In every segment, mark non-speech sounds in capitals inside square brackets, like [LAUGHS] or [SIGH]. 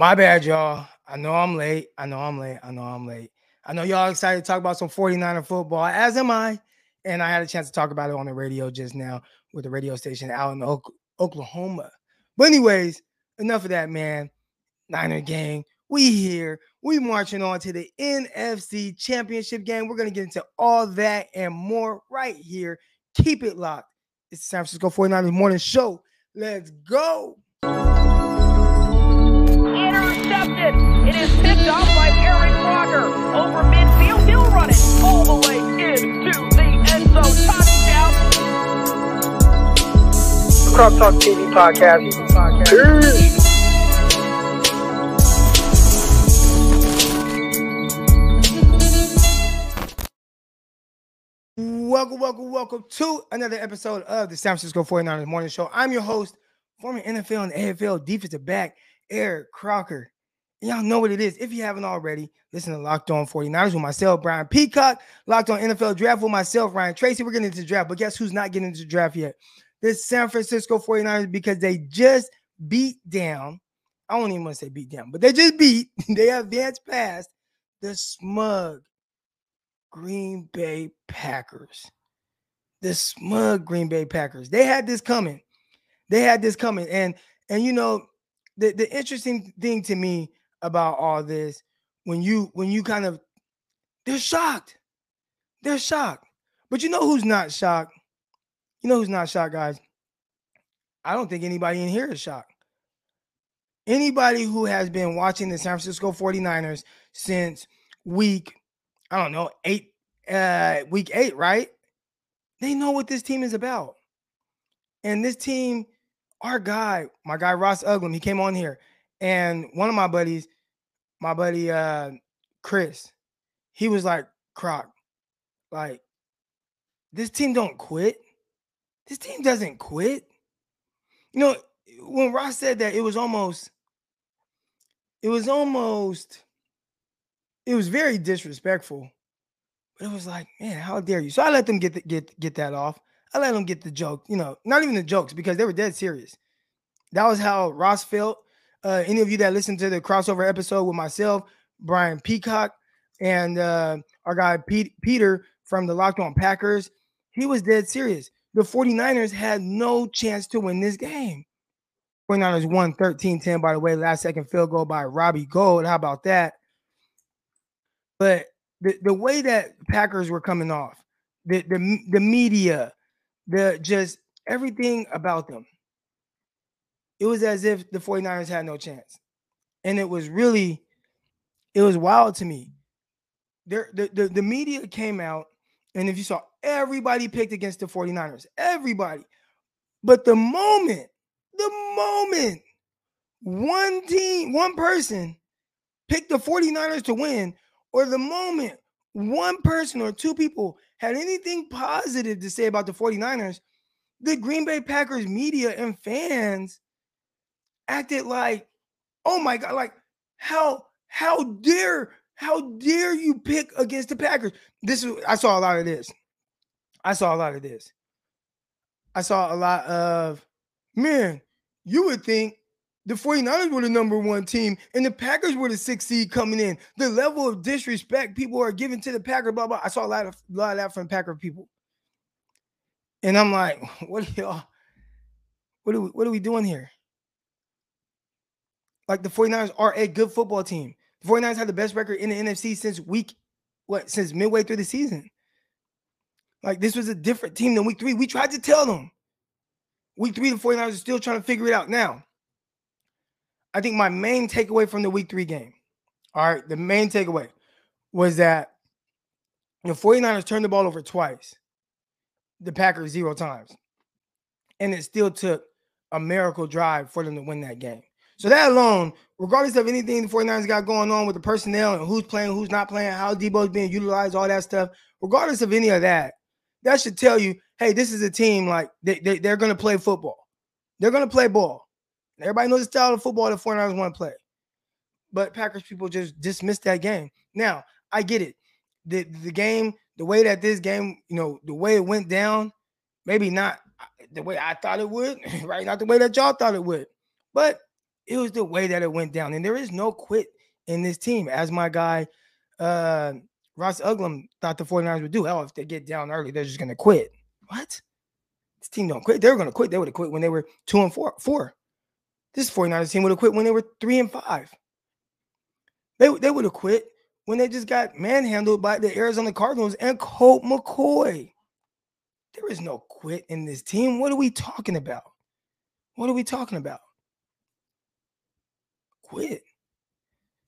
My bad, y'all. I know I'm late. I know I'm late. I know I'm late. I know y'all excited to talk about some 49er football, as am I. And I had a chance to talk about it on the radio just now with the radio station out in Oklahoma. But, anyways, enough of that, man. Niner gang. We here. We marching on to the NFC Championship game. We're going to get into all that and more right here. Keep it locked. It's San Francisco 49ers morning show. Let's go. Intercepted. It is picked up by Aaron Rodgers over midfield. He'll run it all the way into the end zone. Touchdown. Croc Talk TV podcast. Peace. Welcome, welcome, welcome to another episode of the San Francisco 49ers Morning Show. I'm your host, former NFL and AFL defensive back, Eric Crocker. Y'all know what it is. If you haven't already, listen to Locked On 49ers with myself, Brian Peacock. Locked On NFL Draft with myself, Ryan Tracy. We're getting into the draft, but guess who's not getting into the draft yet? The San Francisco 49ers because they just beat down. I don't even want to say beat down, but they just beat. [LAUGHS] They advanced past the smug Green Bay Packers. The smug Green Bay Packers. They had this coming. They had this coming. And and you know, the, the interesting thing to me about all this, when you when you kind of they're shocked. They're shocked. But you know who's not shocked? You know who's not shocked, guys? I don't think anybody in here is shocked. Anybody who has been watching the San Francisco 49ers since week I don't know, eight, uh, week eight, right? They know what this team is about. And this team, our guy, my guy Ross Uglum, he came on here. And one of my buddies, my buddy uh Chris, he was like, Croc, like, this team don't quit. This team doesn't quit. You know, when Ross said that, it was almost, it was almost it was very disrespectful. But it was like, man, how dare you? So I let them get the, get get that off. I let them get the joke, you know, not even the jokes because they were dead serious. That was how Ross felt. Uh, any of you that listened to the crossover episode with myself, Brian Peacock, and uh, our guy Pete, Peter from the Locked On Packers, he was dead serious. The 49ers had no chance to win this game. 49ers won 13 10, by the way. Last second field goal by Robbie Gould. How about that? But the, the way that Packers were coming off, the, the the media, the just everything about them, it was as if the 49ers had no chance. And it was really, it was wild to me. There, the, the, the media came out, and if you saw everybody picked against the 49ers, everybody. But the moment, the moment one team, one person picked the 49ers to win or the moment one person or two people had anything positive to say about the 49ers, the Green Bay Packers media and fans acted like, oh my God, like how how dare how dare you pick against the Packers? This is I saw a lot of this. I saw a lot of this. I saw a lot of man, you would think the 49ers were the number one team, and the Packers were the sixth seed coming in. The level of disrespect people are giving to the Packers, blah, blah. I saw a lot of a lot of that from Packer people. And I'm like, [LAUGHS] what y'all? What are we what are we doing here? Like the 49ers are a good football team. The 49ers have the best record in the NFC since week, what, since midway through the season. Like this was a different team than week three. We tried to tell them. Week three, the 49ers are still trying to figure it out now. I think my main takeaway from the week three game, all right, the main takeaway was that the 49ers turned the ball over twice, the Packers zero times. And it still took a miracle drive for them to win that game. So that alone, regardless of anything the 49ers got going on with the personnel and who's playing, who's not playing, how Debo's being utilized, all that stuff, regardless of any of that, that should tell you, hey, this is a team like they, they, they're going to play football. They're going to play ball. Everybody knows the style of football the 49ers want to play. But Packers people just dismissed that game. Now, I get it. The the game, the way that this game, you know, the way it went down, maybe not uh, the way I thought it would, [LAUGHS] right? Not the way that y'all thought it would. But It was the way that it went down. And there is no quit in this team, as my guy uh Ross Uglum thought the 49ers would do. Hell, if they get down early, they're just gonna quit. What? This team don't quit. They were gonna quit. They would have quit when they were two and four. Four. This 49ers team would have quit when they were three and five. They, they would have quit when they just got manhandled by the Arizona Cardinals and Colt McCoy. There is no quit in this team. What are we talking about? What are we talking about? Quit.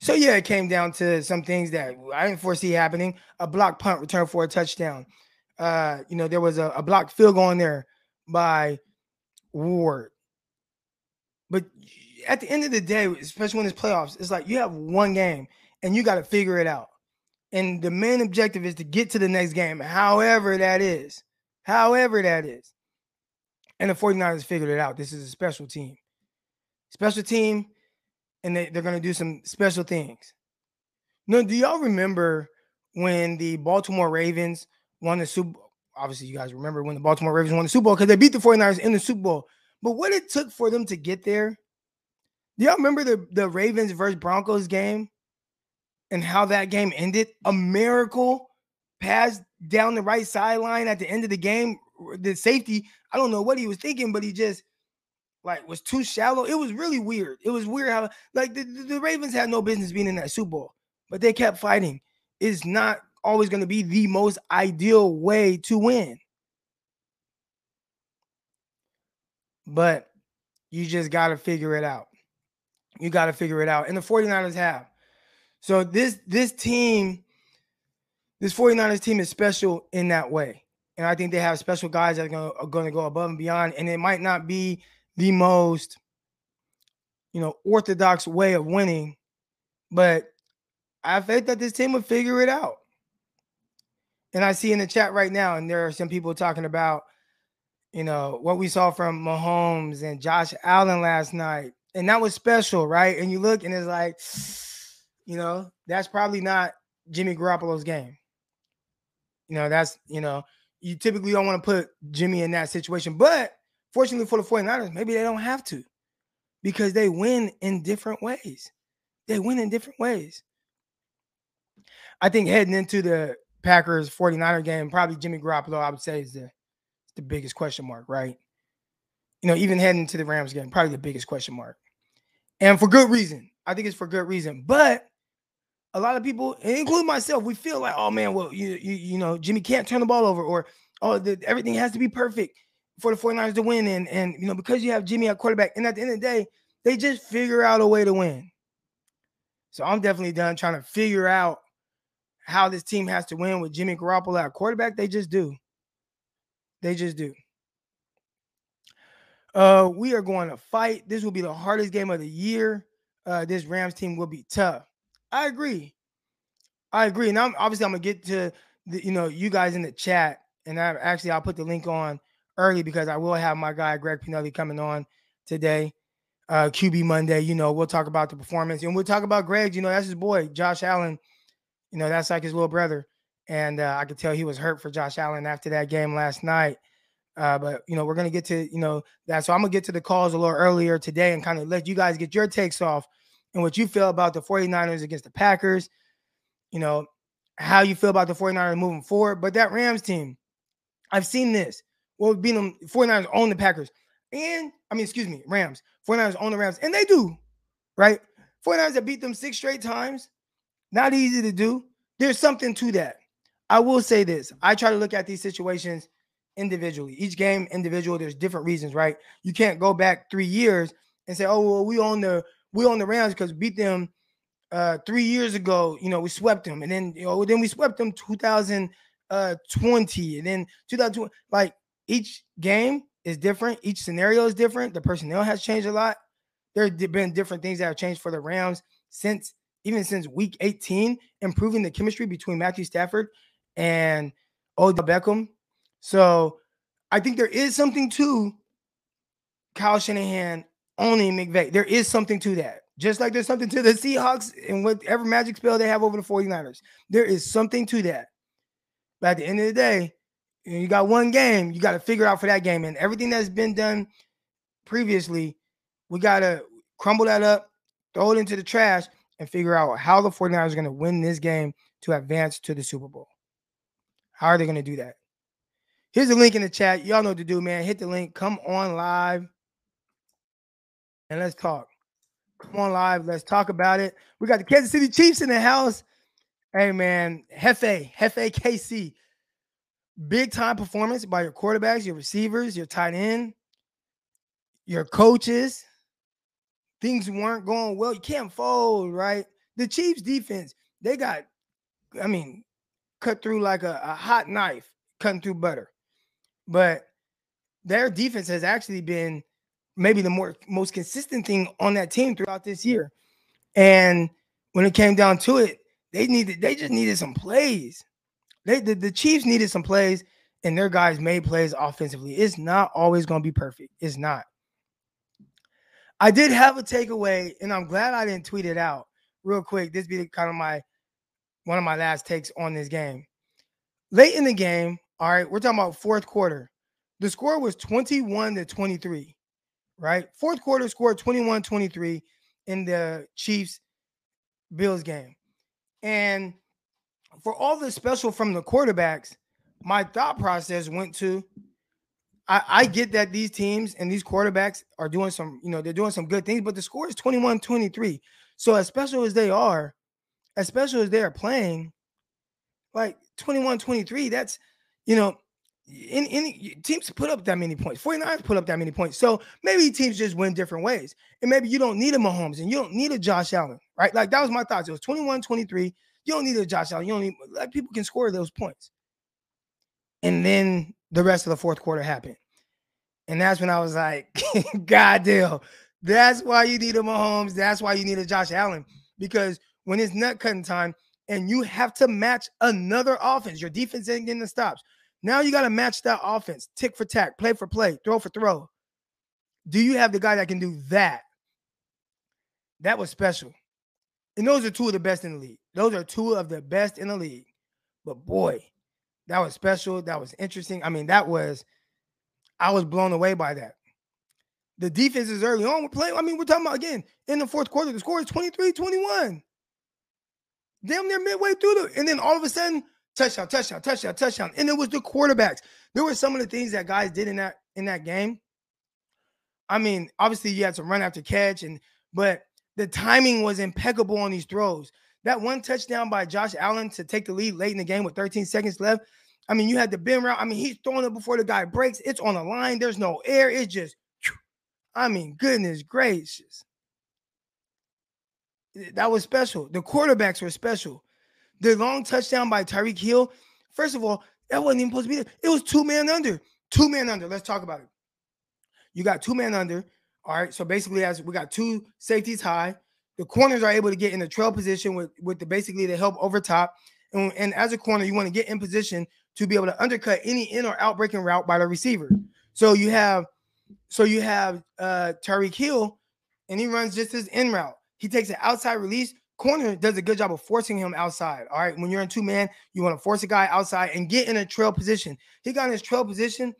So yeah, it came down to some things that I didn't foresee happening. A block punt return for a touchdown. Uh, you know, there was a, a blocked field goal in there by Ward. But at the end of the day, especially when it's playoffs, it's like you have one game and you got to figure it out. And the main objective is to get to the next game, however that is. However that is. And the 49ers figured it out. This is a special team. Special team, and they, they're going to do some special things. No, do y'all remember when the Baltimore Ravens won the Super Bowl? Obviously, you guys remember when the Baltimore Ravens won the Super Bowl because they beat the 49ers in the Super Bowl. But what it took for them to get there, do y'all remember the, the Ravens versus Broncos game and how that game ended? A miracle pass down the right sideline at the end of the game. The safety, I don't know what he was thinking, but he just like was too shallow. It was really weird. It was weird how like the, the Ravens had no business being in that Super Bowl, but they kept fighting. It's not always going to be the most ideal way to win. But you just got to figure it out. You got to figure it out. And the 49ers have. So this this team this 49ers team is special in that way. And I think they have special guys that are going to go above and beyond and it might not be the most you know orthodox way of winning, but I have faith that this team will figure it out. And I see in the chat right now, and there are some people talking about you know, what we saw from Mahomes and Josh Allen last night. And that was special, right? And you look and it's like, [SIGHS] you know, that's probably not Jimmy Garoppolo's game. You know, that's, you know, you typically don't want to put Jimmy in that situation. But fortunately for the 49ers, maybe they don't have to because they win in different ways. They win in different ways. I think heading into the Packers 49er game, probably Jimmy Garoppolo, I would say, is the the biggest question mark, right? You know, even heading to the Rams game, probably the biggest question mark. And for good reason. I think it's for good reason. But a lot of people, including myself, we feel like, oh man, well, you you, you know, Jimmy can't turn the ball over, or oh, the, everything has to be perfect for the 49ers to win. And and you know, because you have Jimmy at quarterback, and at the end of the day, they just figure out a way to win. So I'm definitely done trying to figure out how this team has to win with Jimmy Garoppolo at quarterback. They just do. They just do. Uh, we are going to fight. This will be the hardest game of the year. Uh, this Rams team will be tough. I agree. I agree. And I'm obviously I'm gonna get to the, you know, you guys in the chat. And I actually I'll put the link on early because I will have my guy Greg Pinelli coming on today. Uh, QB Monday, you know, we'll talk about the performance and we'll talk about Greg. You know, that's his boy, Josh Allen. You know, that's like his little brother. And uh, I could tell he was hurt for Josh Allen after that game last night. Uh, but you know, we're gonna get to you know that. So I'm gonna get to the calls a little earlier today and kind of let you guys get your takes off and what you feel about the 49ers against the Packers. You know, how you feel about the 49ers moving forward. But that Rams team, I've seen this. Well, being them 49ers own the Packers. And I mean, excuse me, Rams. 49ers own the Rams. And they do, right? 49ers have beat them six straight times. Not easy to do. There's something to that. I will say this. I try to look at these situations individually. Each game individual. There's different reasons, right? You can't go back three years and say, "Oh, well, we own the we own the Rams because beat them uh three years ago. You know, we swept them, and then you know, then we swept them 2020, uh, and then 2020. Like each game is different. Each scenario is different. The personnel has changed a lot. There have been different things that have changed for the Rams since even since week 18, improving the chemistry between Matthew Stafford and Odell Beckham. So I think there is something to Kyle Shanahan owning McVay. There is something to that. Just like there's something to the Seahawks and whatever magic spell they have over the 49ers. There is something to that. But at the end of the day, you got one game, you got to figure out for that game. And everything that's been done previously, we got to crumble that up, throw it into the trash, and figure out how the 49ers are going to win this game to advance to the Super Bowl. How are they going to do that? Here's the link in the chat. Y'all know what to do, man. Hit the link. Come on live and let's talk. Come on live. Let's talk about it. We got the Kansas City Chiefs in the house. Hey, man. Hefe, Hefe KC. Big time performance by your quarterbacks, your receivers, your tight end, your coaches. Things weren't going well. You can't fold, right? The Chiefs defense, they got, I mean, cut through like a, a hot knife, cutting through butter. But their defense has actually been maybe the more most consistent thing on that team throughout this year. And when it came down to it, they needed they just needed some plays. They the, the Chiefs needed some plays, and their guys made plays offensively. It's not always going to be perfect. It's not. I did have a takeaway, and I'm glad I didn't tweet it out real quick. This be kind of my one of my last takes on this game. Late in the game, all right, we're talking about fourth quarter. The score was 21 to 23, right? Fourth quarter score 21 23 in the Chiefs Bills game. And for all the special from the quarterbacks, my thought process went to I, I, get that these teams and these quarterbacks are doing some, you know, they're doing some good things, but the score is 21 23. So, as special as they are, as special as they are playing, like 21 23, that's, you know, any, any teams put up that many points. 49ers put up that many points. So maybe teams just win different ways. And maybe you don't need a Mahomes and you don't need a Josh Allen, right? Like that was my thoughts. It was 21 23. You don't need a Josh Allen. You don't need like people can score those points. And then the rest of the fourth quarter happened. And that's when I was like, [LAUGHS] God damn, that's why you need a Mahomes. That's why you need a Josh Allen. Because when it's nut cutting time and you have to match another offense, your defense ain't getting the stops. Now you got to match that offense, tick for tack, play for play, throw for throw. Do you have the guy that can do that? That was special. And those are two of the best in the league. Those are two of the best in the league. But boy, that was special. That was interesting. I mean, that was, I was blown away by that. The defense is early on. We're playing. I mean, we're talking about again in the fourth quarter. The score is 23 21. Damn near midway through the, and then all of a sudden, touchdown, touchdown, touchdown, touchdown. And it was the quarterbacks. There were some of the things that guys did in that in that game. I mean, obviously you had to run after catch, and but the timing was impeccable on these throws. That one touchdown by Josh Allen to take the lead late in the game with 13 seconds left. I mean, you had the bend route. I mean, he's throwing it before the guy breaks. It's on the line. There's no air. It's just, I mean, goodness gracious. That was special. The quarterbacks were special. The long touchdown by Tyreek Hill, first of all, that wasn't even supposed to be there. It was two man under. Two man under. Let's talk about it. You got two man under. All right. So basically, as we got two safeties high, the corners are able to get in the trail position with, with the basically the help over top. And, and as a corner, you want to get in position to be able to undercut any in or out breaking route by the receiver. So you have so you have uh Tyreek Hill, and he runs just his in route. He takes an outside release, corner does a good job of forcing him outside. All right. When you're in two man, you want to force a guy outside and get in a trail position. He got in his trail position.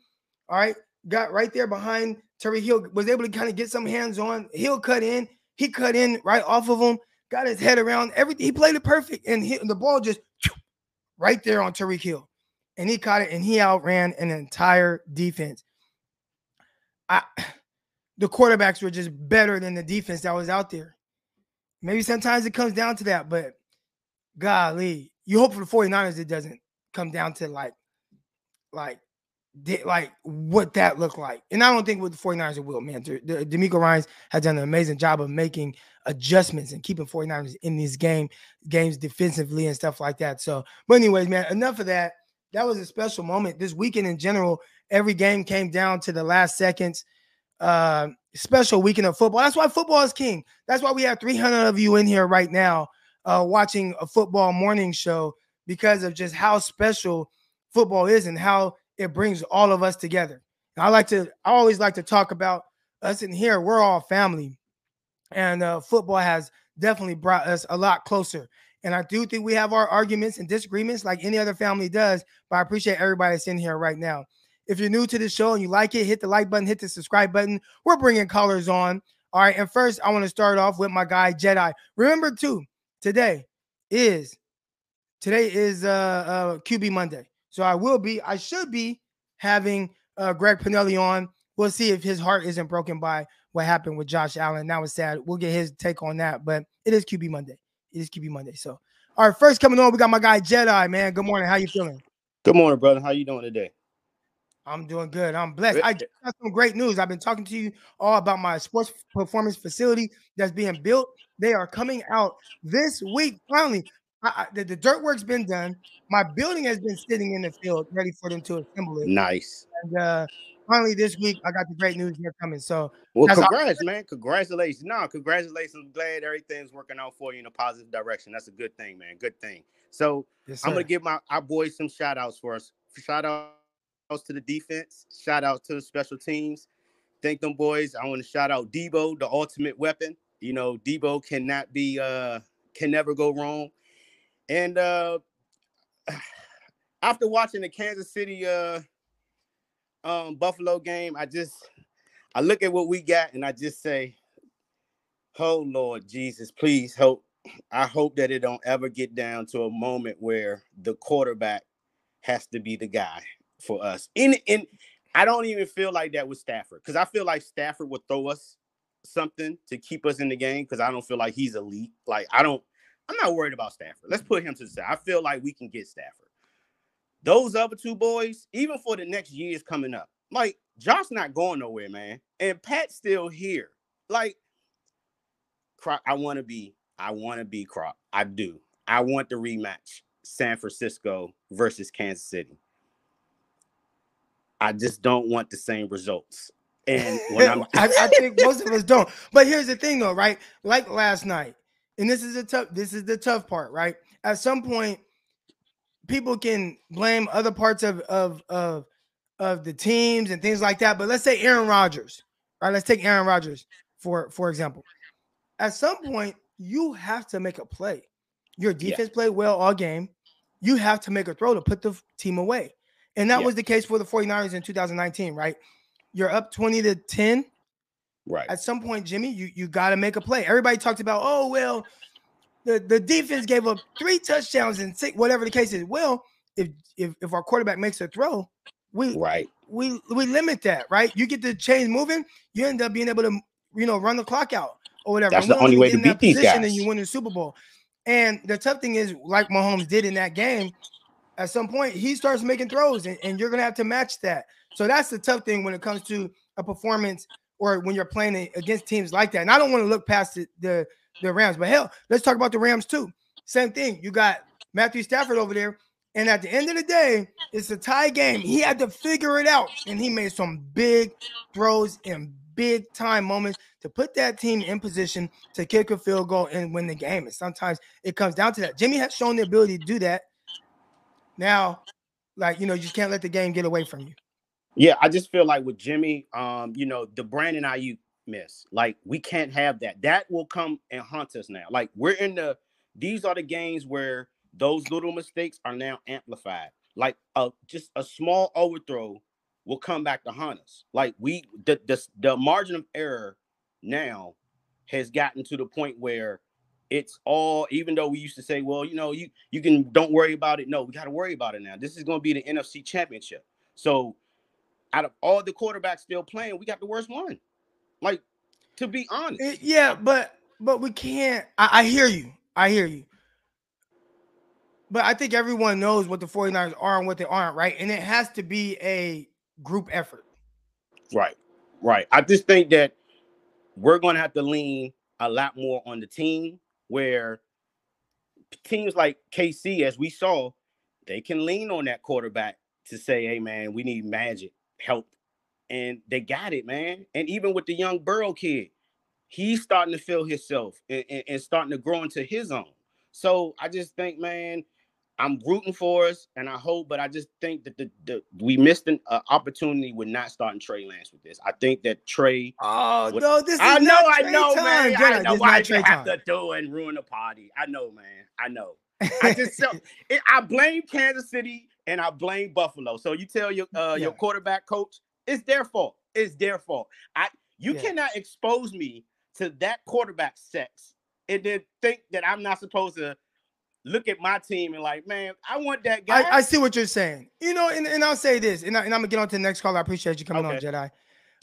All right. Got right there behind Terry Hill, was able to kind of get some hands on. Hill cut in. He cut in right off of him, got his head around everything. He played it perfect. And he, the ball just [TSK] right there on Tyreek Hill. And he caught it and he outran an entire defense. I [SIGHS] the quarterbacks were just better than the defense that was out there. Maybe sometimes it comes down to that, but golly, you hope for the 49ers it doesn't come down to like like like what that looked like. And I don't think with the 49ers it will, man. DeMeco Ryans has done an amazing job of making adjustments and keeping 49ers in these game games defensively and stuff like that. So, but anyways, man, enough of that. That was a special moment. This weekend in general, every game came down to the last seconds. Uh, special weekend of football. That's why football is king. That's why we have 300 of you in here right now uh, watching a football morning show because of just how special football is and how it brings all of us together. And I like to, I always like to talk about us in here. We're all family, and uh, football has definitely brought us a lot closer. And I do think we have our arguments and disagreements like any other family does, but I appreciate everybody that's in here right now. If you're new to the show and you like it, hit the like button, hit the subscribe button. We're bringing callers on All right, and first I want to start off with my guy Jedi. Remember too, today is today is uh, uh QB Monday. So I will be, I should be having uh Greg Pinelli on. We'll see if his heart isn't broken by what happened with Josh Allen. That was sad. We'll get his take on that, but it is QB Monday. It is QB Monday. So all right, first coming on, we got my guy Jedi, man. Good morning. How you feeling? Good morning, brother. How you doing today? I'm doing good. I'm blessed. I got some great news. I've been talking to you all about my sports performance facility that's being built. They are coming out this week. Finally, I, the, the dirt work's been done. My building has been sitting in the field, ready for them to assemble it. Nice. And uh, finally, this week, I got the great news here coming. So, well, congrats, all- man. Congratulations. No, congratulations. I'm glad everything's working out for you in a positive direction. That's a good thing, man. Good thing. So, yes, I'm gonna give my our boys some shout outs for us. Shout out to the defense. Shout out to the special teams. Thank them boys. I want to shout out Debo, the ultimate weapon. You know, Debo cannot be uh can never go wrong. And uh [SIGHS] after watching the Kansas City uh um Buffalo game, I just I look at what we got and I just say, Oh Lord Jesus, please help. I hope that it don't ever get down to a moment where the quarterback has to be the guy for us. In in I don't even feel like that with Stafford because I feel like Stafford would throw us something to keep us in the game because I don't feel like he's elite. Like I don't, I'm not worried about Stafford. Let's put him to the side. I feel like we can get Stafford. Those other two boys, even for the next years coming up, like Josh not going nowhere, man, and Pat's still here. Like, I want to be, I want to be Croc. I do. I want the rematch, San Francisco versus Kansas City. I just don't want the same results. And [LAUGHS] I, I think most of us don't. But here's the thing, though, right? Like last night, and this is the tough. This is the tough part, right? At some point, people can blame other parts of of of of the teams and things like that. But let's say Aaron Rodgers, right? Let's take Aaron Rodgers for for example. At some point, you have to make a play. Your defense yeah. played well all game. You have to make a throw to put the team away. And that yeah. was the case for the 49ers in 2019, right? You're up 20 to 10. Right. At some point, Jimmy, you, you got to make a play. Everybody talked about, oh, well, the, the defense gave up three touchdowns and six, whatever the case is. Well, if if, if our quarterback makes a throw, we right we we limit that, right? You get the chains moving, you end up being able to, you know, run the clock out or whatever. That's the only way to beat these guys. And you win the Super Bowl. And the tough thing is, like Mahomes did in that game, at some point he starts making throws and, and, you're gonna have to match that. So that's the tough thing when it comes to a performance or when you're playing against teams like that. And I don't want to look past the, the, the Rams, but hell, let's talk about the Rams too. Same thing. You got Matthew Stafford over there. And at the end of the day, it's a tie game. He had to figure it out. And he made some big throws in big time moments to put that team in position to kick a field goal and win the game. And sometimes it comes down to that. Jimmy has shown the ability to do that. Now, like you know, you just can't let the game get away from you. Yeah, I just feel like with Jimmy, um, you know, the Brandon Aiyuk miss, like we can't have that. That will come and haunt us now. Like we're in the these are the games where those little mistakes are now amplified. Like a just a small overthrow will come back to haunt us. Like we the the, the margin of error now has gotten to the point where it's all even though we used to say well you know you you can don't worry about it no we got to worry about it now this is going to be the nfc championship so out of all the quarterbacks still playing we got the worst one. Like to be honest. It, yeah but but we can't I, I hear you. I hear you. But i think everyone knows what the 49ers are and what they aren't right? And it has to be a group effort. Right. Right. I just think that we're going to have to lean a lot more on the team where teams like KC, as we saw, they can lean on that quarterback to say, hey, man, we need magic help. And they got it, man. And even with the young Burrow kid, he's starting to feel himself and, and, and starting to grow into his own. So I just think, man, I'm rooting for us, and I hope, but I just think that the, the we missed an uh, opportunity with not starting Trey Lance with this. I think that Trey. Oh would, no, this is I know, I know, time. man. I know why you have to do and ruin the party. I know, man. I know. [LAUGHS] I just so, it, I blame Kansas City and I blame Buffalo. So you tell your uh, yeah. your quarterback coach, it's their fault. It's their fault. I you yeah. cannot expose me to that quarterback sex and then think that I'm not supposed to look at my team and like, man, I want that guy. I, I see what you're saying. You know, and, and I'll say this, and, I, and I'm gonna get on to the next call. I appreciate you coming Okay. on, Jedi.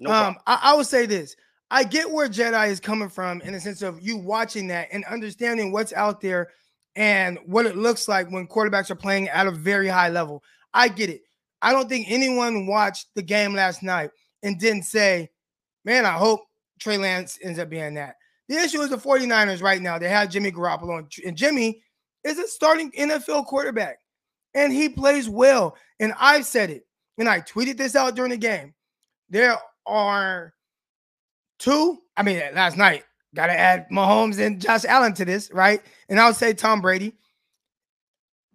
No um, I, I will say this. I get where Jedi is coming from in the sense of you watching that and understanding what's out there and what it looks like when quarterbacks are playing at a very high level. I get it. I don't think anyone watched the game last night and didn't say, man, I hope Trey Lance ends up being that. The issue is the 49ers right now. They have Jimmy Garoppolo, and- Jimmy is a starting NFL quarterback, and he plays well. And I've said it, and I tweeted this out during the game. There are two. I mean, last night, got to add Mahomes and Josh Allen to this, right? And I would say Tom Brady.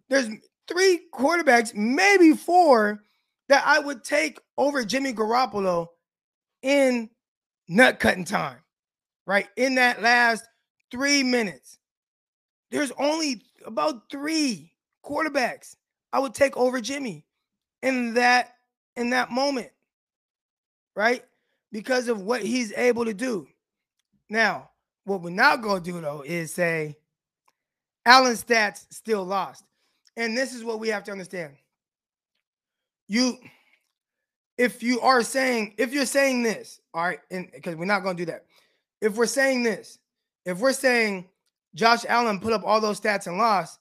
There's three quarterbacks, maybe four, that I would take over Jimmy Garoppolo in nut cutting time, right? In that last three minutes. There's only about three quarterbacks I would take over Jimmy in that in that moment, right? Because of what he's able to do. Now, what we're not gonna do though is say Allen's stats still lost. And this is what we have to understand. You, if you are saying, if you're saying this, all right, and because we're not gonna do that. If we're saying this, if we're saying Josh Allen put up all those stats and lost,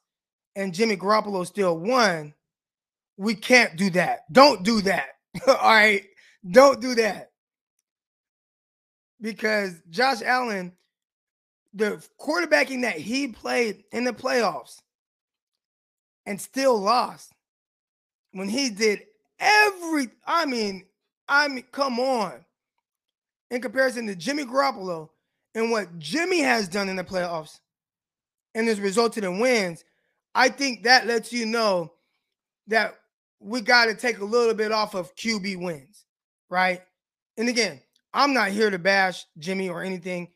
and Jimmy Garoppolo still won, we can't do that. Don't do that. [LAUGHS] all right, don't do that because Josh Allen, the quarterbacking that he played in the playoffs and still lost when he did every I mean, I mean, come on. In comparison to Jimmy Garoppolo and what Jimmy has done in the playoffs and has resulted in wins, I think that lets you know that we got to take a little bit off of QB wins, right? And again, I'm not here to bash Jimmy or anything.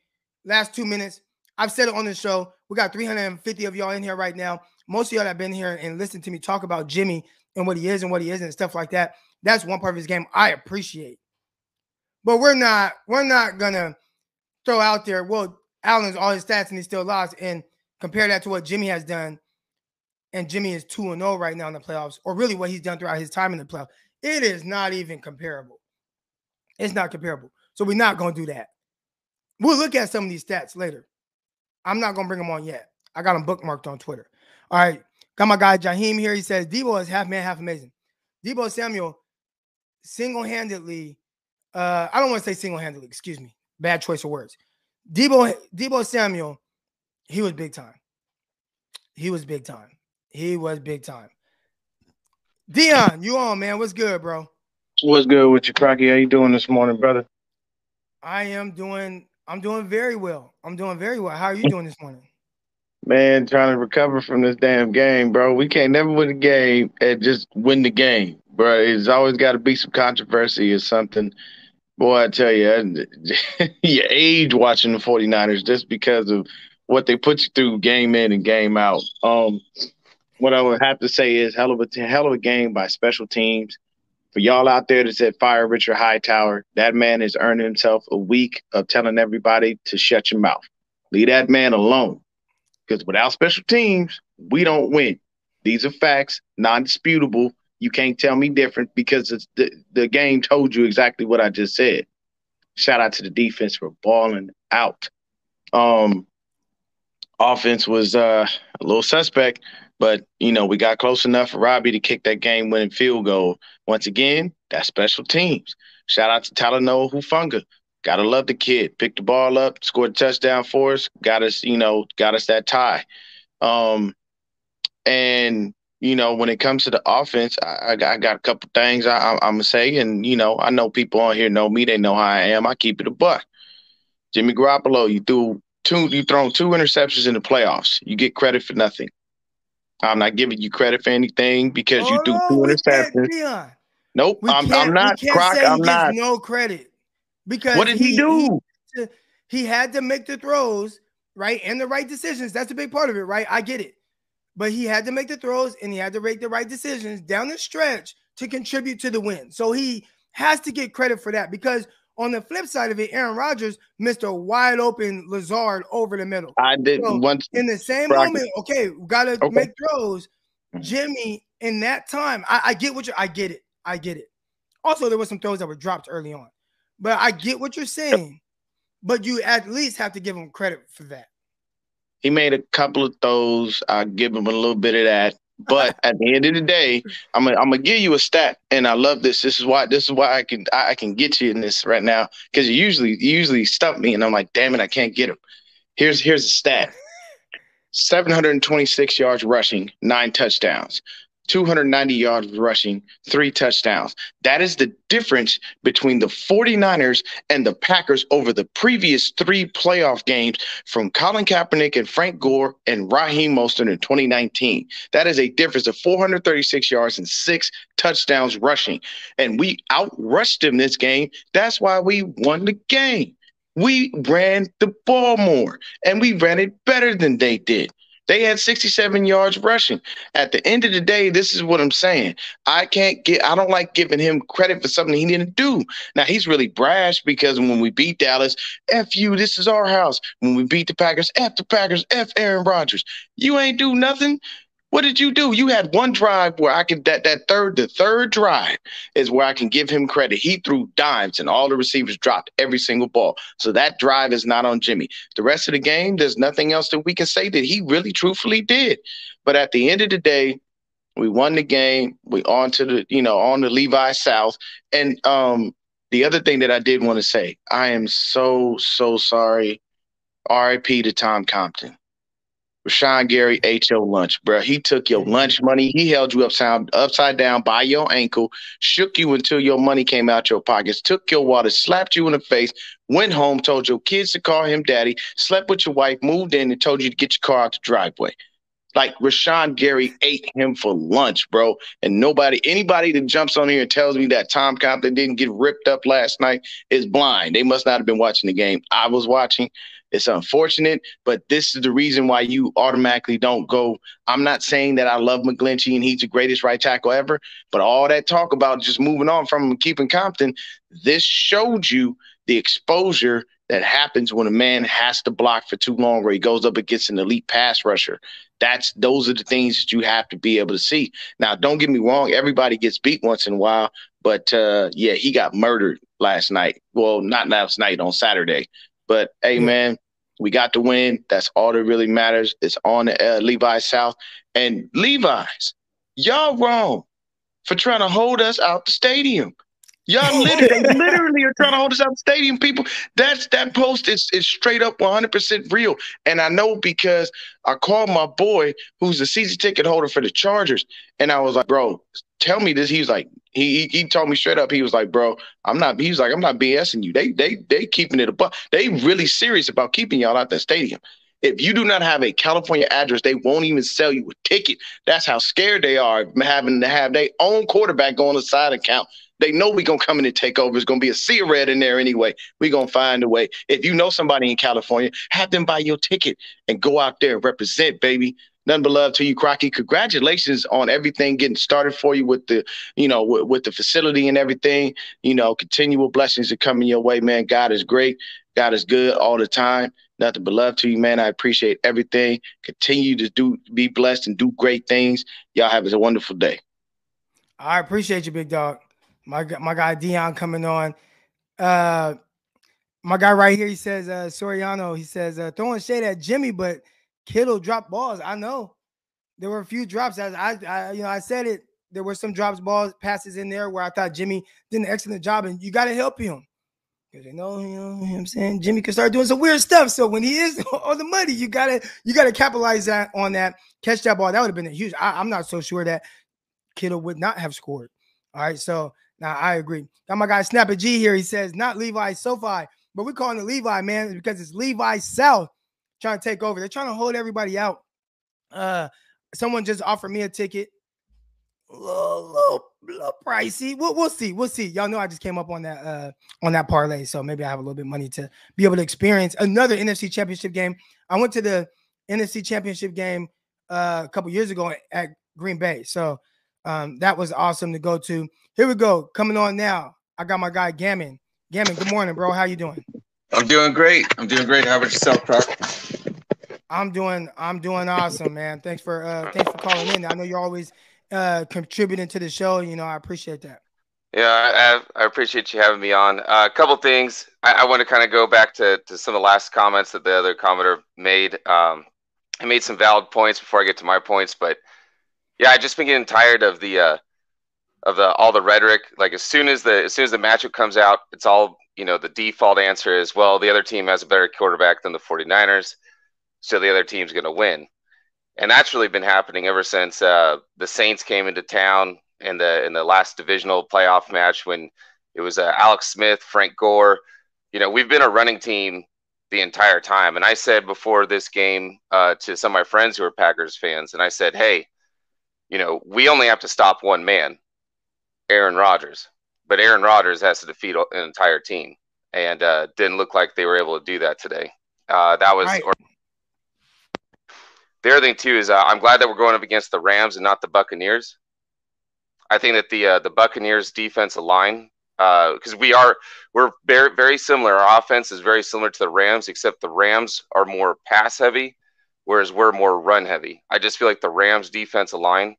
Last two minutes, I've said it on the show. We got 350 of y'all in here right now. Most of y'all have been here and listened to me talk about Jimmy and what he is and what he isn't and stuff like that. That's one part of his game I appreciate. But we're not, we're not gonna throw out there, well, Allen's all his stats and he still lost, and compare that to what Jimmy has done. And Jimmy is 2 and 0 right now in the playoffs, or really what he's done throughout his time in the playoffs. It is not even comparable. It's not comparable. So we're not going to do that. We'll look at some of these stats later. I'm not going to bring them on yet. I got them bookmarked on Twitter. All right. Got my guy Jaheim here. He says Debo is half man, half amazing. Debo Samuel single handedly, uh, I don't want to say single handedly, excuse me. Bad choice of words. Debo, Debo Samuel, he was big time. He was big time. He was big time. Dion, you on, man. What's good, bro? What's good with you, Crocky? How you doing this morning, brother? I am doing I'm doing very well. I'm doing very well. How are you doing this morning? Man, trying to recover from this damn game, bro. We can't never win a game and just win the game, bro. It's always got to be some controversy or something. Boy, I tell you, [LAUGHS] you age watching the 49ers just because of what they put you through game in and game out. Um, what I would have to say is hell of a hell of a game by special teams. For y'all out there that said fire Richard Hightower, that man has earned himself a week of telling everybody to shut your mouth. Leave that man alone. Because without special teams, we don't win. These are facts, non-disputable. You can't tell me different because the, the game told you exactly what I just said. Shout out to the defense for balling out. Um, offense was uh, a little suspect, but you know we got close enough for Robbie to kick that game-winning field goal. Once again, that's special teams. Shout out to Talanoa Hufanga. Gotta love the kid. Picked the ball up, scored a touchdown for us. Got us, you know, got us that tie. Um, and you know, when it comes to the offense, I, I, got, I got a couple things I, I'm gonna say, and you know, I know people on here know me. They know how I am. I keep it a buck. Jimmy Garoppolo, you threw two, you thrown two interceptions in the playoffs. You get credit for nothing. I'm not giving you credit for anything because you threw oh, two interceptions. Nope, I'm, I'm not. Croc, I'm not. no credit because What did he do? He, he had to make the throws, right? And the right decisions. That's a big part of it, right? I get it. But he had to make the throws and he had to make the right decisions down the stretch to contribute to the win. So he has to get credit for that because On the flip side of it, Aaron Rodgers missed a wide open Lazard over the middle. I did So, once. In the same Rocket. moment, okay, we gotta Okay. make throws. Mm-hmm. Jimmy, in that time, I, I get what you I get it. I get it. Also, there were some throws that were dropped early on. But I get what you're saying. But you at least have to give him credit for that. He made a couple of throws. I give him a little bit of that. But at the end of the day, I'm gonna I'm gonna give you a stat, and I love this. This is why this is why I can I, I can get you in this right now because you usually you usually stump me, and I'm like, damn it, I can't get him. Here's here's a stat: 726 yards rushing, nine touchdowns. 290 yards rushing, three touchdowns. That is the difference between the 49ers and the Packers over the previous three playoff games from Colin Kaepernick and Frank Gore and Raheem Mostert in 2019. That is a difference of 436 yards and six touchdowns rushing. And we outrushed them this game. That's why we won the game. We ran the ball more and we ran it better than they did. They had 67 yards rushing. At the end of the day, this is what I'm saying. I can't get, I don't like giving him credit for something he didn't do. Now, he's really brash because when we beat Dallas, F you, this is our house. When we beat the Packers, F the Packers, F Aaron Rodgers. You ain't do nothing. What did you do? You had one drive where I could that that third the third drive is where I can give him credit. He threw dimes and all the receivers dropped every single ball. So that drive is not on Jimmy. The rest of the game, there's nothing else that we can say that he really truthfully did. But at the end of the day, we won the game. We on to the, you know, on the Levi South. And um the other thing that I did want to say, I am so, so sorry. RIP to Tom Compton. Rashan Gary ate your lunch, bro. He took your lunch money. He held you upside upside down by your ankle, shook you until your money came out your pockets, took your wallet, slapped you in the face, went home, told your kids to call him daddy, slept with your wife, moved in, and told you to get your car out the driveway. Like Rashan Gary ate him for lunch, bro. And nobody, anybody that jumps on here and tells me that Tom Compton didn't get ripped up last night is blind. They must not have been watching the game. I was watching. It's unfortunate, but this is the reason why you automatically don't go. I'm not saying that I love McGlinchey and he's the greatest right tackle ever, but all that talk about just moving on from keeping Compton, this showed you the exposure that happens when a man has to block for too long or he goes up against an elite pass rusher. That's those are the things that you have to be able to see. Now, don't get me wrong, everybody gets beat once in a while, but uh, yeah, he got murdered last night. Well, not last night on Saturday. But hey, man, we got the win. That's all that really matters. It's on the uh, Levi South and Levi's. Y'all wrong for trying to hold us out the stadium. Y'all [LAUGHS] literally, literally are trying to hold us out the stadium. People, that's that post is is straight up 100 percent real. And I know because I called my boy who's a season ticket holder for the Chargers, and I was like, bro, tell me this. He was like, he he, he told me straight up. He was like, bro, I'm not. He was like, I'm not BSing you. They they they keeping it above. They really serious about keeping y'all out the stadium. If you do not have a California address, they won't even sell you a ticket. That's how scared they are of having to have their own quarterback go on the side account. They know we're gonna come in and take over. It's gonna be a sea of red in there anyway. We're gonna find a way. If you know somebody in California, have them buy your ticket and go out there and represent, baby. Nothing but love to you, Crocky. Congratulations on everything getting started for you with the, you know, with, with the facility and everything. You know, continual blessings are coming your way, man. God is great. God is good all the time. Nothing but love to you, man. I appreciate everything. Continue to do, be blessed and do great things. Y'all have a wonderful day. I appreciate you, big dog. My my guy Dion coming on. Uh, my guy right here, he says, uh, Soriano, he says, uh, throwing shade at Jimmy, but Kittle dropped balls. I know there were a few drops. As I, I, you know, I said it. There were some drops, balls, passes in there where I thought Jimmy did an excellent job, and you got to help him because you know, you know, what I'm saying Jimmy can start doing some weird stuff. So when he is [LAUGHS] on the money, you gotta, you gotta capitalize that on that, catch that ball. That would have been a huge. I, I'm not so sure that Kittle would not have scored. All right, so now I agree. Got my guy Snapper G here. He says not Levi SoFi, but we're calling it Levi, man, because it's Levi South trying to take over. They're trying to hold everybody out. Uh, someone just offered me a ticket. A little, little, little pricey. We'll, we'll see. We'll see. Y'all know I just came up on that uh on that parlay, so maybe I have a little bit money to be able to experience another NFC Championship game. I went to the NFC Championship game uh, a couple years ago at Green Bay, so um, that was awesome to go to. Here we go. Coming on now. I got my guy Gammon. Gammon, good morning, bro. How you doing? I'm doing great. I'm doing great. How about yourself, Croc? I'm doing I'm doing awesome, man. Thanks for uh thanks for calling in. I know you're always uh contributing to the show. You know, I appreciate that. Yeah, I, I appreciate you having me on. Uh, a couple things. I, I want to kind of go back to, to some of the last comments that the other commenter made. Um, I made some valid points before I get to my points, but yeah, I just been getting tired of the uh, of the all the rhetoric. Like as soon as the as soon as the matchup comes out, it's all you know. The default answer is, well, the other team has a better quarterback than the 49ers, so the other team's going to win. And that's really been happening ever since uh, the Saints came into town in the in the last divisional playoff match when it was uh, Alex Smith, Frank Gore. You know, we've been a running team the entire time. And I said before this game uh, to some of my friends who are Packers fans, and I said, hey, you know, we only have to stop one man, Aaron Rodgers. But Aaron Rodgers has to defeat an entire team, and uh, didn't look like they were able to do that today. Uh, that was. Right. Or- the other thing too is uh, I'm glad that we're going up against the Rams and not the Buccaneers. I think that the uh, the Buccaneers defensive line because uh, we are we're very very similar. Our offense is very similar to the Rams, except the Rams are more pass heavy, whereas we're more run heavy. I just feel like the Rams defensive line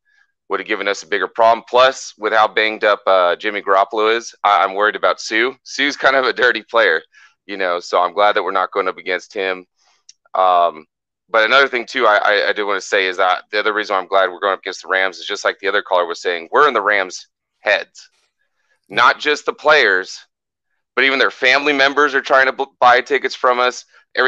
would have given us a bigger problem. Plus, with how banged up uh, Jimmy Garoppolo is, I- am worried about Suh. Suh's kind of a dirty player, you know. So I'm glad that we're not going up against him. Um, but another thing too, I, I, I do want to say is that the other reason I'm glad we're going up against the Rams is just like the other caller was saying, we're in the Rams' heads not just the players, but even their family members are trying to buy tickets from us.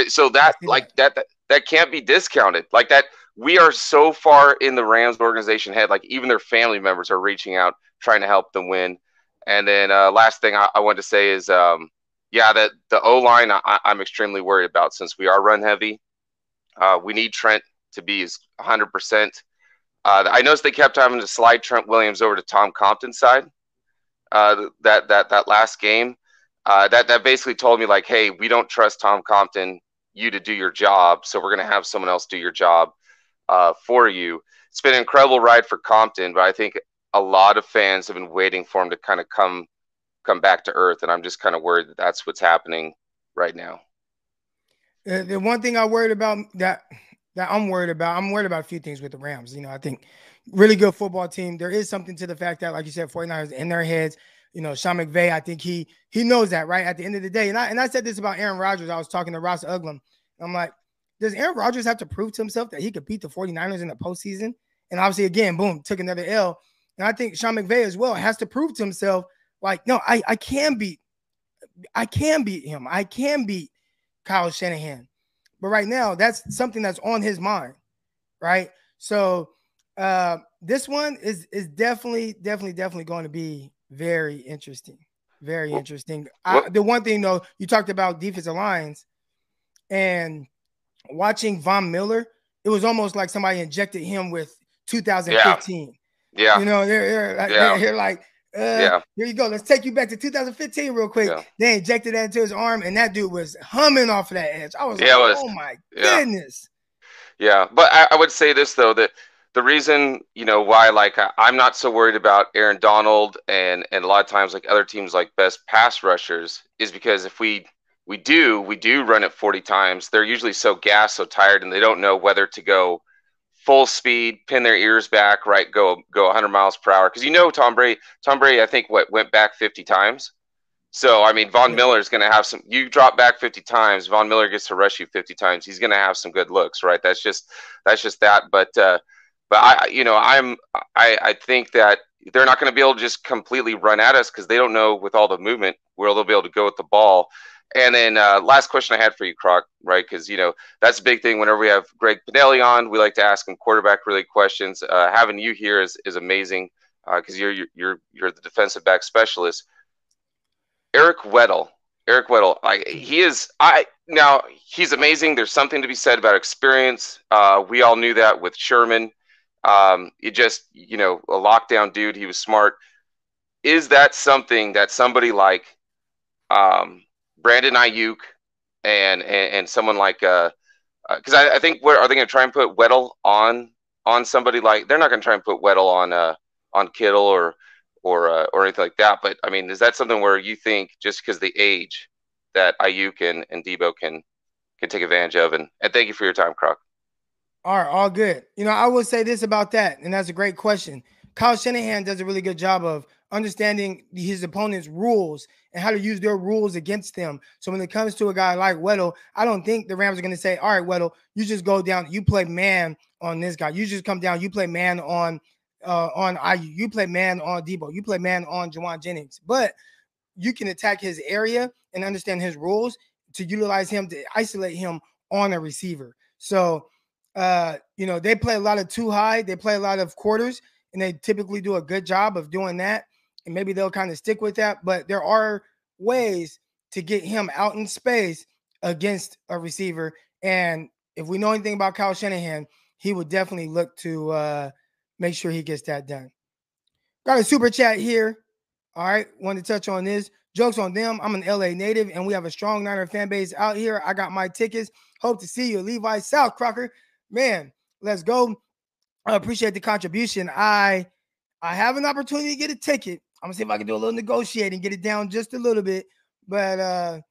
So that like that, that that can't be discounted. Like that, we are so far in the Rams organization head. Like even their family members are reaching out, trying to help them win. And then uh, last thing I, I want to say is, um, yeah, that the O line I, am extremely worried about since we are run heavy. Uh, we need Trent to be 100. percent uh, I noticed they kept having to slide Trent Williams over to Tom Compton's side uh, that that that last game. Uh, that that basically told me like, hey, we don't trust Tom Compton, you to do your job, so we're gonna have someone else do your job uh, for you. It's been an incredible ride for Compton, but I think a lot of fans have been waiting for him to kind of come come back to earth, and I'm just kind of worried that that's what's happening right now. The, the one thing I worried about that that I'm worried about, I'm worried about a few things with the Rams. You know, I think really good football team. There is something to the fact that, like you said, 49ers in their heads. You know, Sean McVay, I think he he knows that, right? At the end of the day. And I and I said this about Aaron Rodgers. I was talking to Ross Uglem. I'm like, does Aaron Rodgers have to prove to himself that he could beat the 49ers in the postseason? And obviously, again, boom, took another L. And I think Sean McVay as well has to prove to himself, like, no, I, I can beat, I can beat him. I can beat Kyle Shanahan. But right now, that's something that's on his mind, right? So uh, this one is is definitely, definitely, definitely going to be very interesting. Very interesting. I, the one thing though, you talked about defensive lines, and watching Von Miller, it was almost like somebody injected him with 2015. Yeah, yeah. you know, they're, they're, like, yeah. they're like, uh, yeah. Here you go. Let's take you back to 2015 real quick. Yeah. They injected that into his arm, and that dude was humming off of that edge. I was yeah, like, was, oh my goodness. Yeah, but I, I, would say this though that the reason you know why like I, am not so worried about Aaron Donald and and a lot of times like other teams like best pass rushers is because if we we do we do run it 40 times. They're usually so gassed so tired and they don't know whether to go full speed pin their ears back right go go 100 miles per hour. Because you know Tom Brady Tom Brady I think what went back 50 times. So I mean Von Miller is going to have some you drop back 50 times Von Miller gets to rush you 50 times he's going to have some good looks right? That's just that's just that but uh but I, you know, I'm, I, I think that they're not going to be able to just completely run at us because they don't know with all the movement where they'll be able to go with the ball. And then uh, last question I had for you, Croc, right? Because you know that's a big thing. Whenever we have Greg Pinelli on, we like to ask him quarterback related questions. Uh, having you here is is amazing because uh, you're you're you're the defensive back specialist. Eric Weddle, Eric Weddle, he is. I now he's amazing. There's something to be said about experience. Uh, we all knew that with Sherman. Um, it just, you know, a lockdown dude. He was smart. Is that something that somebody like um, Brandon Aiyuk and, and, and someone like because uh, uh I, I, think what are they going to try and put Weddle on on somebody like they're not going to try and put Weddle on uh, on Kittle or or uh, or anything like that. But I mean, is that something where you think just because the age that Aiyuk and, and Deebo can can take advantage of? And and thank you for your time, Croc. All right, all good. You know, I will say this about that, and that's a great question. Kyle Shanahan does a really good job of understanding his opponent's rules and how to use their rules against them. So when it comes to a guy like Weddle, I don't think the Rams are going to say, "All right, Weddle, you just go down, you play man on this guy. You just come down, you play man on uh on Aiyuk, you play man on Deebo, you play man on Jauan Jennings." But you can attack his area and understand his rules to utilize him to isolate him on a receiver. So uh, you know, they play a lot of two high, they play a lot of quarters, and they typically do a good job of doing that. And maybe they'll kind of stick with that. But there are ways to get him out in space against a receiver. And if we know anything about Kyle Shanahan, he would definitely look to uh, make sure he gets that done. Got a super chat here. All right, wanted to touch on this. Jokes on them. I'm an LA native, and we have a strong Niner fan base out here. I got my tickets. Hope to see you, Levi South Crocker man, let's go. I appreciate the contribution. I I have an opportunity to get a ticket. I'm gonna see if I can do a little negotiating, get it down just a little bit. But uh,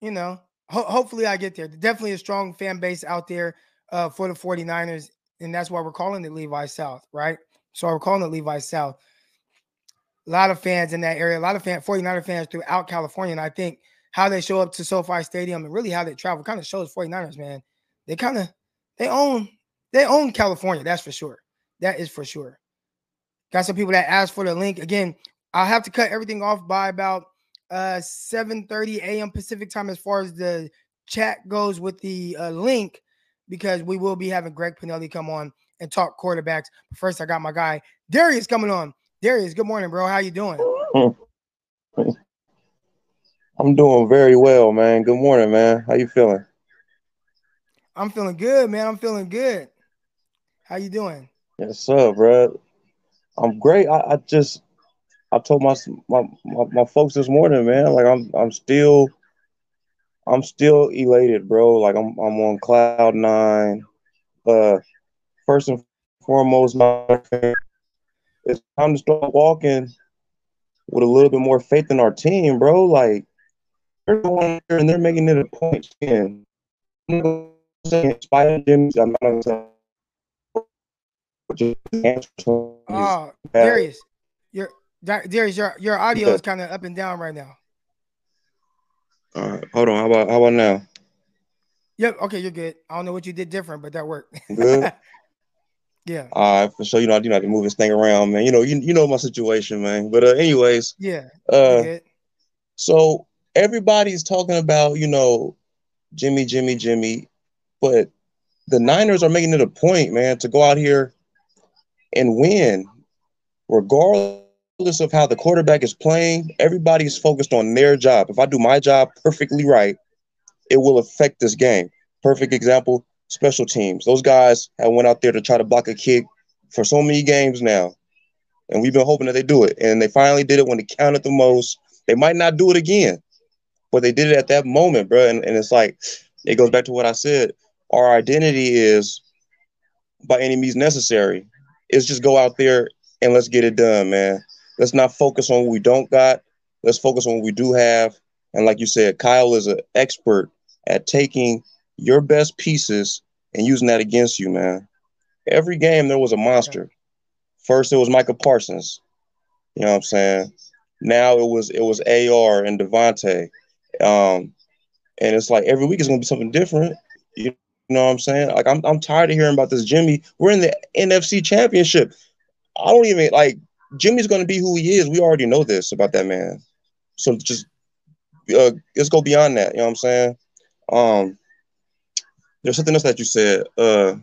you know, ho- hopefully I get there. Definitely a strong fan base out there uh for the 49ers, and that's why we're calling it Levi South, right? So we're calling it Levi South. A lot of fans in that area, a lot of fan 49er fans throughout California. And I think how they show up to SoFi Stadium and really how they travel kind of shows 49ers, man. They kind of they own they own California. That's for sure. That is for sure. Got some people that asked for the link. Again, I'll have to cut everything off by about uh 7 30 a.m. Pacific time as far as the chat goes with the uh, link because we will be having Greg Pinelli come on and talk quarterbacks. But first, I got my guy Darius coming on. Darius, good morning, bro. How you doing? [LAUGHS] I'm doing very well, man. Good morning, man. How you feeling? I'm feeling good, man. I'm feeling good. How you doing? Yes, sir, bro. I'm great. I, I just I told my, my my my folks this morning, man. Like I'm I'm still I'm still elated, bro. Like I'm I'm on cloud nine. Uh, first and foremost, my it's time to start walking with a little bit more faith in our team, bro. Like they're going there and they're making it a point. In inspired Jimmy. I'm not Oh, Darius, your Darius, your your audio is kind of up and down right now. All right, hold on. How about how about now? Yep. Okay, you're good. I don't know what you did different, but that worked. Good. [LAUGHS] yeah. All right, for sure. You know, I can move this thing around, man. You know, you you know my situation, man. But uh, anyways. Yeah. Uh, so everybody's talking about you know, Jimmy, Jimmy, Jimmy. But the Niners are making it a point, man, to go out here and win, regardless of how the quarterback is playing. Everybody's focused on their job. If I do my job perfectly right, it will affect this game. Perfect example: special teams. Those guys have went out there to try to block a kick for so many games now, and we've been hoping that they do it. And they finally did it when it counted the most. They might not do it again, but they did it at that moment, bro. And, and it's like it goes back to what I said our identity is by any means necessary. Is just go out there and let's get it done, man. Let's not focus on what we don't got. Let's focus on what we do have. And like you said, Kyle is an expert at taking your best pieces and using that against you, man. Every game there was a monster. First it was Micah Parsons. You know what I'm saying? Now it was it was AR and Davante. Um, and it's like every week is gonna be something different. You know what I'm saying? Like I'm I'm tired of hearing about this Jimmy. We're in the NFC championship. I don't even like Jimmy's gonna be who he is. We already know this about that man. So just uh, let's go beyond that. You know what I'm saying? Um there's something else that you said uh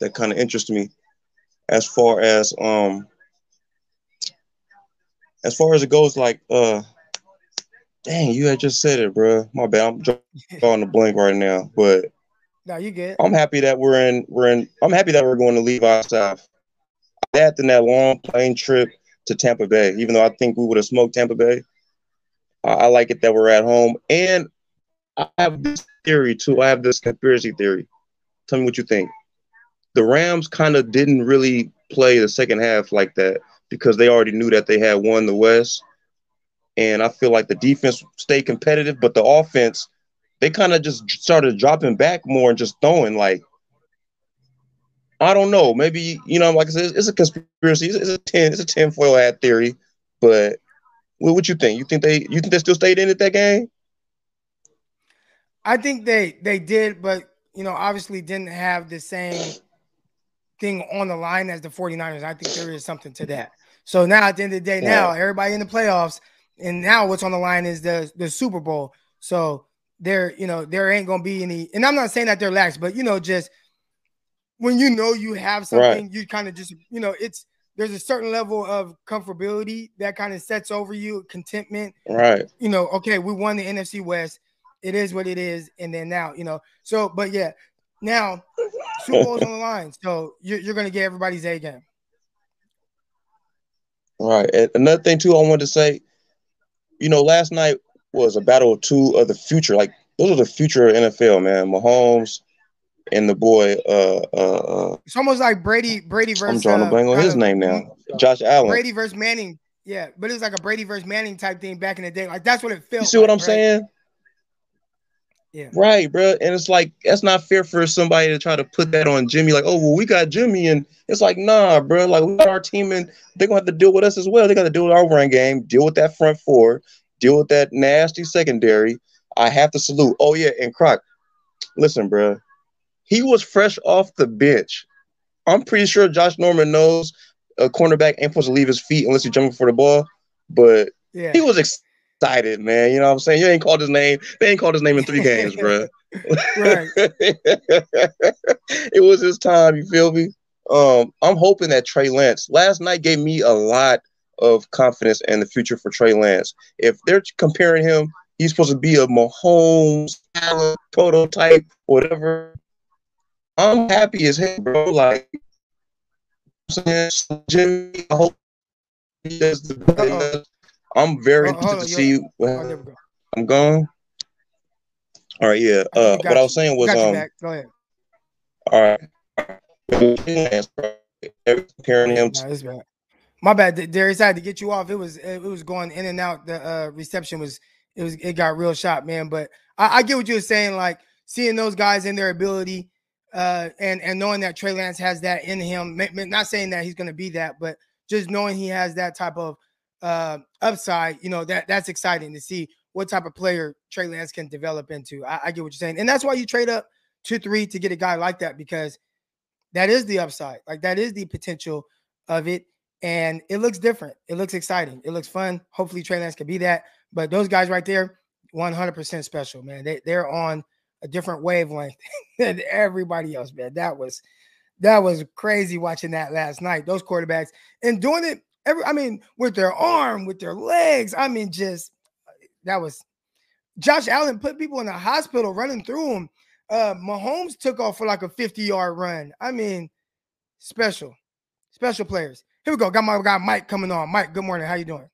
that kind of interests me as far as um as far as it goes like uh dang you had just said it bro my bad i'm drawing the blank right now but no, you get. I'm happy that we're in. We're in. I'm happy that we're going to leave Levi South. That than that long plane trip to Tampa Bay. Even though I think we would have smoked Tampa Bay, I like it that we're at home. And I have this theory too. I have this conspiracy theory. Tell me what you think. The Rams kind of didn't really play the second half like that because they already knew that they had won the West. And I feel like the defense stayed competitive, but the offense, they kind of just started dropping back more and just throwing like I don't know. Maybe you know, like I said, it's a conspiracy. It's a ten. It's a tinfoil hat theory. But what would you think? You think they? You think they still stayed in at that game? I think they they did, but you know, obviously didn't have the same thing on the line as the 49ers. I think there is something to that. So now at the end of the day, now everybody in the playoffs, and now what's on the line is the the Super Bowl. So there, you know, there ain't gonna be any, and I'm not saying that they're lax, but you know, just when you know you have something, right. you kind of just, you know, it's there's a certain level of comfortability that kind of sets over you, contentment. Right. You know, okay, we won the NFC West. It is what it is. And then now, you know, so but yeah, now Super Bowl's on the [LAUGHS] line. So you're, you're gonna get everybody's A game. All right. And another thing too, I wanted to say, you know, last night was a battle of two of the future. Like those are the future of NFL, man. Mahomes, and the boy. Uh, uh, uh, it's almost like Brady. Brady versus. I'm drawing a blank on his name now. Josh Allen. Brady versus Manning. Yeah, but it was like a Brady versus Manning type thing back in the day. Like that's what it felt. You see like, what I'm right? saying? Yeah. Right, bro. And it's like that's not fair for somebody to try to put that on Jimmy. Like, oh well, we got Jimmy, and it's like, nah, bro. Like we got our team, and they're gonna have to deal with us as well. They got to deal with our run game, deal with that front four, deal with that nasty secondary. I have to salute. Oh yeah, and Croc, listen, bro. He was fresh off the bench. I'm pretty sure Josh Norman knows a cornerback ain't supposed to leave his feet unless he's jumping for the ball. But yeah. he was excited, man. You know what I'm saying? You ain't called his name. They ain't called his name in three games, bro. right. [LAUGHS] it was his time. You feel me? Um, I'm hoping that Trey Lance last night gave me a lot of confidence in the future for Trey Lance. If they're comparing him, he's supposed to be a Mahomes prototype, whatever. I'm happy as hell, bro. Like, Jimmy, I hope he does the best. I'm very hold interested on, to see. You. Oh, go. I'm gone. All right, yeah. Uh, what got I was saying was, um. Go ahead. all right. Comparing him to it's bad. My bad, Darius. I had to get you off. It was it was going in and out. The uh, reception was it was it got real shot, man. But I, I get what you're saying. Like seeing those guys in their ability, uh, and and knowing that Trey Lance has that in him. Not saying that he's going to be that, but just knowing he has that type of uh, upside. You know that that's exciting to see what type of player Trey Lance can develop into. I, I get what you're saying, and that's why you trade up to three to get a guy like that because that is the upside. Like that is the potential of it. And it looks different. It looks exciting. It looks fun. Hopefully Trey Lance can be that. But those guys right there, 100% special, man. They, they're on a different wavelength [LAUGHS] than everybody else, man. That was that was crazy watching that last night. Those quarterbacks and doing it every I mean with their arm, with their legs. I mean just that was Josh Allen put people in the hospital running through him. Uh Mahomes took off for like a 50 yard run. I mean, special, special players. Here we go. Got my guy Mike coming on. Mike, good morning. How you doing?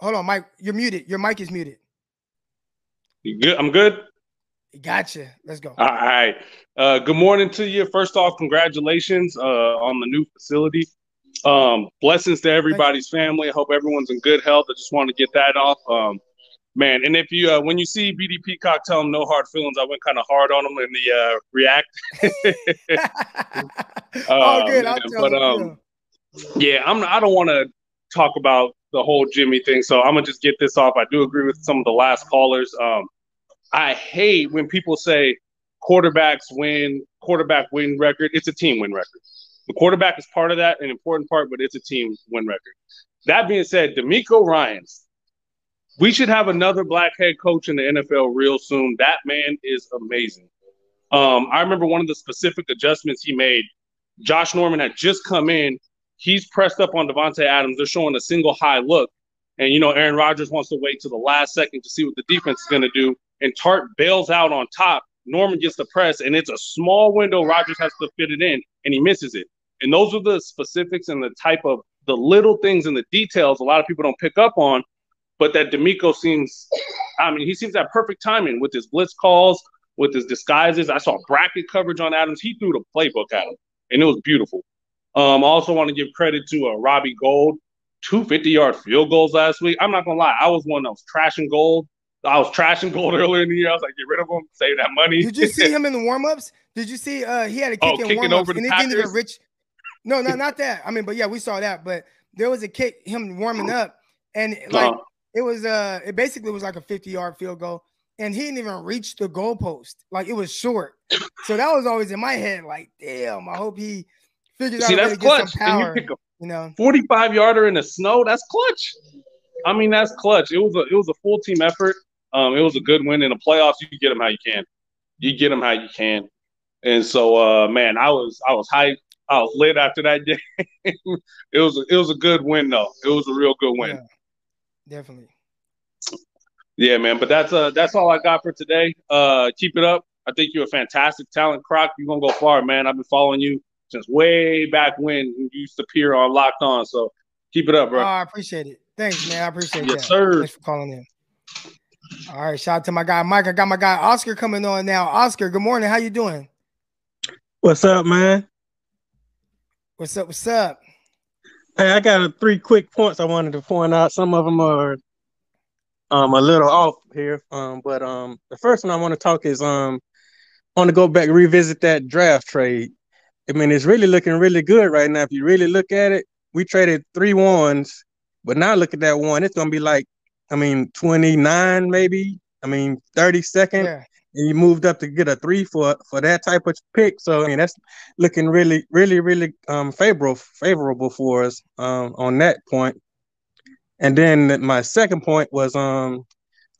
Hold on, Mike. You're muted. Your mic is muted. You good? I'm good. Gotcha. Let's go. All right. Uh, good morning to you. First off, congratulations uh, on the new facility. Um, blessings to everybody's family. I hope everyone's in good health. I just want to get that off. Um, man, and if you uh, when you see BD Peacock tell him no hard feelings, I went kind of hard on him in the uh, react. [LAUGHS] [LAUGHS] oh, Uh, good. I'll man, tell but um, yeah, I'm. I don't want to talk about the whole Jimmy thing, so I'm gonna just get this off. I do agree with some of the last callers. Um, I hate when people say quarterbacks win, quarterback win record. It's a team win record. The quarterback is part of that, an important part, but it's a team win record. That being said, DeMeco Ryans, we should have another black head coach in the NFL real soon. That man is amazing. Um, I remember one of the specific adjustments he made. Josh Norman had just come in. He's pressed up on Davante Adams. They're showing a single high look. And, you know, Aaron Rodgers wants to wait to the last second to see what the defense is going to do. And Tartt bails out on top. Norman gets the press, and it's a small window. Rodgers has to fit it in, and he misses it. And those are the specifics and the type of the little things and the details a lot of people don't pick up on. But that DeMeco seems, I mean, he seems to have perfect timing with his blitz calls, with his disguises. I saw bracket coverage on Adams. He threw the playbook at him, and it was beautiful. Um, I also want to give credit to uh, Robbie Gould, two 50 yard field goals last week. I'm not gonna lie, I was one that was trashing Gould. I was trashing Gould [LAUGHS] earlier in the year. I was like, get rid of him, save that money. Did you see [LAUGHS] him in the warm ups? Did you see uh he had a kick Oh, in kicking warm ups over the and it didn't even Packers? No, no, not that. I mean, but yeah, we saw that. But there was a kick, him warming up, and like Uh, it was uh it basically was like a 50 yard field goal, and he didn't even reach the goalpost. Like it was short. So that was always in my head, like, damn, I hope he figures see, out that's to get clutch. you power. a You know, 45 yarder in the snow. That's clutch. I mean, that's clutch. It was a it was a full team effort. Um, it was a good win in the playoffs. You get them how you can. You get them how you can. And so, uh, man, I was I was hyped. I was lit after that [LAUGHS] game. it was a, it was a good win though. It was a real good win. Yeah, definitely. Yeah, man. But that's uh that's all I got for today. Uh, keep it up. I think you're a fantastic talent, Croc. You're gonna go far, man. I've been following you since way back when you used to appear on Locked On. So keep it up, Oh, bro. I appreciate it. Thanks, man. I appreciate Yes, that. sir. Thanks for calling in. All right, shout out to my guy Mike. I got my guy Oscar coming on now. Oscar, good morning. How you doing? What's up, man? What's up? What's up? Hey, I got three quick points I wanted to point out. Some of them are um a little off here. Um, but um the first one I want to talk is um I want to go back revisit that draft trade. I mean, it's really looking really good right now. If you really look at it, we traded three ones, but now look at that one. It's gonna be like, I mean, 29 maybe. I mean, 30 second. Yeah. And you moved up to get a three for for that type of pick. So I mean that's looking really, really, really um favorable favorable for us um on that point. And then my second point was um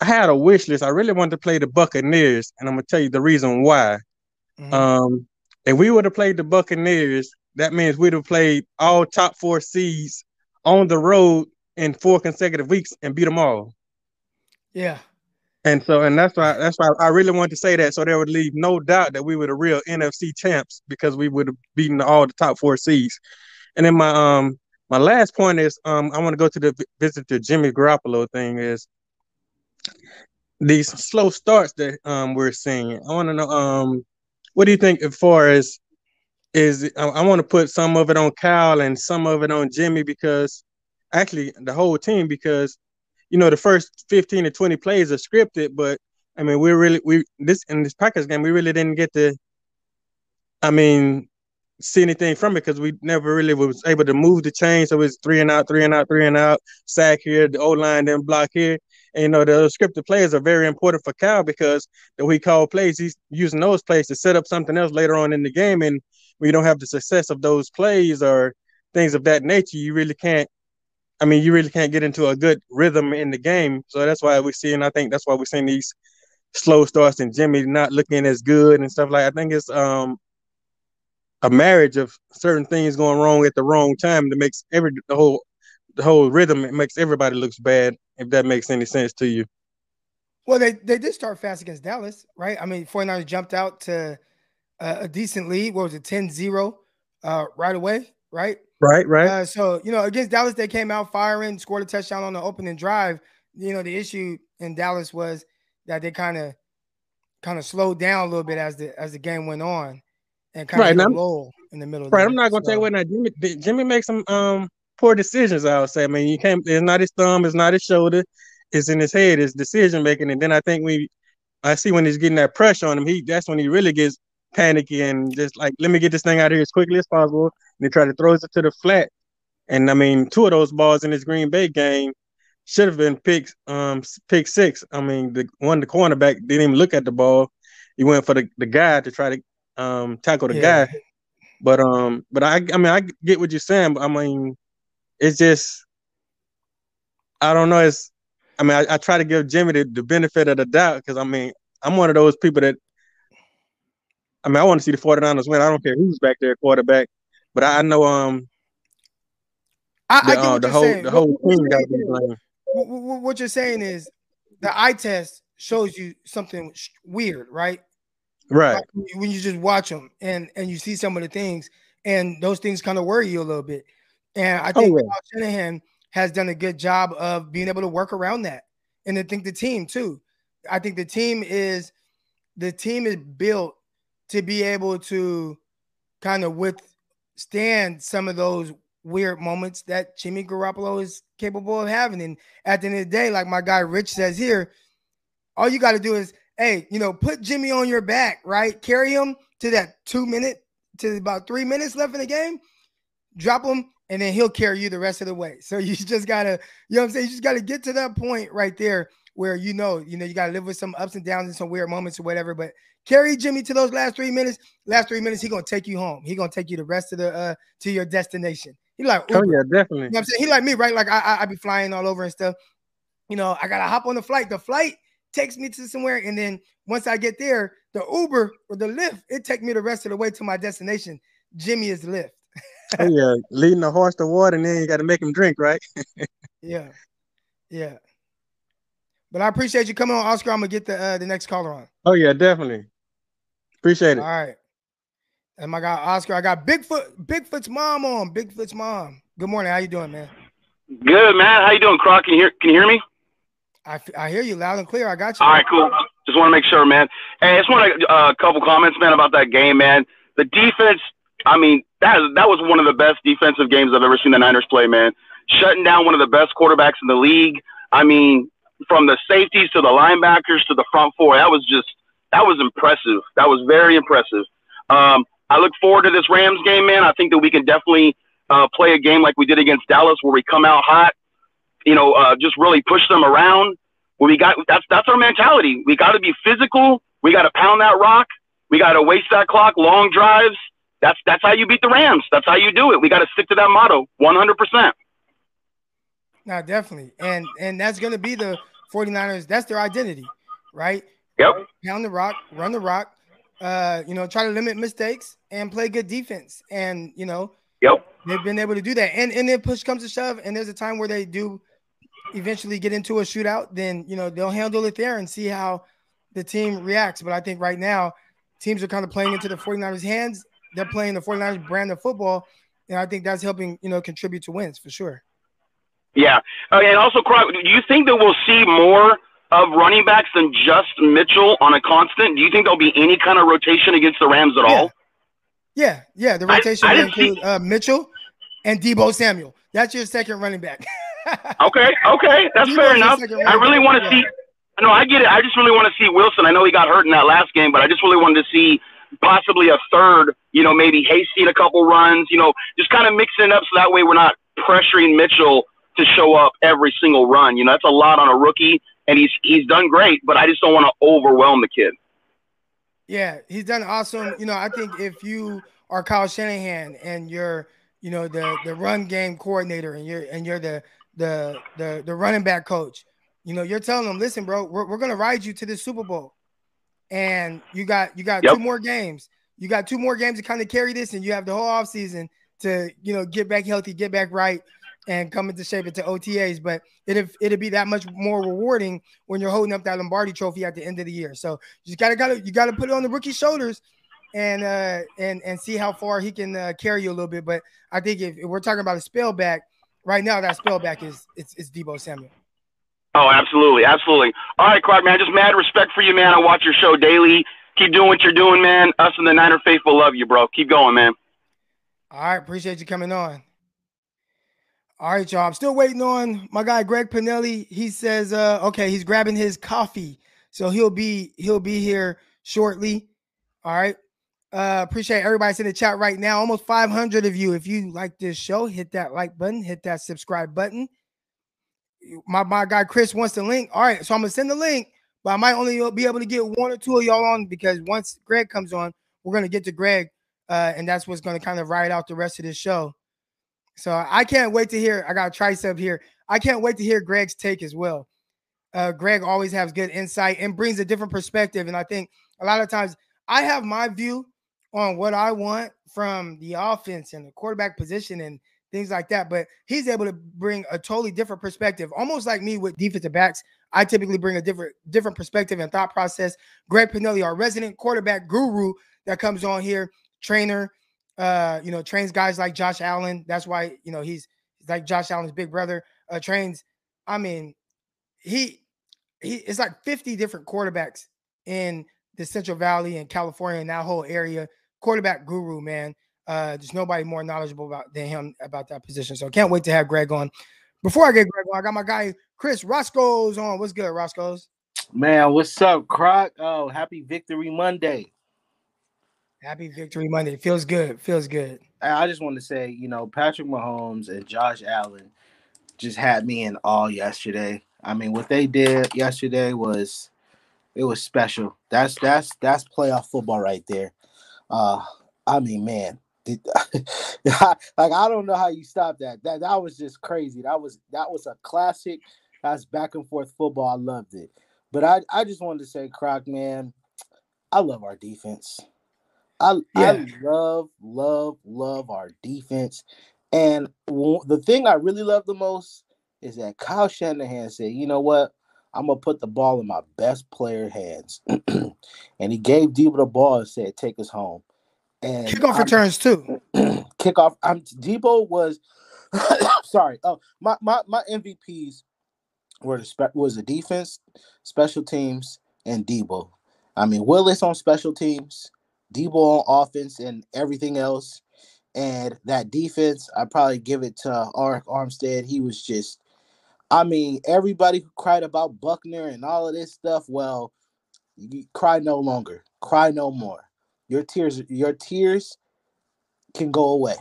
I had a wish list. I really wanted to play the Buccaneers, and I'm gonna tell you the reason why. Mhm. Um if we would have played the Buccaneers, that means we'd have played all top four seeds on the road in four consecutive weeks and beat them all. Yeah. And so, and that's why that's why I really wanted to say that, so there would leave no doubt that we were the real NFC champs because we would have beaten all the top four seeds. And then my um my last point is um I want to go to the visit the Jimmy Garoppolo thing is these slow starts that um we're seeing. I want to know um what do you think as far as is I, I want to put some of it on Kyle and some of it on Jimmy because actually the whole team because you know the first 15 to 20 plays are scripted but I mean we really we this in this Packers game we really didn't get to I mean see anything from it because we never really was able to move the chain. So it's three and out three and out three and out sack here the O line then block here. And you know the scripted plays are very important for Cal because the we call plays he's using those plays to set up something else later on in the game. And we don't have the success of those plays or things of that nature you really can't I mean, you really can't get into a good rhythm in the game. So that's why we're seeing, I think that's why we're seeing these slow starts and Jimmy not looking as good and stuff like I think it's um a marriage of certain things going wrong at the wrong time that makes every the whole the whole rhythm it makes everybody looks bad, if that makes any sense to you. Well, they, they did start fast against Dallas, right? I mean, 49ers jumped out to a, decent lead. What was it, 10 0 uh, right away, right? Right, right. Uh, so, you know, against Dallas, they came out firing, scored a touchdown on the opening drive. You know, the issue in Dallas was that they kind of kind of slowed down a little bit as the as the game went on and kind Right, of lull in the middle. Right. I'm not gonna So- say what now. Jimmy Jimmy makes some um poor decisions. I would say. I mean, you can't. It's not his thumb. It's not his shoulder. It's in his head. It's decision making. And then I think we, I see when he's getting that pressure on him. He that's when he really gets panicky and just like, let me get this thing out of here as quickly as possible. And he try to throw it to the flat. And I mean, two of those balls in his Green Bay game should have been pick um pick six. I mean, the one the cornerback didn't even look at the ball. He went for the, the guy to try to um tackle the Yeah. guy. But um, but I I mean I get what you're saying. But I mean, it's just I don't know. It's I mean I, I try to give Jimmy the, the benefit of the doubt because I mean I'm one of those people that I mean I want to see the 49ers win. I don't care who's back there quarterback, but I know um I, I the, get uh, what the you're whole saying. the whole what team got to be blamed. what, what- you're saying is the eye test shows you something weird, right? Right. Like, when you- just watch them and and you see some of the things, and those things kind of worry you a little bit. And I Oh, think yeah. Shanahan has done a good job of being able to work around that, and I think the team too. I think the team is the team is built to be able to kind of withstand some of those weird moments that Jimmy Garoppolo is capable of having. And at the end of the day, like my guy Rich says here, all you got to do is, hey, you know, put Jimmy on your back, right? Carry him to that two minute to about three minutes left in the game, drop him, and then he'll carry you the rest of the way. So [LAUGHS] you just gotta, you know what I'm saying? You just gotta get to that point right there where you know, you know, you gotta live with some ups and downs and some weird moments or whatever. But carry Jimmy to those last three minutes. Last three minutes, he gonna take you home. He gonna take you the rest of the uh to your destination. He like Oh Uber. yeah, You definitely. know what I'm saying? He like me, right? Like I, I I be flying all over and stuff. You know, I gotta hop on the flight. The flight takes me to somewhere, and then once I get there, the Uber or the Lyft, it take me the rest of the way to my destination. Jimmy is Lyft. Oh yeah, leading the horse to water, and then you got to make him drink, right? [LAUGHS] Yeah, yeah. But I appreciate you coming on, Oscar. I'm gonna get the uh, the next caller on. Oh yeah, definitely. Appreciate it. All right. And my guy Oscar, I got Bigfoot, Bigfoot's mom on. Bigfoot's mom. Good morning. How you doing, man? Good, man. How you doing, Croc? Can you hear, can you hear me? I, I hear you loud and clear. I got you. All right, cool. Just want to make sure, man. Hey, I just want a uh, couple comments, man, about that game, man. The defense, I mean, that that was one of the best defensive games I've ever seen the Niners play, man. Shutting down one of the best quarterbacks in the league. I mean, from the safeties to the linebackers to the front four, that was just that was impressive. That was very impressive. Um, I look forward to this Rams game, man. I think that we can definitely uh, play a game like we did against Dallas, where we come out hot, you know, uh, just really push them around. When we got that's that's our mentality. We got to be physical. We got to pound that rock. We got to waste that clock. Long drives. That's that's how you beat the Rams. That's how you do it. We got to stick to that motto, 100. percent No, definitely. And and that's gonna be the 49ers, that's their identity, right? Yep. Pound the rock, run the rock, uh, you know, try to limit mistakes and play good defense. And you know, Yep. they've been able to do that. And and then push comes to shove, and there's a time where they do eventually get into a shootout, then you know they'll handle it there and see how the team reacts. But I think right now, teams are kind of playing into the 49ers' hands. They're playing the 49ers brand of football, and I think that's helping, you know, contribute to wins for sure. Yeah. Uh, and also, Croc, do you think that we'll see more of running backs than just Mitchell on a constant? Do you think there'll be any kind of rotation against the Rams at all? Yeah, yeah. The rotation I will didn't see- uh, Mitchell and Deebo Samuel. That's your second running back. [LAUGHS] Okay, okay, that's Deebo's fair enough. I really want to yeah. see. No, I get it. I just really want to see Wilson. I know he got hurt in that last game, but I just really wanted to see possibly a third. You know, maybe Hasty in a couple runs. You know, just kind of mixing it up so that way we're not pressuring Mitchell to show up every single run. You know, that's a lot on a rookie, and he's he's done great, but I just don't want to overwhelm the kid. Yeah, he's done awesome. You know, I think if you are Kyle Shanahan and you're, you know, the the run game coordinator and you're and you're the the the the running back coach, you know, you're telling them, listen, bro, we're, we're gonna ride you to the Super Bowl. And you got you got Yep. two more games. You got two more games to kind of carry this, and you have the whole offseason to, you know, get back healthy, get back right, and come into shape into OTAs. But it'd it'd be that much more rewarding when you're holding up that Lombardi trophy at the end of the year. So you just gotta gotta you gotta put it on the rookie's shoulders and uh and and see how far he can uh, carry you a little bit. But I think if, if we're talking about a spell back right now, that spell back is it's, it's Deebo Samuel. Oh, absolutely, absolutely. All right, Clark, man, just mad respect for you, man. I watch your show daily. Keep doing what you're doing, man. Us and the Niner faithful love you, bro. Keep going, man. All right, appreciate you coming on. All right, y'all. I'm still waiting on my guy Greg Pinelli. He says, uh, okay, he's grabbing his coffee. So he'll be he'll be here shortly. All right. Uh appreciate everybody's in the chat right now. Almost 500 of you. If you like this show, hit that like button, hit that subscribe button. My my guy Chris wants the link. All right, so I'm gonna send the link, but I might only be able to get one or two of y'all on because once Greg comes on, we're gonna get to Greg, uh, and that's what's gonna kind of ride out the rest of this show. So I can't wait to hear. I got a tricep here. I can't wait to hear Greg's take as well. Uh, Greg always has good insight and brings a different perspective. And I think a lot of times I have my view on what I want from the offense and the quarterback position and things like that. But he's able to bring a totally different perspective, almost like me with defensive backs. I typically bring a different different perspective and thought process. Greg Pinelli, our resident quarterback guru that comes on here, trainer, uh, you know, trains guys like Josh Allen. That's why, you know, he's, like Josh Allen's big brother, uh, trains. I mean, he he it's like 50 different quarterbacks in the Central Valley and California and that whole area. Quarterback guru, man. Uh, there's nobody more knowledgeable about than him about that position. So can't wait to have Greg on. Before I get Greg on, I got my guy Chris Roscoe's on. What's good, Roscoe's? Man, what's up, Croc? Oh, happy Victory Monday. Happy Victory Monday. Feels good. Feels good. I just want to say, you know, Patrick Mahomes and Josh Allen just had me in awe yesterday. I mean, what they did yesterday was it was special. That's that's that's playoff football right there. Uh I mean, man, did, [LAUGHS] like I don't know how you stop that. That that was just crazy. That was that was a classic. That's back and forth football. I loved it. But I I just wanted to say, Croc, man, I love our defense. I Yeah. I love love love our defense. And w- the thing I really love the most is that Kyle Shanahan said, "You know what? I'm gonna put the ball in my best player hands." [CLEARS THROAT] and he gave Deebo the ball and said, "Take us home." And Kickoff I'm- returns too. [CLEARS THROAT] kickoff. I'm Deebo was [COUGHS] sorry. Oh, my my my MVPs were the spe- was the defense, special teams, and Deebo. I mean Willis on special teams, Deebo on offense, and everything else. And that defense, I probably give it to Arik Armstead. He was just, I mean, everybody who cried about Buckner and all of this stuff. Well, you cry no longer. Cry no more. Your tears, your tears can go away.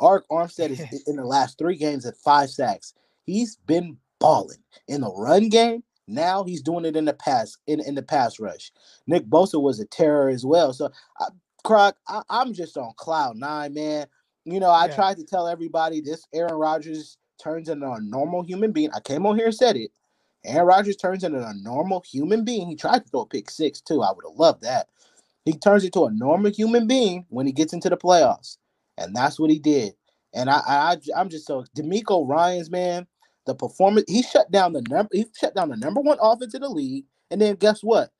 Arik Armstead is [LAUGHS] in the last three games at five sacks. He's been balling in the run game. Now he's doing it in the pass in, in the pass rush. Nick Bosa was a terror as well. So, I, Croc, I, I'm just on cloud nine, man. You know, I Yeah. tried to tell everybody this Aaron Rodgers turns into a normal human being. I came on here and said it. Aaron Rodgers turns into a normal human being. He tried to throw a pick six too. I would have loved that. He turns into a normal human being when he gets into the playoffs, and that's what he did. And I, I I'm just so DeMeco Ryan's man, the performance he shut down the number he shut down the number one offense in the league, and then guess what?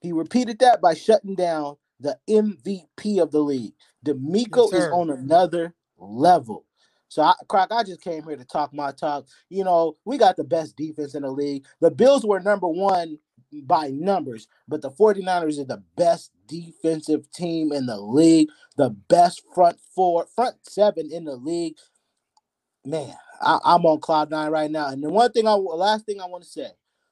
He repeated that by shutting down the MVP of the league. DeMeco Yes, is on another level. So, I, Croc, I just came here to talk my talk. You know, we got the best defense in the league. The Bills were number one by numbers, but the 49ers are the best defensive team in the league, the best front four, front seven in the league. Man, I, I'm on cloud nine right now. And the one thing I last thing I want to say,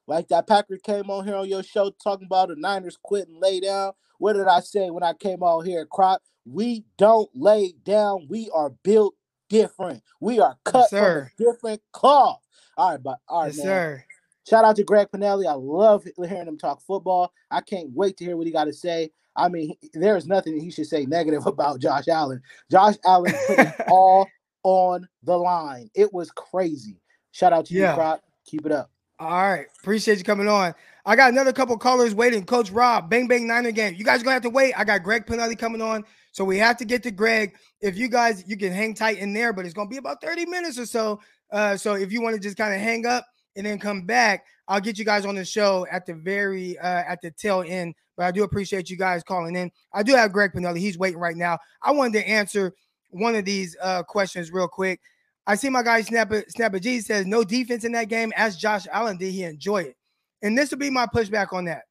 like that Packer came on here on your show talking about the Niners quit and lay down. What did I say when I came on here, Croc? We don't lay down. We are built different. We are cut from a different cloth. All right, but all right, Yes, man. sir. Shout out to Greg Pinelli. I love hearing him talk football. I can't wait to hear what he got to say. I mean, there is nothing he should say negative [LAUGHS] about Josh Allen. Josh Allen put [LAUGHS] all on the line. It was crazy. Shout out to Yeah. you, Croc. Keep it up. All right. Appreciate you coming on. I got another couple callers waiting. Coach Rob, Bang Bang Niner game. You guys gonna have to wait. I got Greg Pinelli coming on. So we have to get to Greg. If you guys you can hang tight in there, but it's gonna be about 30 minutes or so. Uh, so if you want to just kind of hang up and then come back, I'll get you guys on the show at the very uh at the tail end. But I do appreciate you guys calling in. I do have Greg Pinelli. He's waiting right now. I wanted to answer one of these uh questions real quick. I see my guy Snapper Snapper G says no defense in that game. Ask Josh Allen, did he enjoy it? And this will be my pushback on that.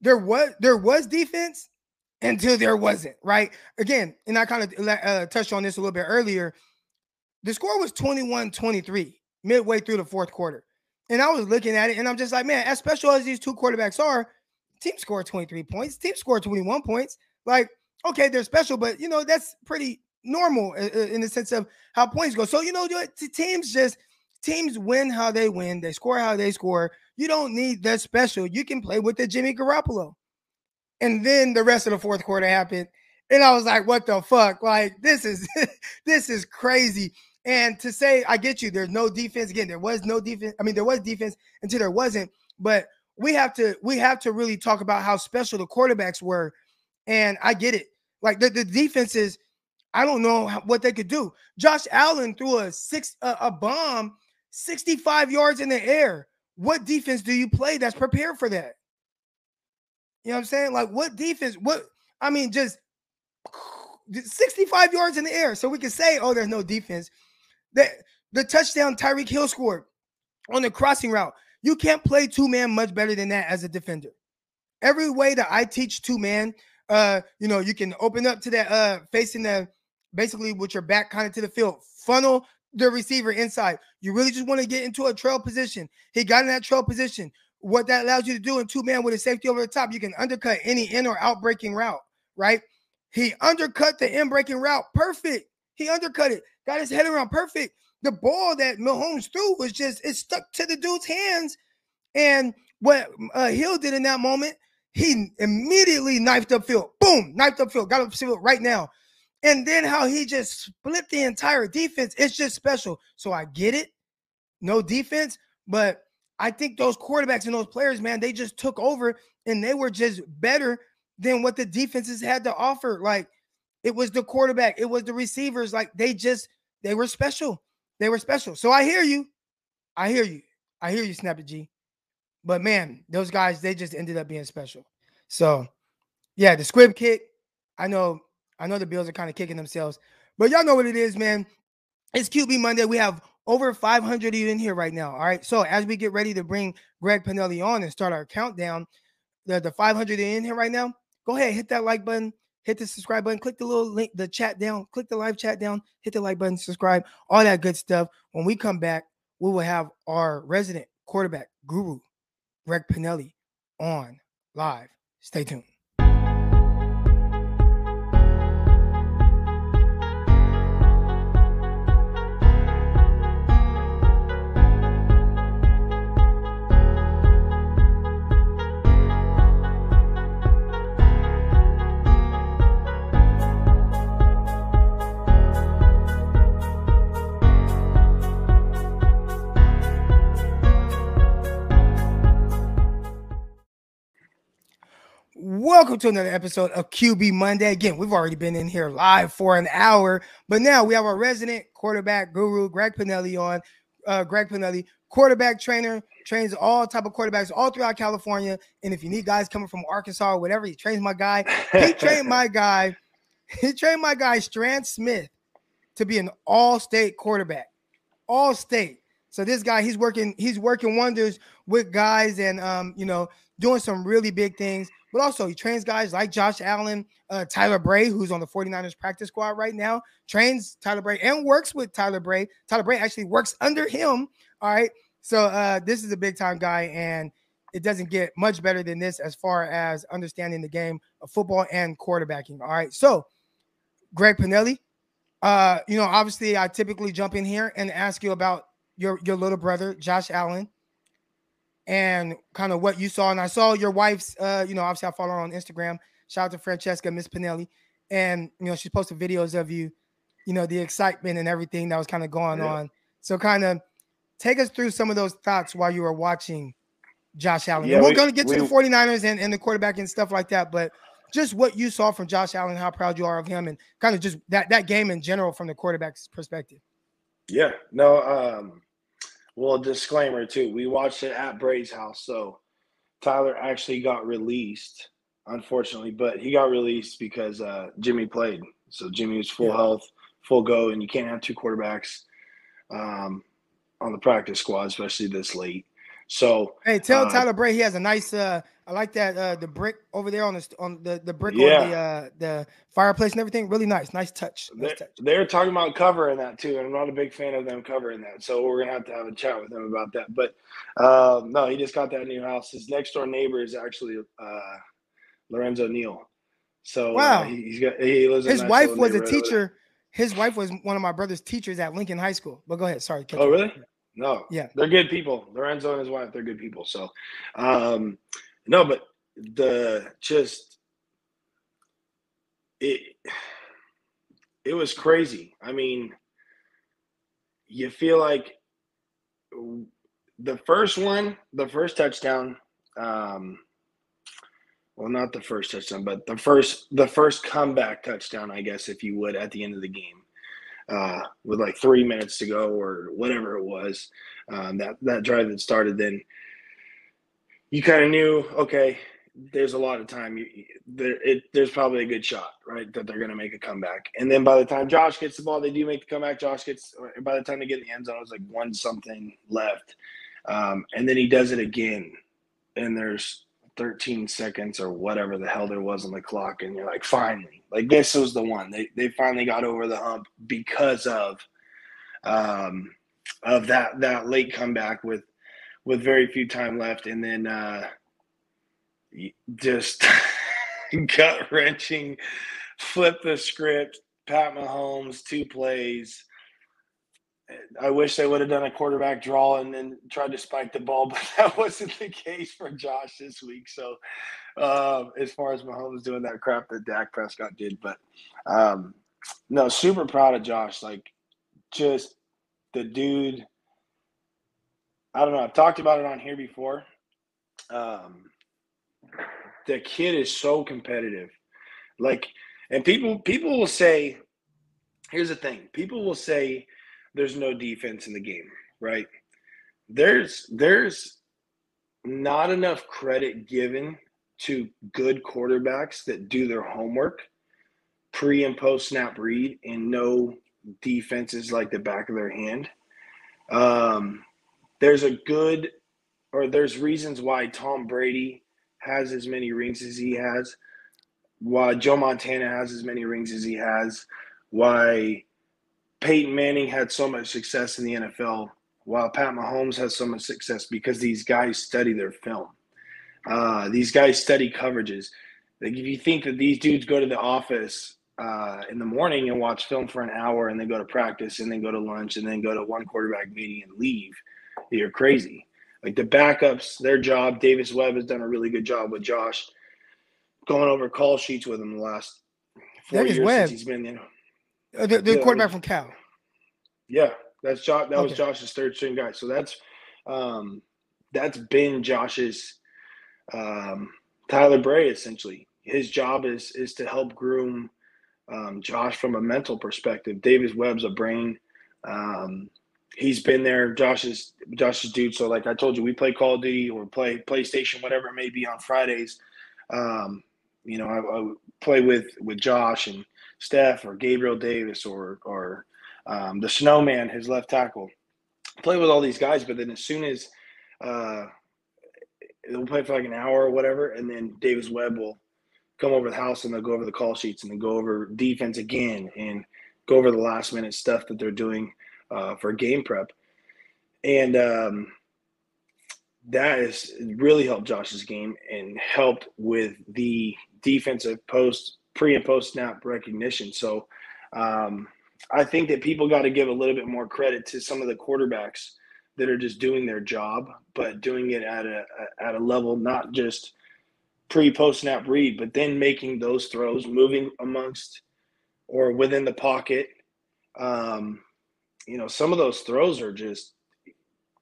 There was there was defense until there wasn't, right? Again, and I kind of uh, touched on this a little bit earlier. The score was 21-23 midway through the fourth quarter. And I was looking at it and I'm just like, man, as special as these two quarterbacks are, team scored 23 points, team scored 21 points. Like, okay, they're special, but you know, that's pretty normal in the sense of how points go. So, you know, teams just teams win how they win, they score how they score. You don't need that special. You can play with the Jimmy Garoppolo. And then the rest of the fourth quarter happened. And I was like, what the fuck? Like, this is [LAUGHS] this is crazy. And to say, I get you, there's no defense. Again, there was no defense. I mean, there was defense until there wasn't. But we have to we have to really talk about how special the quarterbacks were. And I get it. Like the, the defenses, I don't know what they could do. Josh Allen threw a six a, a bomb 65 yards in the air. What defense do you play that's prepared for that? You know what I'm saying? Like what defense? What I mean, just 65 yards in the air. So we can say, oh, there's no defense. The, the touchdown Tyreek Hill scored on the crossing route. You can't play two man much better than that as a defender. Every way that I teach two man, Uh, you know, you can open up to that uh facing the basically with your back kind of to the field, funnel the receiver inside. You really just want to get into a trail position. He got in that trail position. What that allows you to do in two man with a safety over the top, you can undercut any in or out breaking route, right? He undercut the in breaking route. Perfect. He undercut it. Got his head around. Perfect. The ball that Mahomes threw was just it stuck to the dude's hands. And what uh, Hill did in that moment, he immediately knifed upfield. Boom, knifed upfield. Got upfield right now. And then how he just split the entire defense. It's just special. So I get it. No defense, but I think those quarterbacks and those players, man, they just took over and they were just better than what the defenses had to offer. Like it was the quarterback, it was the receivers. Like they just they were special. They were special. So I hear you. I hear you. I hear you, Snappy G. But man, those guys, they just ended up being special. So yeah, the squib kick. I know, I know the Bills are kind of kicking themselves, but y'all know what it is, man. It's QB Monday. We have over 500 of you in here right now. All right. So as we get ready to bring Greg Pinelli on and start our countdown, the, the 500 in here right now, go ahead, hit that like button, hit the subscribe button, click the little link, the chat down, click the live chat down, hit the like button, subscribe, all that good stuff. When we come back, we will have our resident quarterback guru, Greg Pinelli, on live. Stay tuned. Welcome to another episode of QB Monday. Again, we've already been in here live for an hour, but now we have our resident quarterback guru, Greg Pinelli, on. Uh, Greg Pinelli, quarterback trainer, trains all type of quarterbacks all throughout California. And if you need guys coming from Arkansas or whatever, he trains my guy. He [LAUGHS] trained my guy. He trained my guy Strand Smith to be an all-state quarterback, all-state. So this guy, he's working, he's working wonders with guys, and um, you know, doing some really big things. But also, he trains guys like Josh Allen, uh, Tyler Bray, who's on the 49ers practice squad right now, trains Tyler Bray and works with Tyler Bray. Tyler Bray actually works under him. All right. So uh, this is a big time guy, and it doesn't get much better than this as far as understanding the game of football and quarterbacking. All right. So, Greg Pinelli, uh, you know, obviously, I typically jump in here and ask you about your your little brother, Josh Allen and kind of what you saw. And I saw your wife's, uh, you know, obviously I follow her on Instagram. Shout out to Francesca, Miss Pinelli. And, you know, she posted videos of you, you know, the excitement and everything that was kind of going yeah. on. So kind of take us through some of those thoughts while you were watching Josh Allen. Yeah, we're we, going to get to the 49ers and, and the quarterback and stuff like that. But just what you saw from Josh Allen, how proud you are of him, and kind of just that, that game in general from the quarterback's perspective. Yeah, no, um, well, disclaimer too. We watched it at Bray's house, so Tyler actually got released, unfortunately, but he got released because uh, Jimmy played. So Jimmy was full yeah. health, full go, and you can't have two quarterbacks um, on the practice squad, especially this late. So hey, tell uh, Tyler Bray he has a nice uh, I like that uh the brick over there on the on the the brick yeah. on the uh the fireplace and everything. Really nice, nice touch. Nice they're, touch. they're talking about covering that too, and I'm not a big fan of them covering that. So we're gonna have to have a chat with them about that. But um, no, he just got that new house. His next door neighbor is actually uh, Lorenzo Neal. So uh, wow, uh, he, got he lives. His wife was a teacher. His wife was one of my brother's teachers at Lincoln High School. But go ahead. Sorry. Oh, really? No. Yeah. They're good people. Lorenzo and his wife, they're good people. So, um, no, but the just it it was crazy. I mean, you feel like the first one, the first touchdown, um, well, not the first touchdown, but the first the first comeback touchdown, I guess, if you would, at the end of the game, uh, with like three minutes to go or whatever it was, um, that that drive that started. Then you kind of knew, okay, there's a lot of time. You, there, it, there's probably a good shot, right, that they're going to make a comeback. And then by the time Josh gets the ball, they do make the comeback. Josh gets. By the time they get in the end zone, it was like one something left, um, and then he does it again, and there's 13 seconds or whatever the hell there was on the clock, and you're like, finally, like this was the one. They they finally got over the hump because of um of that that late comeback with with very few time left, and then uh just [LAUGHS] gut wrenching, flip the script, Pat Mahomes, two plays. I wish they would have done a quarterback draw and then tried to spike the ball, [LAUGHS] but that wasn't the case for Josh this week. So, um, as far as Mahomes doing that crap that Dak Prescott did, but um, no, super proud of Josh. Like, just the dude. I don't know. I've talked about it on here before. Um, the kid is so competitive. Like, and people people will say, here's the thing: people will say there's no defense in the game, right? There's there's not enough credit given to good quarterbacks that do their homework pre and post snap read and know defenses like the back of their hand. Um, there's a good, or there's reasons why Tom Brady has as many rings as he has, why Joe Montana has as many rings as he has, why Peyton Manning had so much success in the NFL, while Pat Mahomes has so much success because these guys study their film. Uh, these guys study coverages. Like if you think that these dudes go to the office uh, in the morning and watch film for an hour and then go to practice and then go to lunch and then go to one quarterback meeting and leave, you're crazy. Like the backups, their job, Davis Webb has done a really good job with Josh going over call sheets with him the last four Davis years Webb. since he's been there. Uh, the, the Yeah, quarterback from Cal. Yeah, that's Josh. That was Josh's third string guy. So that's um, that's been Josh's um, Tyler Bray essentially. His job is is to help groom um, Josh from a mental perspective. Davis Webb's a brain. Um, he's been there. Josh's Josh's dude. So like I told you, we play Call of Duty or play PlayStation, whatever it may be, on Fridays. Um, you know, I, I play with with Josh and Steph or Gabriel Davis or or um, the Snowman, his left tackle. Play with all these guys, but then as soon as uh, they'll play for like an hour or whatever, and then Davis Webb will come over the house and they'll go over the call sheets and then go over defense again and go over the last minute stuff that they're doing uh, for game prep. And um, that has really helped Josh's game and helped with the defensive post, pre and post snap recognition. So um, I think that people got to give a little bit more credit to some of the quarterbacks that are just doing their job, but doing it at a at a level not just pre post snap read, but then making those throws, moving amongst or within the pocket. Um, you know, some of those throws are just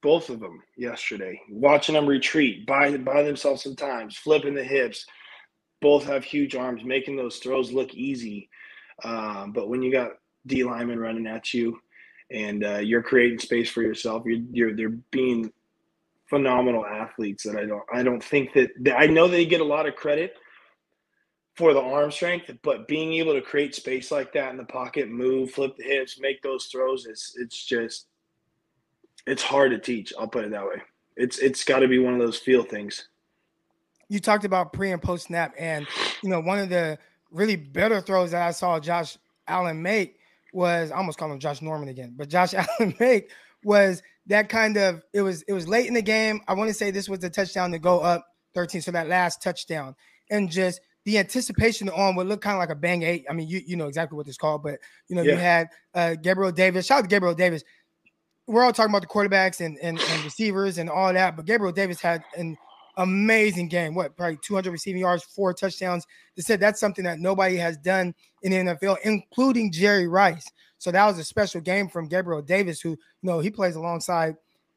both of them yesterday. Watching them retreat, buy buy themselves some times, flipping the hips. Both have huge arms, making those throws look easy. Um, but when you got D linemen running at you, and uh, you're creating space for yourself, you're you're they're being phenomenal athletes that I don't I don't think that I know they get a lot of credit for the arm strength, but being able to create space like that in the pocket, move, flip the hips, make those throws, it's it's just it's hard to teach. I'll put it that way. It's it's got to be one of those feel things. You talked about pre and post snap, and you know one of the really better throws that I saw Josh Allen make was I almost call him Josh Norman again, but Josh [LAUGHS] Allen make was that kind of it was it was late in the game. I want to say this was the touchdown to go up 13, so that last touchdown, and just the anticipation on what looked kind of like a bang eight. I mean, you you know exactly what it's called, but you know you had uh, Gabriel Davis. Shout out to Gabriel Davis. We're all talking about the quarterbacks and, and and receivers and all that, but Gabriel Davis had an amazing game. What probably 200 receiving yards, four touchdowns. They said that's something that nobody has done in the NFL, including Jerry Rice. So that was a special game from Gabriel Davis, who you know he plays alongside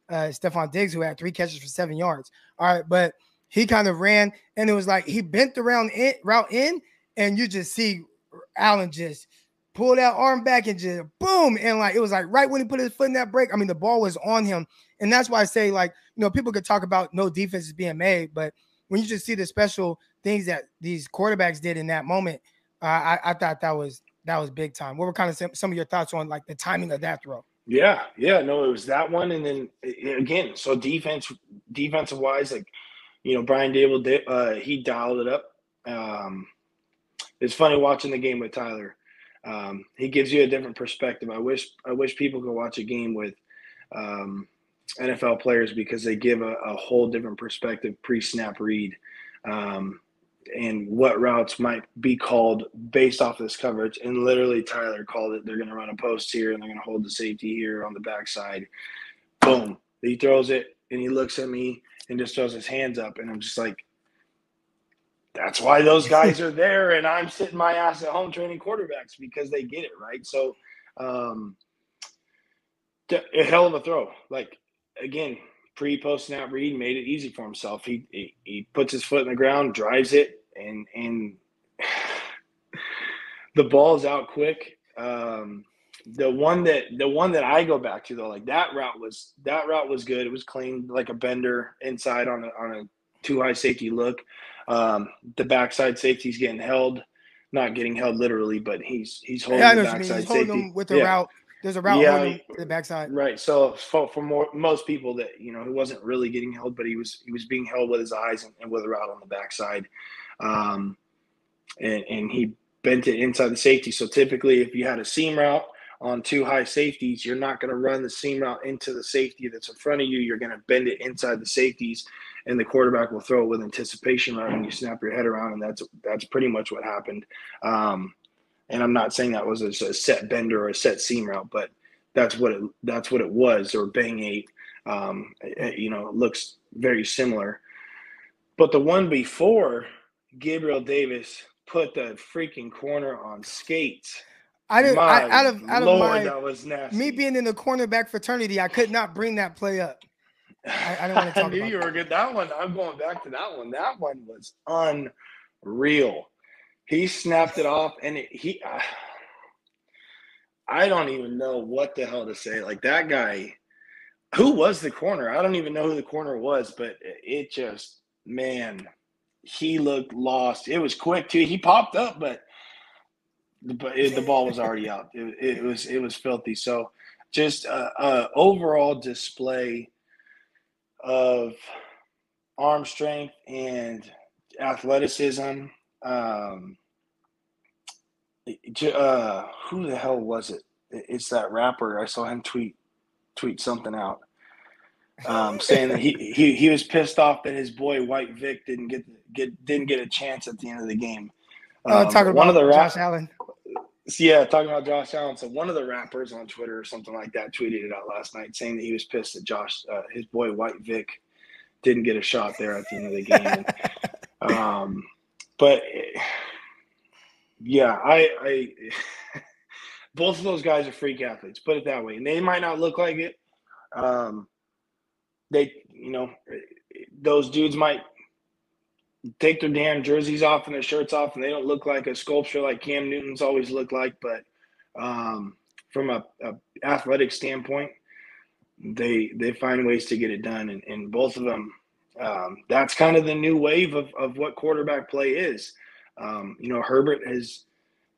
uh, Stefon Diggs, who had three catches for seven yards. All right, but he kind of ran, and it was like he bent around in, route in, and you just see Allen just pull that arm back and just boom, and like it was like right when he put his foot in that break. I mean, the ball was on him, and that's why I say like you know people could talk about no defense is being made, but when you just see the special things that these quarterbacks did in that moment, uh, I, I thought that was that was big time. What were kind of some, of your thoughts on like the timing of that throw? Yeah, yeah, no, it was that one, and then again, so defense, defensive wise, like you know, Brian Daboll uh, he dialed it up. Um, it's funny watching the game with Tyler. Um, he gives you a different perspective. I wish I wish people could watch a game with um, NFL players because they give a, a whole different perspective pre-snap read um, and what routes might be called based off this coverage. And literally, Tyler called it. They're going to run a post here and they're going to hold the safety here on the backside. Boom! He throws it and he looks at me and just throws his hands up, and I'm just like, that's why those [LAUGHS] guys are there and i'm sitting my ass at home training quarterbacks because they get it right so um a hell of a throw like again pre post snap read made it easy for himself he, he he puts his foot in the ground drives it and and [SIGHS] the ball's out quick um the one that the one that I go back to though, like that route was that route was good. It was clean, like a bender inside on a on a too high safety look. Um, the backside safety's getting held, not getting held literally, but he's he's holding Yeah, the know what mean. backside He's holding safety them with the Yeah. route. There's a route Yeah, to the backside. Right. So for, for more most people that you know he wasn't really getting held, but he was he was being held with his eyes and, and with a route on the backside, um, and and he bent it inside the safety. So typically, if you had a seam route on two high safeties, you're not going to run the seam route into the safety that's in front of you. You're going to bend it inside the safeties, and the quarterback will throw it with anticipation right when you snap your head around, and that's that's pretty much what happened. Um, and I'm not saying that was a, a set bender or a set seam route, but that's what it that's what it was or bang eight um eh, you know it looks very similar but the one before gabriel davis put the freaking corner on skates I didn't. I, out of out Lord, of my that was nasty. me being in the cornerback fraternity, I could not bring that play up. I, I didn't want to [LAUGHS] I talk knew about you were good. That one, I'm going back to that one. That one was unreal. He snapped it off, and it, he, uh, I don't even know what the hell to say. Like that guy, who was the corner? I don't even know who the corner was, but it just, man, he looked lost. It was quick too. He popped up, but the, the ball was already out. It, it was it was filthy. So just a overall display of arm strength and athleticism. Um, uh, who the hell was it? It- It's that rapper. I saw him tweet tweet something out, um, [LAUGHS] saying that he, he he was pissed off that his boy White Vic didn't get get didn't get a chance at the end of the game. Uh, Um, talking one about of the rap- Josh Allen. yeah, talking about Josh Allen. So one of the rappers on Twitter or something like that tweeted it out last night, saying that he was pissed that Josh, uh, his boy White Vic, didn't get a shot there at the end of the game. [LAUGHS] Um, but yeah, I, I [LAUGHS] both of those guys are freak athletes. Put it that way, and they might not look like it. Um, they, you know, those dudes might take their damn jerseys off and their shirts off, and they don't look like a sculpture like Cam Newton's always looked like. But um, from a, a athletic standpoint, they they find ways to get it done, and, and both of them. Um, that's kind of the new wave of, of what quarterback play is. Um, you know, Herbert has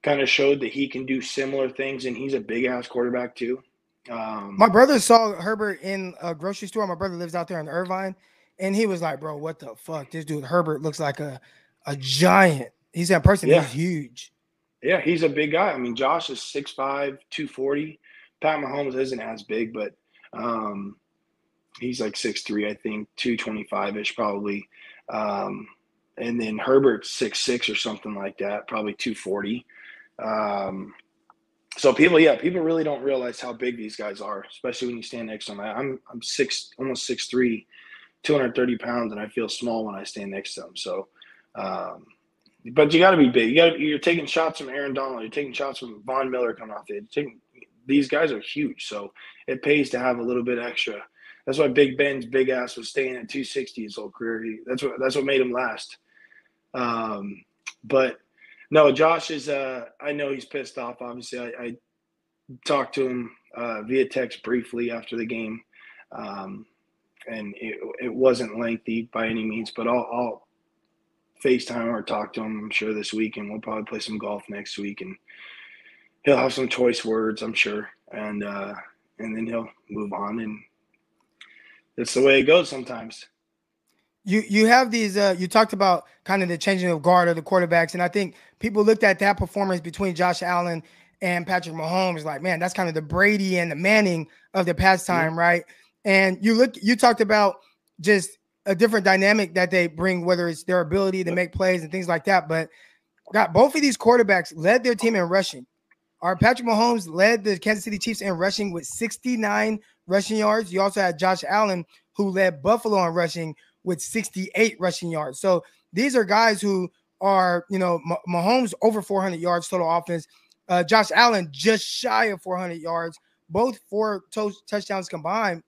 kind of showed that he can do similar things, and he's a big ass quarterback too. Um, My brother saw Herbert in a grocery store. My brother lives out there in Irvine, and he was like, "Bro, what the fuck? This dude Herbert looks like a a giant. He's that person. Yeah. He's huge." Yeah, he's a big guy. I mean, Josh is 6'5, 240. Pat Mahomes isn't as big, but um, he's like six three, I think, 225 ish probably. Um, and then Herbert's 6'6 or something like that, probably 240. Um, so people, yeah, people really don't realize how big these guys are, especially when you stand next to them. I'm I'm six, almost six three, two hundred thirty pounds, and I feel small when I stand next to them. So, um, but you got to be big. You got you're taking shots from Aaron Donald. You're taking shots from Von Miller coming off the. Taking, these guys are huge, so it pays to have a little bit extra. That's why Big Ben's big ass was staying at 260 his whole career. He, that's what that's what made him last. Um, but no, Josh is. Uh, I know he's pissed off. Obviously, I, I talked to him uh, via text briefly after the game, um, and it, it wasn't lengthy by any means. But I'll, I'll FaceTime or talk to him. I'm sure this week, and we'll probably play some golf next week, and he'll have some choice words, I'm sure, and uh, and then he'll move on, and that's the way it goes sometimes. you you have these. Uh, you talked about kind of the changing of guard of the quarterbacks, and I think people looked at that performance between Josh Allen and Patrick Mahomes like, man, that's kind of the Brady and the Manning of the pastime, right? And you look, you talked about just a different dynamic that they bring, whether it's their ability to make plays and things like that. But got both of these quarterbacks led their team in rushing. Our Patrick Mahomes led the Kansas City Chiefs in rushing with 69 rushing yards. You also had Josh Allen, who led Buffalo in rushing with 68 rushing yards. So these are guys who are, you know, Mahomes over 400 yards total offense. Uh, Josh Allen just shy of 400 yards, both four to- touchdowns combined.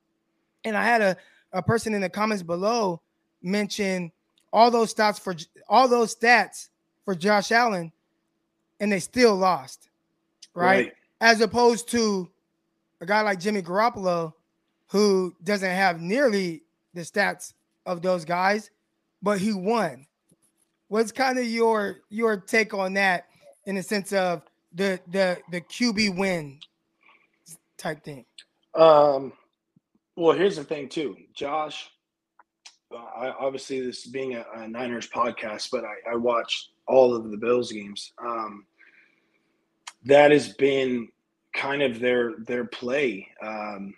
And I had a, a person in the comments below mention all those stats for all those stats for Josh Allen, and they still lost, right? Right. As opposed to a guy like Jimmy Garoppolo, who doesn't have nearly the stats of those guys, but he won. What's kind of your your take on that in the sense of the the the QB win type thing? Um, well, here's the thing too, Josh. uh, I, obviously, this being a, a Niners podcast, but I, I watched all of the Bills games. Um, that has been kind of their their play. Um,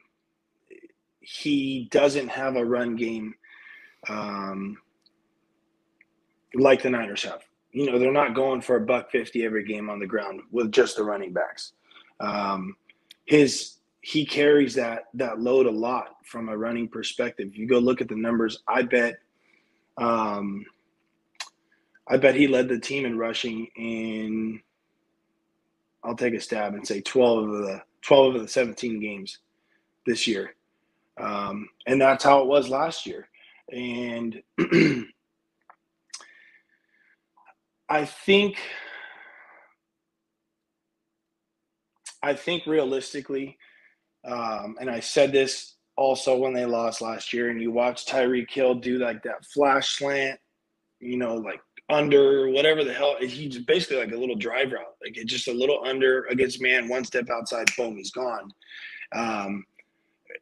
he doesn't have a run game um, like the Niners have. You know, they're not going for a buck fifty every game on the ground with just the running backs. Um, his he carries that that load a lot from a running perspective. You go look at the numbers, I bet um, I bet he led the team in rushing in I'll take a stab and say 12 of the 12 of the 17 games this year. Um, and that's how it was last year. And [CLEARS THROAT] I think I think realistically, um, and I said this also when they lost last year, and you watch Tyreek Hill do like that flash slant, you know, like under whatever the hell. He's basically like a little drive route, like it's just a little under against man, one step outside, boom, he's gone. Um,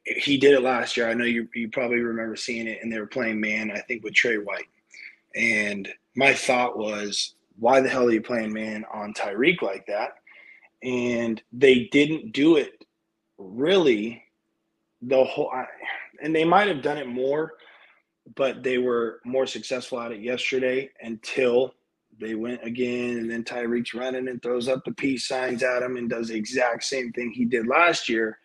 he did it last year. I know you you probably remember seeing it, and they were playing man, I think, with Trey White. And my thought was, why the hell are you playing man on Tyreek like that? And they didn't do it really the whole I, and they might have done it more but they were more successful at it yesterday until they went again and then Tyreek's running and throws up the peace signs at him and does the exact same thing he did last year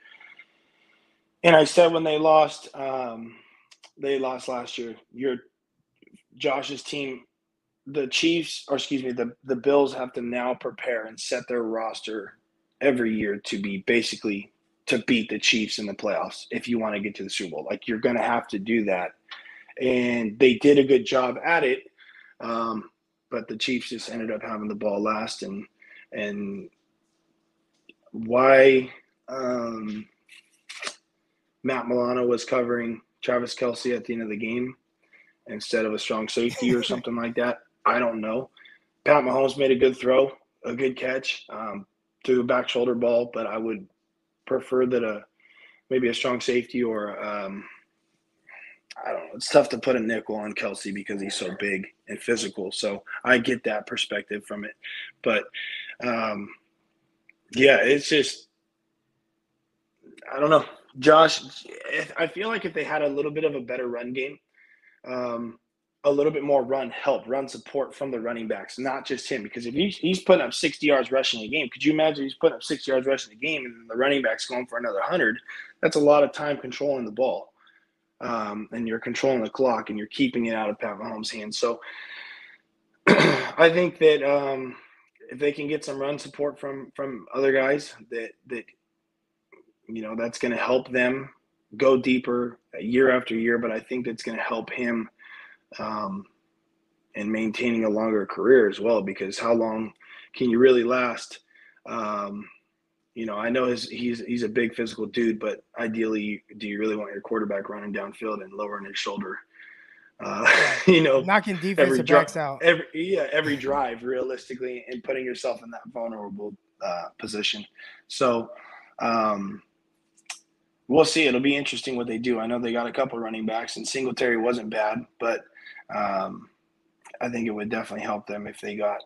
and I said when they lost um, they lost last year your Josh's team the Chiefs or excuse me the the Bills have to now prepare and set their roster every year to be basically to beat the Chiefs in the playoffs if you want to get to the Super Bowl. Like you're going to have to do that, and they did a good job at it. Um, but the Chiefs just ended up having the ball last, and and why um, Matt Milano was covering Travis Kelce at the end of the game instead of a strong safety or [LAUGHS] something like that. I don't know. Pat Mahomes made a good throw, a good catch, um, threw a back shoulder ball, but I would prefer that a maybe a strong safety or um, I don't know. It's tough to put a nickel on Kelce because he's so big and physical. So I get that perspective from it, but um, yeah, it's just I don't know. Josh, I feel like if they had a little bit of a better run game, um, a little bit more run help, run support from the running backs, not just him. Because if he's, he's putting up 60 yards rushing a game, could you imagine he's putting up 60 yards rushing a game and the running back's going for another 100? That's a lot of time controlling the ball. Um, and you're controlling the clock and you're keeping it out of Pat Mahomes' hands. So [CLEARS THROAT] I think that um, if they can get some run support from from other guys, that that you know that's going to help them go deeper year after year. But I think that's going to help him um, and maintaining a longer career as well. Because how long can you really last? Um, you know, I know his, he's he's a big physical dude, but ideally, do you really want your quarterback running downfield and lowering his shoulder? Uh, [LAUGHS] you know, knocking defensive dri- backs out. Every yeah, every drive realistically, and putting yourself in that vulnerable uh, position. So. Um, We'll see. It'll be interesting what they do. I know they got a couple running backs, and Singletary wasn't bad, but Um, I think it would definitely help them if they got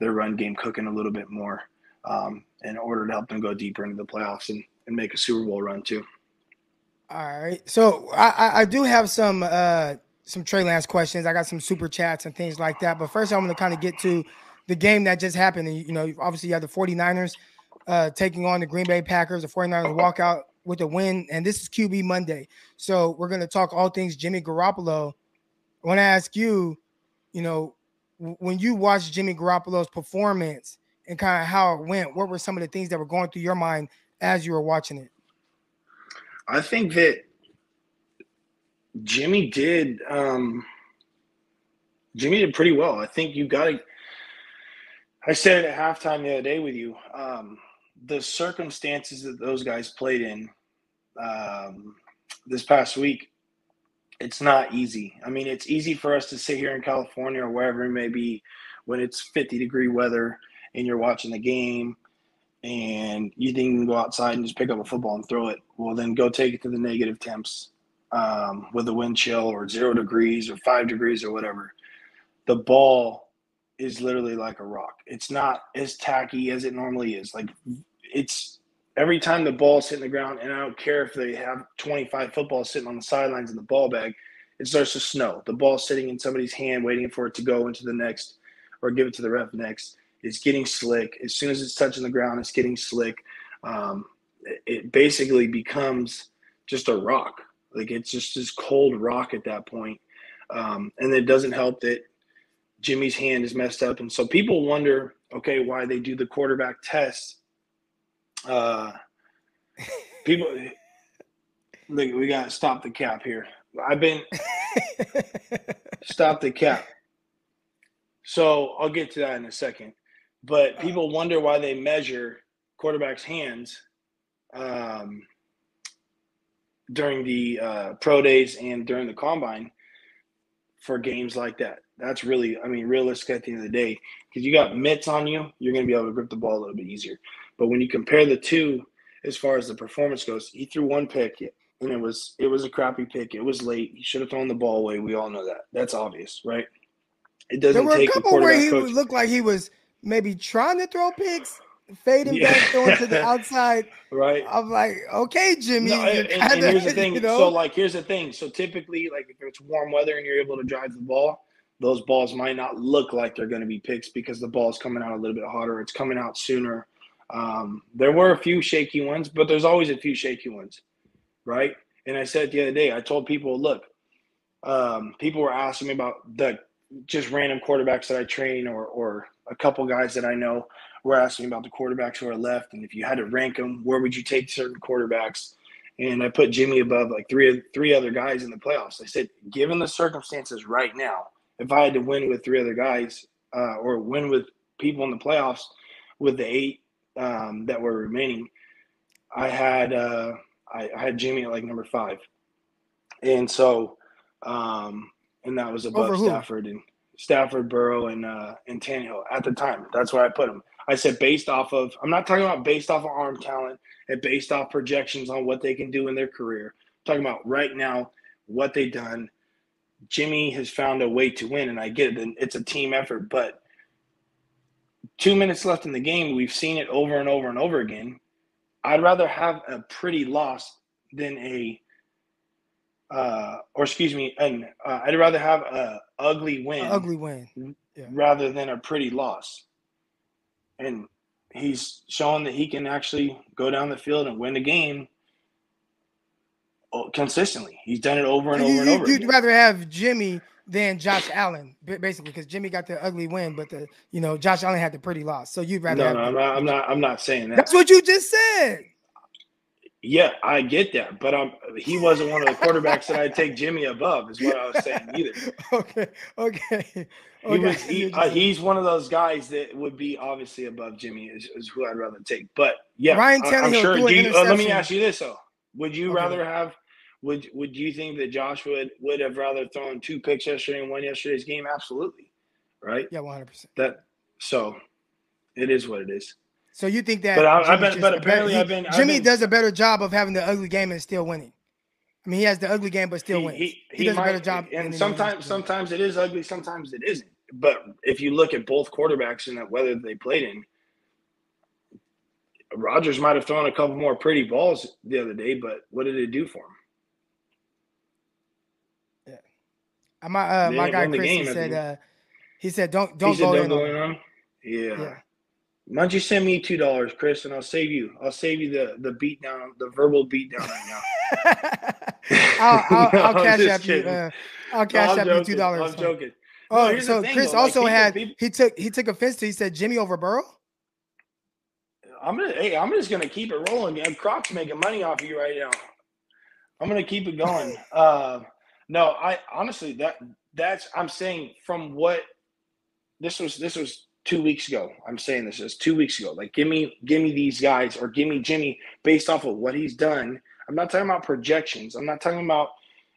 their run game cooking a little bit more um, in order to help them go deeper into the playoffs and, and make a Super Bowl run too. All right. So I, I, do have some uh some Trey Lance questions. I got some super chats and things like that. But first I'm gonna kind of get to the game that just happened. And you know, obviously you have the 49ers uh taking on the Green Bay Packers. The 49ers walk out with a win, and this is QB Monday. So we're gonna talk all things Jimmy Garoppolo. I want to ask you, you know, when you watch Jimmy Garoppolo's performance and kind of how it went, what were some of the things that were going through your mind as you were watching it? I think that Jimmy did um Jimmy did pretty well. I think you got to I said it at halftime the other day with you. Um the circumstances that those guys played in um this past week it's not easy. I mean, it's easy for us to sit here in California or wherever it may be when it's 50 degree weather and you're watching the game and you think you can go outside and just pick up a football and throw it. Well, then go take it to the negative temps um, with a wind chill or zero degrees or five degrees or whatever. The ball is literally like a rock. It's not as tacky as it normally is. Like it's every time the ball's hitting the ground, and I don't care if they have 25 footballs sitting on the sidelines in the ball bag, it starts to snow. The ball sitting in somebody's hand waiting for it to go into the next or give it to the ref next. It's getting slick. As soon as it's touching the ground, it's getting slick. Um, it, basically becomes just a rock. Like it's just this cold rock at that point. Um, and it doesn't help that Jimmy's hand is messed up. And so people wonder, okay, why they do the quarterback test. Uh, [LAUGHS] people, look, we got to stop the cap here. I've been, [LAUGHS] stop the cap. So I'll get to that in a second. But people wonder why they measure quarterbacks' hands um, during the uh, pro days and during the combine for games like that. That's really, I mean, realistic at the end of the day, because you got mitts on you, you're going to be able to grip the ball a little bit easier. But when you compare the two, as far as the performance goes, he threw one pick, and it was it was a crappy pick. It was late. He should have thrown the ball away. We all know that. That's obvious, right? It doesn't were a take a couple where he coach. look like he was maybe trying to throw picks, fading Yeah. back, throwing to the [LAUGHS] outside. Right. I'm like, okay, Jimmy. No, and, and- here's the [LAUGHS] thing. you know? So, like, here's the thing. So, typically, like, if it's warm weather and you're able to drive the ball, those balls might not look like they're going to be picks because the ball's coming out a little bit hotter. It's coming out sooner. Um, there were a few shaky ones, but there's always a few shaky ones, right? And I said the other day, I told people, look, um, people were asking me about the just random quarterbacks that I train or or a couple guys that I know were asking about the quarterbacks who are left, and if you had to rank them, where would you take certain quarterbacks? And I put Jimmy above like three three other guys in the playoffs. I said, given the circumstances right now, if I had to win with three other guys uh, or win with people in the playoffs with the eight um, that were remaining, I had uh, I, I had Jimmy at like number five, and so um, and that was above? Stafford and Stafford, Burrow, and uh, and Tannehill at the time. That's where I put them. I said based off of. I'm not talking about based off of arm talent and based off projections on what they can do in their career. I'm talking about right now what they've done. Jimmy has found a way to win, and I get it. and It's a team effort, but two minutes left in the game. We've seen it over and over and over again. I'd rather have a pretty loss than a, uh, or excuse me, an uh, I'd rather have a ugly win, An ugly win. Yeah. rather than a pretty loss. And he's showing that he can actually go down the field and win the game oh, consistently. He's done it over and over you, and over You'd again. rather have Jimmy than Josh Allen, basically, because Jimmy got the ugly win, but the you know Josh Allen had the pretty loss. So you'd rather No, have no, I'm not. I'm not. I'm not saying that. That's what you just said. Yeah, I get that, but um, he wasn't one of the quarterbacks that I'd take Jimmy above. Is what I was saying either. [LAUGHS] Okay, okay, He okay. was. He, uh, he's one of those guys that would be obviously above Jimmy. Is, is who I'd rather take. But yeah, Ryan I, am sure. You, uh, let me ask you this though: Would you Okay. rather have? Would Would you think that Josh would would have rather thrown two picks yesterday and won yesterday's game? Absolutely, right? Yeah, 100. percent That so, it is what it is. So you think that? But I- been- just but a better- apparently he- I've been- Jimmy been- does a better job of having the ugly game and still winning. I mean, he has the ugly game, but still He- wins. he- He, he does a better job. And sometimes, sometimes it is ugly. Sometimes it isn't. But if you look at both quarterbacks and that weather they played in, Rodgers might have thrown a couple more pretty balls the other day, but what did it do for him? Yeah, my uh, my guy Chris, said, uh, he said, don't don't He said, go "Don't in go in on him? Yeah. Yeah. Why don't you send me two dollars, Chris, and I'll save you. I'll save you the the beat down, the verbal beat down right now. [LAUGHS] I'll, I'll, [LAUGHS] No, I'll cash just you. Uh, I'll No, cash I'm you two dollars. I'm joking. Oh, No, so thing, Chris though, also people- had people- he took he took offense to he said Jimmy over Burrow. I'm gonna hey, I'm just gonna keep it rolling. man. Croc's making money off of you right now. I'm gonna keep it going. [LAUGHS] uh, no, I honestly that that's I'm saying from what this was this was two weeks ago. I'm saying this is two weeks ago. Like give me give me these guys or give me Jimmy based off of what he's done. I'm not talking about projections. I'm not talking about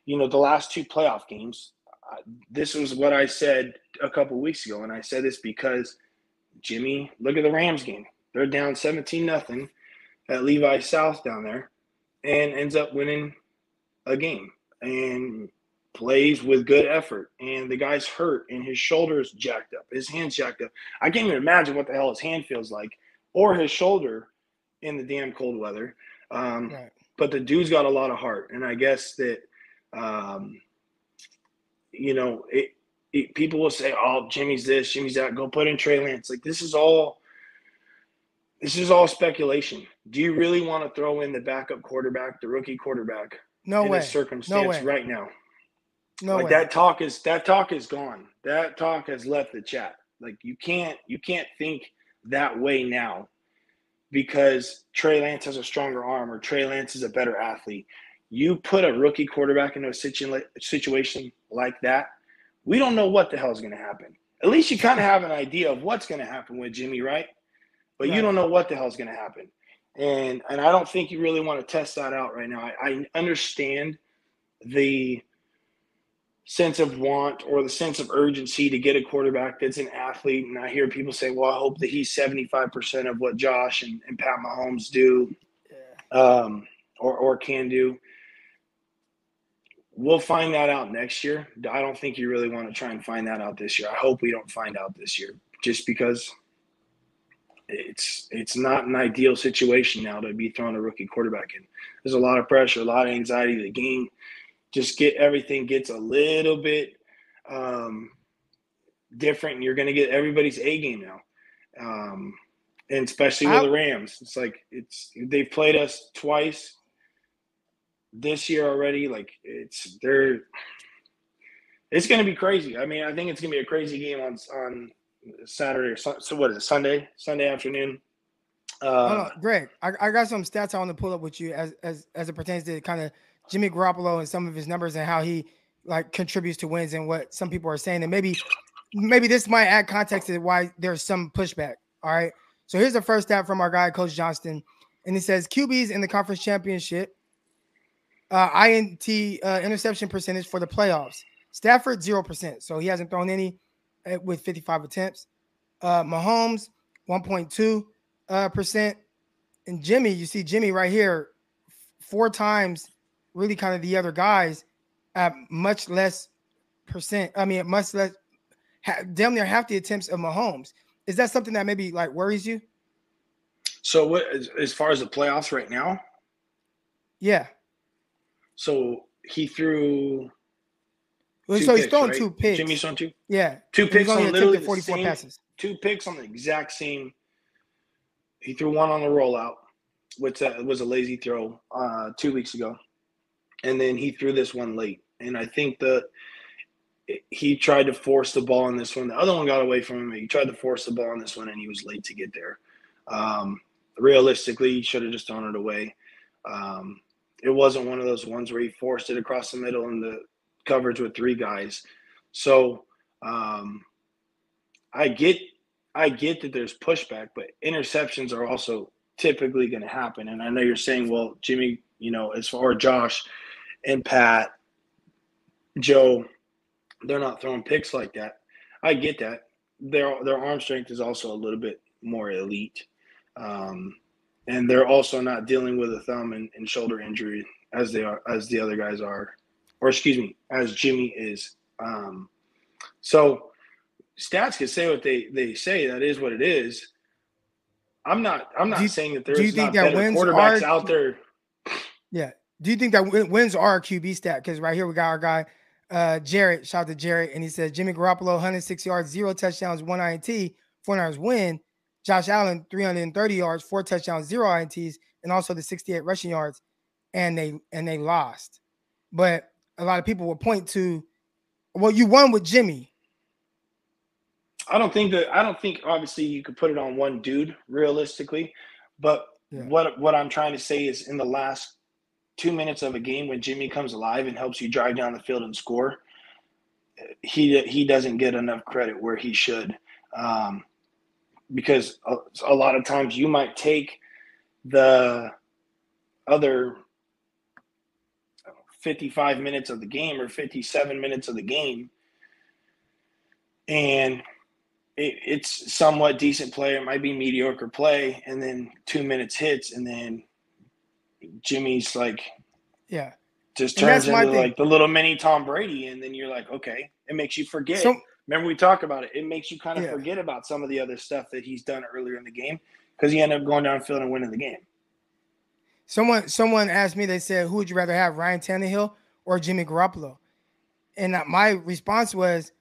you know the last two playoff games. Uh, this was what I said a couple weeks ago, and I said this because Jimmy, look at the Rams game. They're down 17 nothing at Levi South down there and ends up winning a game and plays with good effort. And the guy's hurt and his shoulders jacked up, his hands jacked up. I can't even imagine what the hell his hand feels like or his shoulder in the damn cold weather. Um, Right. But the dude's got a lot of heart. And I guess that, um, you know, it, it, people will say, "Oh, Jimmy's this, Jimmy's that." Go put in Trey Lance. Like this is all. This is all speculation. Do you really want to throw in the backup quarterback, the rookie quarterback, No in way. this circumstance way. right now? No like way. that talk is that talk is gone. That talk has left the chat. Like you can't you can't think that way now because Trey Lance has a stronger arm or Trey Lance is a better athlete. You put a rookie quarterback into a situa- situation like that, we don't know what the hell is going to happen. At least you kind of have an idea of what's going to happen with Jimmy, right? But you don't know what the hell is going to happen. And and I don't think you really want to test that out right now. I, I understand the sense of want or the sense of urgency to get a quarterback that's an athlete. And I hear people say, well, I hope that he's 75% of what Josh and, and Pat Mahomes do um, or, or can do. We'll find that out next year. I don't think you really want to try and find that out this year. I hope we don't find out this year just because it's it's not an ideal situation now to be throwing a rookie quarterback in. There's a lot of pressure, a lot of anxiety. The game just get everything gets a little bit um, different, and you're going to get everybody's A game now, um, and especially with I- the Rams. It's like it's they've played us twice this year already. Like it's they're it's going to be crazy. I mean, I think it's going to be a crazy game on on Saturday or so. What is it? Sunday? Sunday afternoon. Uh, Greg. I, I got some stats I want to pull up with you as as as it pertains to kind of Jimmy Garoppolo and some of his numbers and how he like contributes to wins and what some people are saying. And maybe maybe this might add context to why there's some pushback. All right. So here's the first stat from our guy, Coach Johnston. And he says QBs in the conference championship, uh, INT uh, interception percentage for the playoffs. Stafford, 0%. So he hasn't thrown any uh, with 55 attempts. Uh, Mahomes, 1.2 uh, percent. And Jimmy, you see Jimmy right here, four times, really kind of the other guys at much less percent. I mean, much less, ha- damn near half the attempts of Mahomes. Is that something that maybe like worries you? so what as, far as the playoffs right now? Yeah. So he threw. Well, so he's throwing right? two picks. Jimmy's thrown two. Yeah. Two picks on literally the 44 same, passes. Two picks on the exact same. He threw one on the rollout, which uh, was a lazy throw uh, two weeks ago, and then he threw this one late. And I think the he tried to force the ball on this one. The other one got away from him. He tried to force the ball on this one, and he was late to get there. Um, realistically, he should have just thrown it away. Um, it wasn't one of those ones where he forced it across the middle in the coverage with three guys. So um, I get I get that there's pushback, but interceptions are also typically going to happen. And I know you're saying, well, Jimmy, you know, as far as Josh and Pat, Joe, they're not throwing picks like that. I get that. Their their arm strength is also a little bit more elite. Um, and they're also not dealing with a thumb and, and shoulder injury as they are as the other guys are, or excuse me, as Jimmy is. Um, so stats can say what they they say. That is what it is. I'm not. I'm not you- saying that there's think not that better wins quarterbacks are- out there. Yeah. Do you think that wins are a QB stat? Because right here we got our guy, uh, Jarrett. Shout out to Jarrett. And he says Jimmy Garoppolo, 106 yards, zero touchdowns, one INT. 49ers win. Josh Allen, 330 yards, four touchdowns, zero INTs, and also the 68 rushing yards. And they and they lost. But a lot of people will point to, well, you won with Jimmy. I don't think that I don't think obviously you could put it on one dude realistically, but Yeah. what what I'm trying to say is in the last two minutes of a game when Jimmy comes alive and helps you drive down the field and score, he he doesn't get enough credit where he should, um, because a, a lot of times you might take the other 55 minutes of the game or 57 minutes of the game and it, it's somewhat decent play. It might be mediocre play, and then two minutes hits, and then Jimmy's like Yeah. just turns into like the little mini Tom Brady, and then you're like, okay, it makes you forget. So- Remember we talked about it. It makes you kind of Yeah. forget about some of the other stuff that he's done earlier in the game because he ended up going downfield and winning the game. Someone someone asked me, they said, who would you rather have, Ryan Tannehill or Jimmy Garoppolo? And uh, my response was,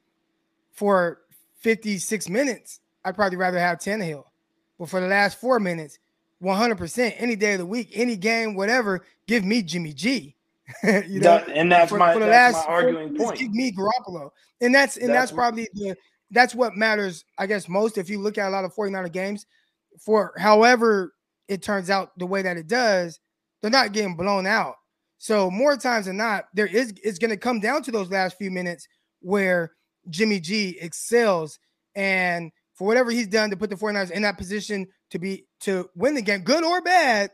for 56 minutes, I'd probably rather have Tannehill. But for the last four minutes, 100%, any day of the week, any game, whatever, give me Jimmy G. [LAUGHS] you know, That- and that's my- that's my four arguing point. Give me Garoppolo. And that's and That's that's, probably the that's what matters, I guess, most if you look at a lot of 49er games. For however it turns out the way that it does, they're not getting blown out. So more times than not, there is it's going to come down to those last few minutes where Jimmy G excels and for whatever he's done to put the 49ers in that position to be to win the game, good or bad,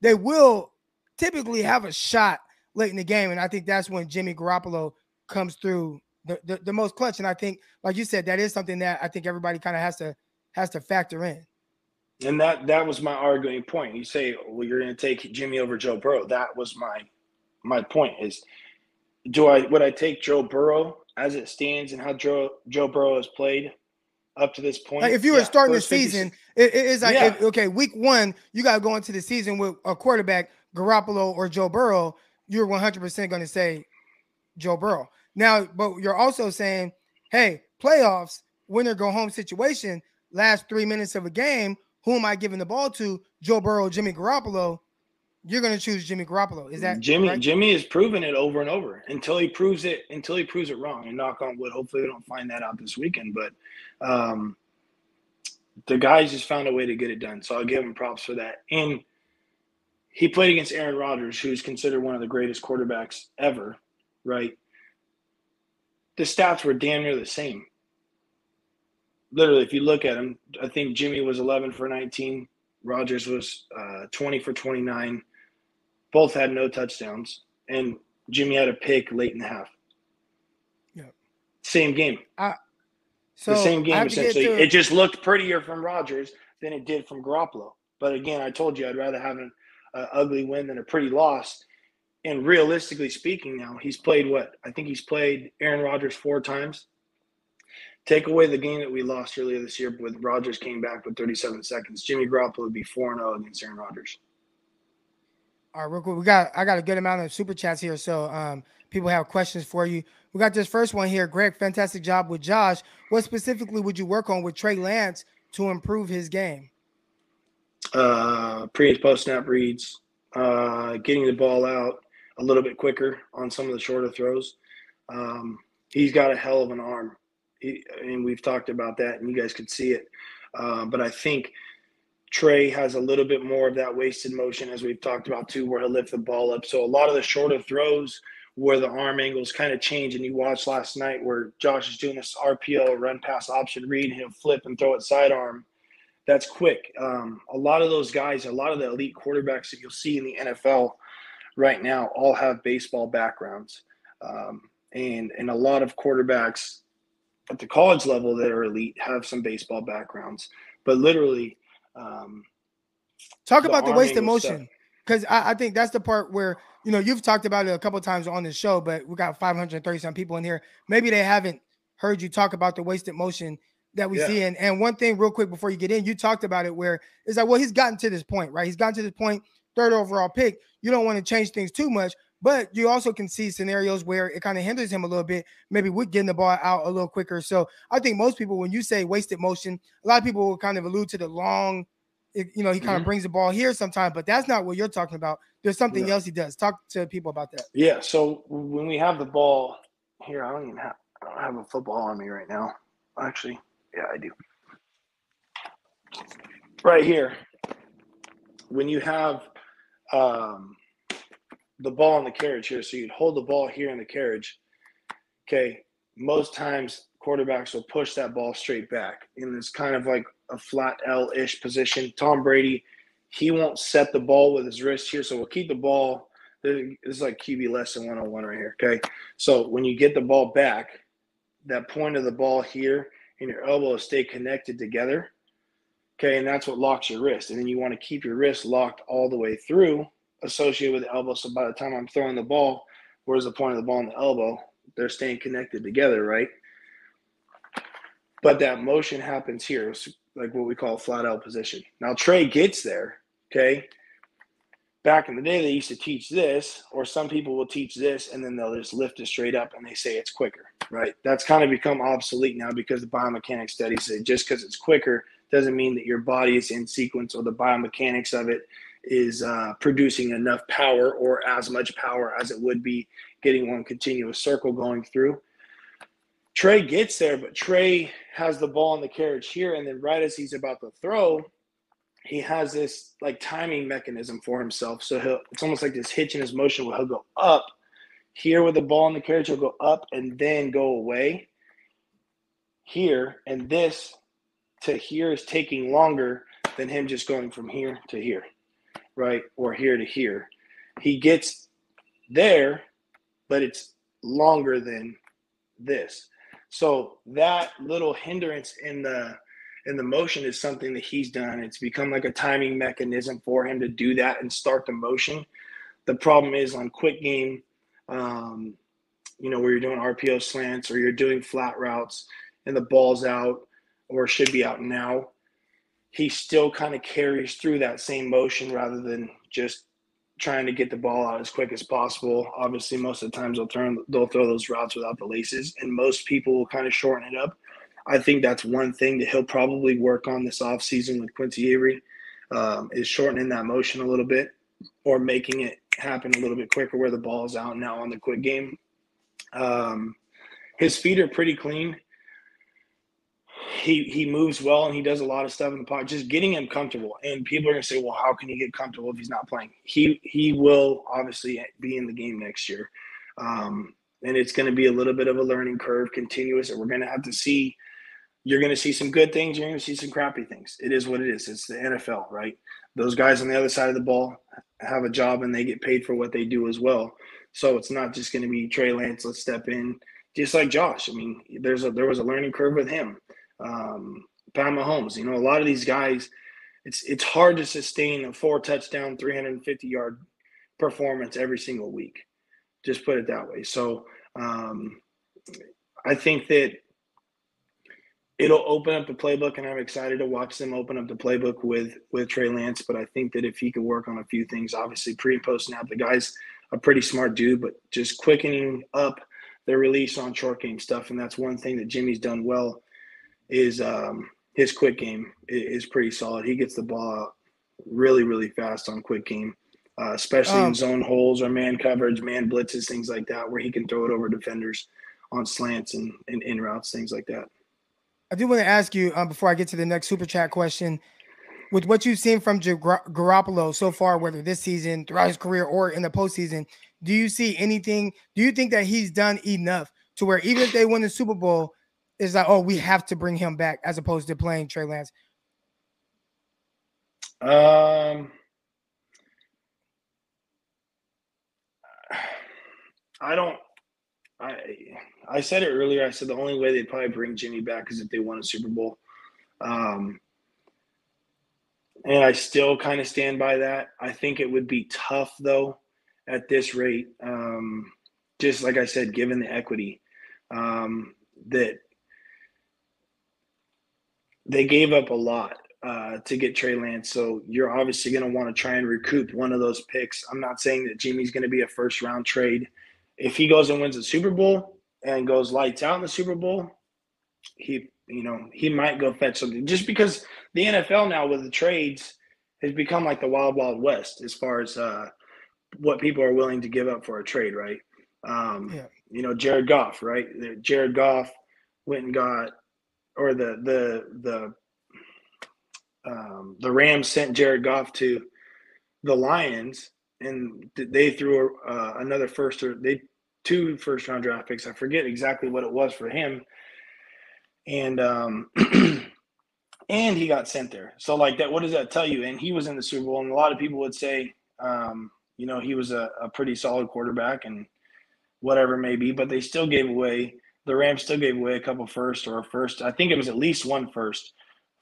they will typically have a shot late in the game. And I think that's when Jimmy Garoppolo comes through the, the, the most clutch. And I think, like you said, that is something that I think everybody kind of has to has to factor in. And that that was my arguing point. You say, well, you're to take Jimmy over Joe Burrow. That was my my point. Is do I would I take Joe Burrow as it stands and how Joe Joe Burrow has played up to this point? Like if you were Yeah, starting the season, it, it is like Yeah. if- okay, week one, you got to go into the season with a quarterback, Garoppolo or Joe Burrow. You're 100 percent going to say Joe Burrow. Now, but you're also saying, hey, playoffs, winner go home situation, last three minutes of a game, who am I giving the ball to? Joe Burrow, Jimmy Garoppolo. You're going to choose Jimmy Garoppolo. Is that Jimmy right? Jimmy has proven it over and over until he proves it until he proves it wrong. And knock on wood, hopefully we don't find that out this weekend. But um, the guys just found a way to get it done. So I'll give him props for that. And he played against Aaron Rodgers, who's considered one of the greatest quarterbacks ever, right? The stats were damn near the same. Literally, if you look at him, I think Jimmy was 11 for 19. Rodgers was uh, 20 for 29 both had no touchdowns, and Jimmy had a pick late in the half. Yeah. Same game. So the same game have to get essentially. to- It just looked prettier from Rodgers than it did from Garoppolo. But again, I told you I'd rather have an uh, ugly win than a pretty loss. And realistically speaking, now he's played what I think he's played Aaron Rodgers four times. Take away the game that we lost earlier this year with Rodgers came back with 37 seconds. Jimmy Garoppolo would be 4 0 against Aaron Rodgers. All right, real quick. We got I got a good amount of super chats here, so um, people have questions for you. We got this first one here. Greg, fantastic job with Josh. What specifically would you work on with Trey Lance to improve his game? uh, pre and post snap reads, uh, getting the ball out a little bit quicker on some of the shorter throws. Um, he's got a hell of an arm, he, and we've talked about that, and you guys could see it. Uh, but I think Trey has a little bit more of that wasted motion, as we've talked about too, where he'll lift the ball up. So a lot of the shorter throws where the arm angles kind of change, and you watched last night where Josh is doing this RPO run pass option read, and he'll flip and throw it sidearm that's quick. Um, a lot of those guys, a lot of the elite quarterbacks that you'll see in the NFL right now, all have baseball backgrounds, um, and and a lot of quarterbacks at the college level that are elite have some baseball backgrounds. But literally, um, Talk The about the wasted motion, because I, I think that's the part where you know you've talked about it a couple times on the show, but we got 530 some people in here. Maybe they haven't heard you talk about the wasted motion that we Yeah. see. And and one thing, real quick, before you get in, you talked about it where it's like, well, he's gotten to this point, right? He's gotten to this point, third overall pick. You don't want to change things too much, but you also can see scenarios where it kind of hinders him a little bit, maybe with getting the ball out a little quicker. So I think most people, when you say wasted motion, a lot of people will kind of allude to the long. you know, he kind of Mhm. brings the ball here sometimes, but that's not what you're talking about. There's something No. else he does. Talk to people about that. Yeah. So when we have the ball here, I don't even have I don't have a football on me right now. Actually, yeah, I do. Right here. When you have um, the ball in the carriage here, so you'd hold the ball here in the carriage. Okay. Most times quarterbacks will push that ball straight back in this kind of like a flat L ish position. Tom Brady, he won't set the ball with his wrist here, so we'll keep the ball. This is like QB lesson 101 right here. Okay. So when you get the ball back, that point of the ball here and your elbow stay connected together. Okay. And that's what locks your wrist. And then you want to keep your wrist locked all the way through, associated with the elbow. So by the time I'm throwing the ball, where's the point of the ball and the elbow? They're staying connected together, right? But that motion happens here, it's like what we call flat L position. Now Trey gets there, okay? Back in the day, they used to teach this, or some people will teach this, and then they'll just lift it straight up and they say it's quicker, right? That's kind of become obsolete now because the biomechanics studies say just because it's quicker doesn't mean that your body is in sequence or the biomechanics of it is uh, producing enough power or as much power as it would be getting one continuous circle going through. Trey gets there, but Trey has the ball in the carriage here, and then right as he's about to throw, he has this like timing mechanism for himself. So he'll it's almost like this hitch in his motion where he'll go up here with the ball in the carriage, he'll go up and then go away here, and this to here is taking longer than him just going from here to here, right? Or here to here. He gets there, but it's longer than this. So that little hindrance in the in the motion is something that he's done. It's become like a timing mechanism for him to do that and start the motion. The problem is on quick game, um, you know, where you're doing RPO slants or you're doing flat routes and the ball's out or should be out now, he still kind of carries through that same motion rather than just trying to get the ball out as quick as possible. Obviously, most of the times they'll turn they'll throw those routes without the laces, and most people will kind of shorten it up. I think that's one thing that he'll probably work on this offseason with Quincy Avery um, is shortening that motion a little bit or making it happen a little bit quicker where the ball is out now on the quick game. Um, his feet are pretty clean. He he moves well and he does a lot of stuff in the pocket. Just getting him comfortable. And people are gonna say, well, how can he get comfortable if he's not playing? He he will obviously be in the game next year. Um, and it's to be a little bit of a learning curve, continuous, and we're to have to see. You're to see some good things. You're to see some crappy things. It is what it is. It's the NFL, right? Those guys on the other side of the ball have a job and they get paid for what they do as well. So it's not just to be Trey Lance. Let's step in, just like Josh. I mean, there's a there was a learning curve with him. Um, Pat Mahomes. You know, a lot of these guys. It's it's hard to sustain a four touchdown, 350 yard performance every single week. Just put it that way. So um, I think that it'll open up the playbook, and I'm excited to watch them open up the playbook with with Trey Lance. But I think that if he could work on a few things, obviously pre and post snap, the guy's a pretty smart dude, but just quickening up their release on short game stuff, and that's one thing that Jimmy's done well. Is um, his quick game is pretty solid. He gets the ball really, really fast on quick game uh, especially in zone holes or man coverage, man blitzes, things like that, where he can throw it over defenders on slants and, and in routes, things like that. I do want to ask you um, before I get to the next super chat question. With what you've seen from Gar- Garoppolo so far, whether this season, throughout his career, or in the postseason, do you see anything? Do you think that he's done enough to where even if they win the Super Bowl, it's like, oh, we have to bring him back as opposed to playing Trey Lance? Um, I don't. I I said it earlier. I said the only way they'd probably bring Jimmy back is if they won a Super Bowl. Um, and I still kind of stand by that. I think it would be tough though at this rate. Um, just like I said, given the equity um, that they gave up a lot uh, to get Trey Lance. So you're obviously going to want to try and recoup one of those picks. I'm not saying that Jimmy's going to be a first round trade. If he goes and wins the Super Bowl and goes lights out in the Super Bowl, he you know he might go fetch something. Just because the NFL now with the trades has become like the wild wild west as far as uh, what people are willing to give up for a trade, right? Um, Yeah. You know, Jared Goff, right? Jared Goff went and got, or the the the um, the Rams sent Jared Goff to the Lions, and they threw uh, another first or they two first round draft picks. I forget exactly what it was for him, and um, [CLEARS THROAT] and he got sent there. So like that, what does that tell you? And he was in the Super Bowl, and a lot of people would say, um, you know, he was a, a pretty solid quarterback and whatever it may be, but they still gave away. The Rams still gave away a couple first or a first. I think it was at least one first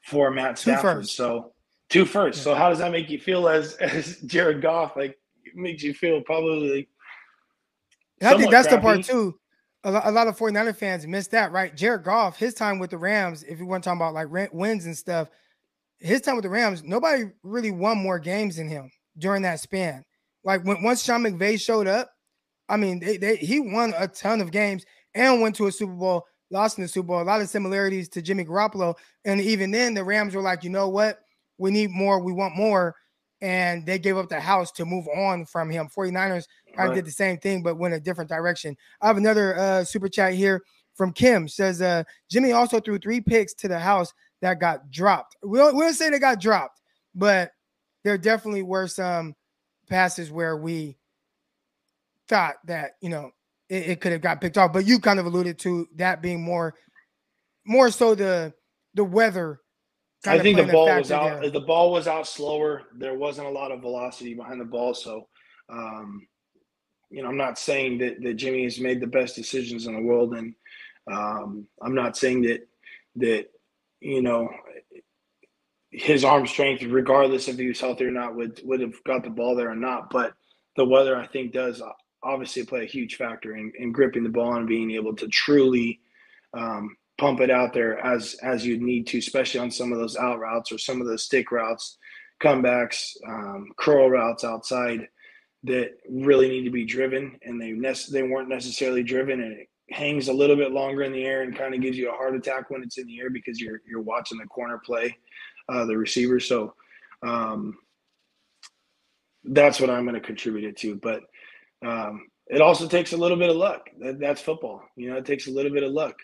for Matt Stafford. So two first. So how does that make you feel as [LAUGHS] as Jared Goff? Like it makes you feel probably I think that's the part too. A lot, a lot of 49er fans missed that, right? Jared Goff, his time with the Rams, if you want to talk about like wins and stuff, his time with the Rams, nobody really won more games than him during that span. Like when once Sean McVay showed up, I mean, they, they he won a ton of games and went to a Super Bowl, lost in the Super Bowl. A lot of similarities to Jimmy Garoppolo. And even then, the Rams were like, you know what? We need more. We want more. And they gave up the house to move on from him. 49ers kind of Right. did the same thing, but went a different direction. I have another uh, super chat here from Kim. Says uh, Jimmy also threw three picks to the house that got dropped. We don't, we don't say they got dropped, but there definitely were some passes where we thought that you know it, it could have got picked off. But you kind of alluded to that being more, more so the the weather. I think the ball was out. there. The ball was out slower. There wasn't a lot of velocity behind the ball. So, um, you know, I'm not saying that, that Jimmy has made the best decisions in the world, and um, I'm not saying that that you know his arm strength, regardless if he was healthy or not, would would have got the ball there or not. But the weather, I think, does obviously play a huge factor in, in gripping the ball and being able to truly um, pump it out there as as you need to, especially on some of those out routes or some of those stick routes, comebacks, um, curl routes outside that really need to be driven, and they nec- they weren't necessarily driven, and it hangs a little bit longer in the air and kind of gives you a heart attack when it's in the air because you're you're watching the corner play, uh, the receiver. So. Um, that's what I'm going to contribute it to. But um, it also takes a little bit of luck. That, that's football. You know, it takes a little bit of luck.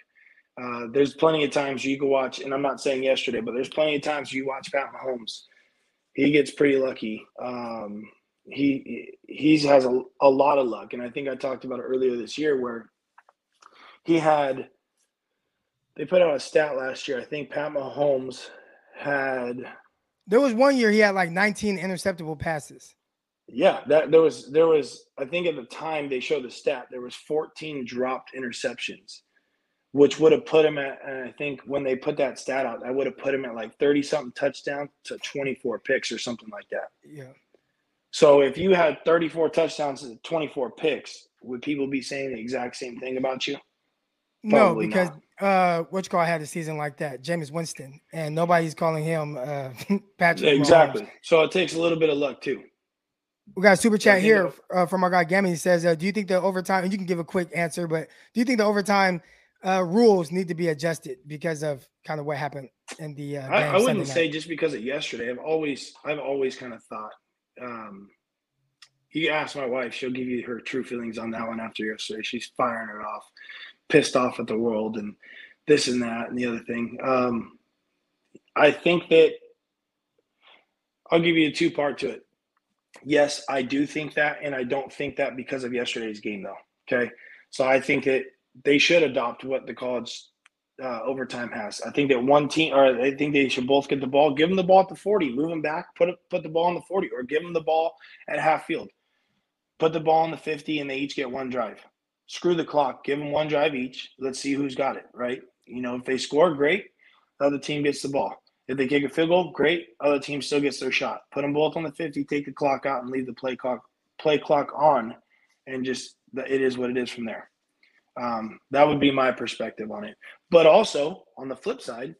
Uh, there's plenty of times you can watch, and I'm not saying yesterday, but there's plenty of times you watch Pat Mahomes. He gets pretty lucky. Um, he he has a, a lot of luck, and I think I talked about it earlier this year where he had. They put out a stat last year. I think Pat Mahomes had There was one year he had like 19 interceptable passes. Yeah, that there was there was I think at the time they showed the stat there was 14 dropped interceptions, which would have put him at I think when they put that stat out, I would have put him at like 30 something touchdowns to 24 picks or something like that. Yeah. So if you had 34 touchdowns and 24 picks, would people be saying the exact same thing about you? No, because not. uh what you call had a season like that, Jameis Winston, and nobody's calling him uh [LAUGHS] Patrick. Mahomes. Exactly. So it takes a little bit of luck too. We got a super chat here uh, from our guy Gammy. He says, uh, "Do you think the overtime?" And you can give a quick answer, but do you think the overtime uh, rules need to be adjusted because of kind of what happened in the uh, I, I wouldn't Sunday say night? just because of yesterday. I've always I've always kind of thought. Um, you ask my wife; she'll give you her true feelings on that one after yesterday. She's firing it off, pissed off at the world and this and that and the other thing. Um, I think that I'll give you a two part to it. Yes, I do think that, and I don't think that because of yesterday's game, though. Okay, so I think that they should adopt what the college uh, overtime has. I think that one team, or I think they should both get the ball, give them the ball at the forty, move them back, put put the ball on the forty, or give them the ball at half field, put the ball on the fifty, and they each get one drive. Screw the clock, give them one drive each. Let's see who's got it. Right? You know, if they score, great. The other team gets the ball. If they kick a field goal, great. Other team still gets their shot. Put them both on the 50, take the clock out, and leave the play clock play clock on, and just it is what it is from there. Um, that would be my perspective on it. But also on the flip side,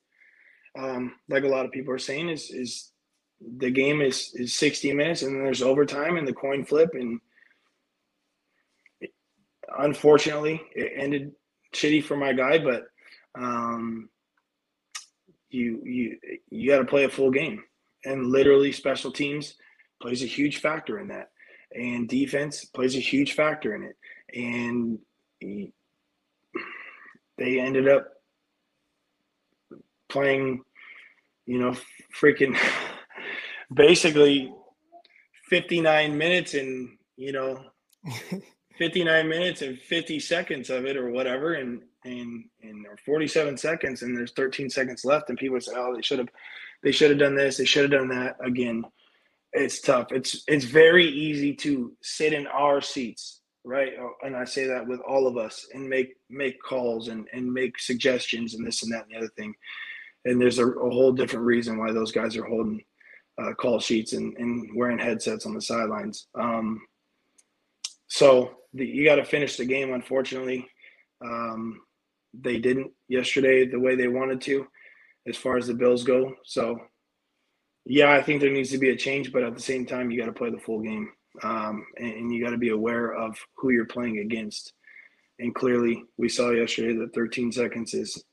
um, like a lot of people are saying, is is the game is is 60 minutes and then there's overtime and the coin flip and it, unfortunately it ended shitty for my guy, but um, you you you got to play a full game, and literally special teams plays a huge factor in that, and defense plays a huge factor in it, and they ended up playing, you know, freaking [LAUGHS] basically 59 minutes and you know [LAUGHS] 59 minutes and 50 seconds of it or whatever. And and and or 47 seconds and there's 13 seconds left and people say oh they should have they should have done this they should have done that. Again it's tough. It's it's very easy to sit in our seats right? Oh, and i say that with all of us and make make calls and and make suggestions and this and that and the other thing. And there's a, a whole different reason why those guys are holding uh, call sheets and, and wearing headsets on the sidelines. Um, so the, you got to finish the game. Unfortunately, um, they didn't yesterday the way they wanted to, as far as the Bills go. So, yeah, I think there needs to be a change, but at the same time, you got to play the full game, um, and, and you got to be aware of who you're playing against. And clearly, we saw yesterday that 13 seconds is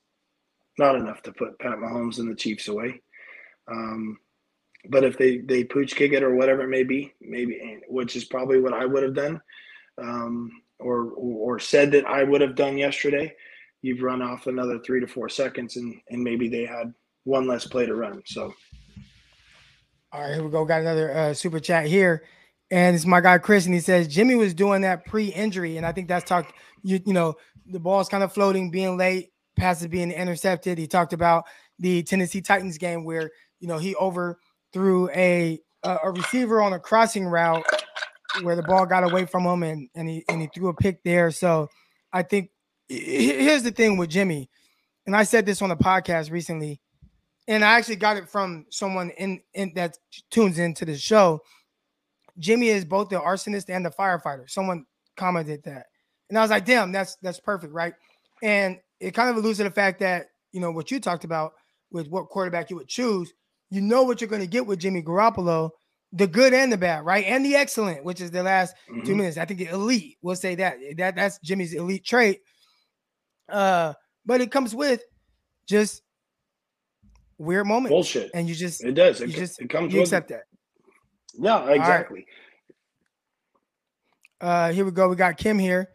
not enough to put Pat Mahomes and the Chiefs away. Um, but if they they pooch kick it or whatever it may be, maybe which is probably what I would have done, um, or or said that I would have done yesterday, you've run off another three to four seconds, and and maybe they had one less play to run. So, all right, here we go. Got another uh, super chat here, and it's my guy Chris, and he says Jimmy was doing that pre-injury, and I think that's talked. You you know the ball's kind of floating, being late, passes being intercepted. He talked about the Tennessee Titans game where you know he overthrew a a receiver on a crossing route where the ball got away from him and, and he and he threw a pick there. So I think here's the thing with Jimmy, and I said this on a podcast recently, and I actually got it from someone in, in that tunes into the show. Jimmy is both the arsonist and the firefighter. Someone commented that, and I was like, "Damn, that's that's perfect, right?" And it kind of alludes to the fact that you know what you talked about with what quarterback you would choose. You know what you're going to get with Jimmy Garoppolo the good and the bad, right? And the excellent, which is the last mm-hmm. two minutes. I think the elite, we'll say that. That that's Jimmy's elite trait. Uh, but it comes with just weird moments. Bullshit. And you just it does. It, you just it comes you with accept that. Yeah, exactly. Right. Uh here we go. We got Kim here.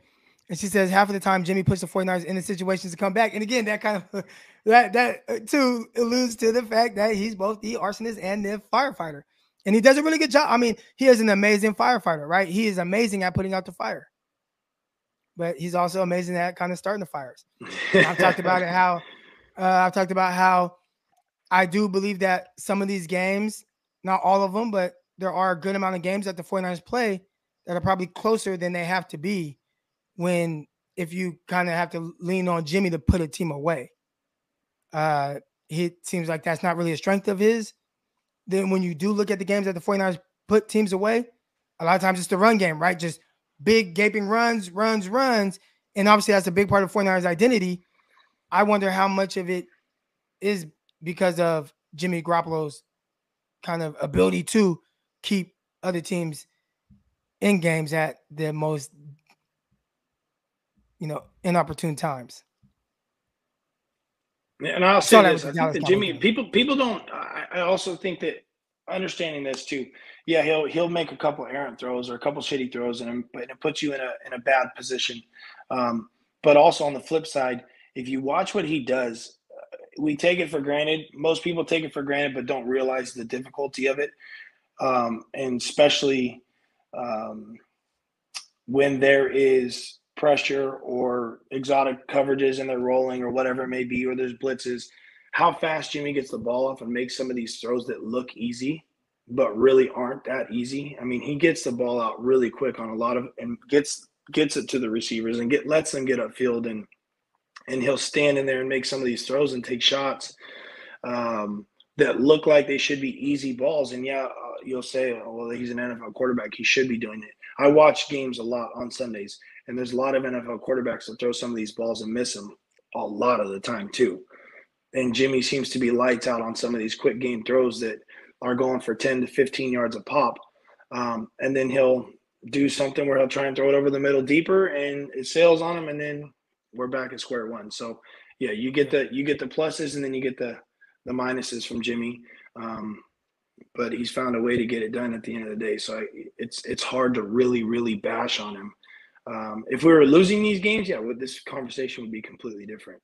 And she says half of the time Jimmy puts the 49ers in the situations to come back. And again, that kind of [LAUGHS] that that uh, too alludes to the fact that he's both the arsonist and the firefighter. And he does a really good job. I mean, he is an amazing firefighter, right? He is amazing at putting out the fire. But he's also amazing at kind of starting the fires. I've talked about it [LAUGHS] how uh, I've talked about how I do believe that some of these games, not all of them, but there are a good amount of games that the 49ers play that are probably closer than they have to be when if you kind of have to lean on Jimmy to put a team away. Uh, it seems like that's not really a strength of his then when you do look at the games that the 49ers put teams away, a lot of times it's the run game, right? Just big gaping runs, runs, runs. And obviously that's a big part of 49ers identity. I wonder how much of it is because of Jimmy Garoppolo's kind of ability to keep other teams in games at the most, you know, inopportune times. And I'll say this: I think that Jimmy, people, people don't. I, I, also think that understanding this too. Yeah, he'll he'll make a couple errant throws or a couple shitty throws, and but it puts you in a in a bad position. Um, but also on the flip side, if you watch what he does, uh, we take it for granted. Most people take it for granted, but don't realize the difficulty of it, um, and especially um, when there is pressure or exotic coverages and they're rolling or whatever it may be, or there's blitzes, how fast Jimmy gets the ball off and makes some of these throws that look easy, but really aren't that easy. I mean, he gets the ball out really quick on a lot of and gets gets it to the receivers and get lets them get upfield and and he'll stand in there and make some of these throws and take shots. Um, that look like they should be easy balls. And yeah, uh, you'll say, oh, well, he's an NFL quarterback. He should be doing it. I watch games a lot on Sundays, and there's a lot of NFL quarterbacks that throw some of these balls and miss them a lot of the time, too. And Jimmy seems to be lights out on some of these quick game throws that are going for 10 to 15 yards a pop. Um, and then he'll do something where he'll try and throw it over the middle deeper and it sails on him and then we're back at square one. So yeah, you get the you get the pluses and then you get the the minuses from Jimmy. Um, but he's found a way to get it done at the end of the day. So I, it's it's hard to really really bash on him. Um, if we were losing these games, yeah, well, this conversation would be completely different.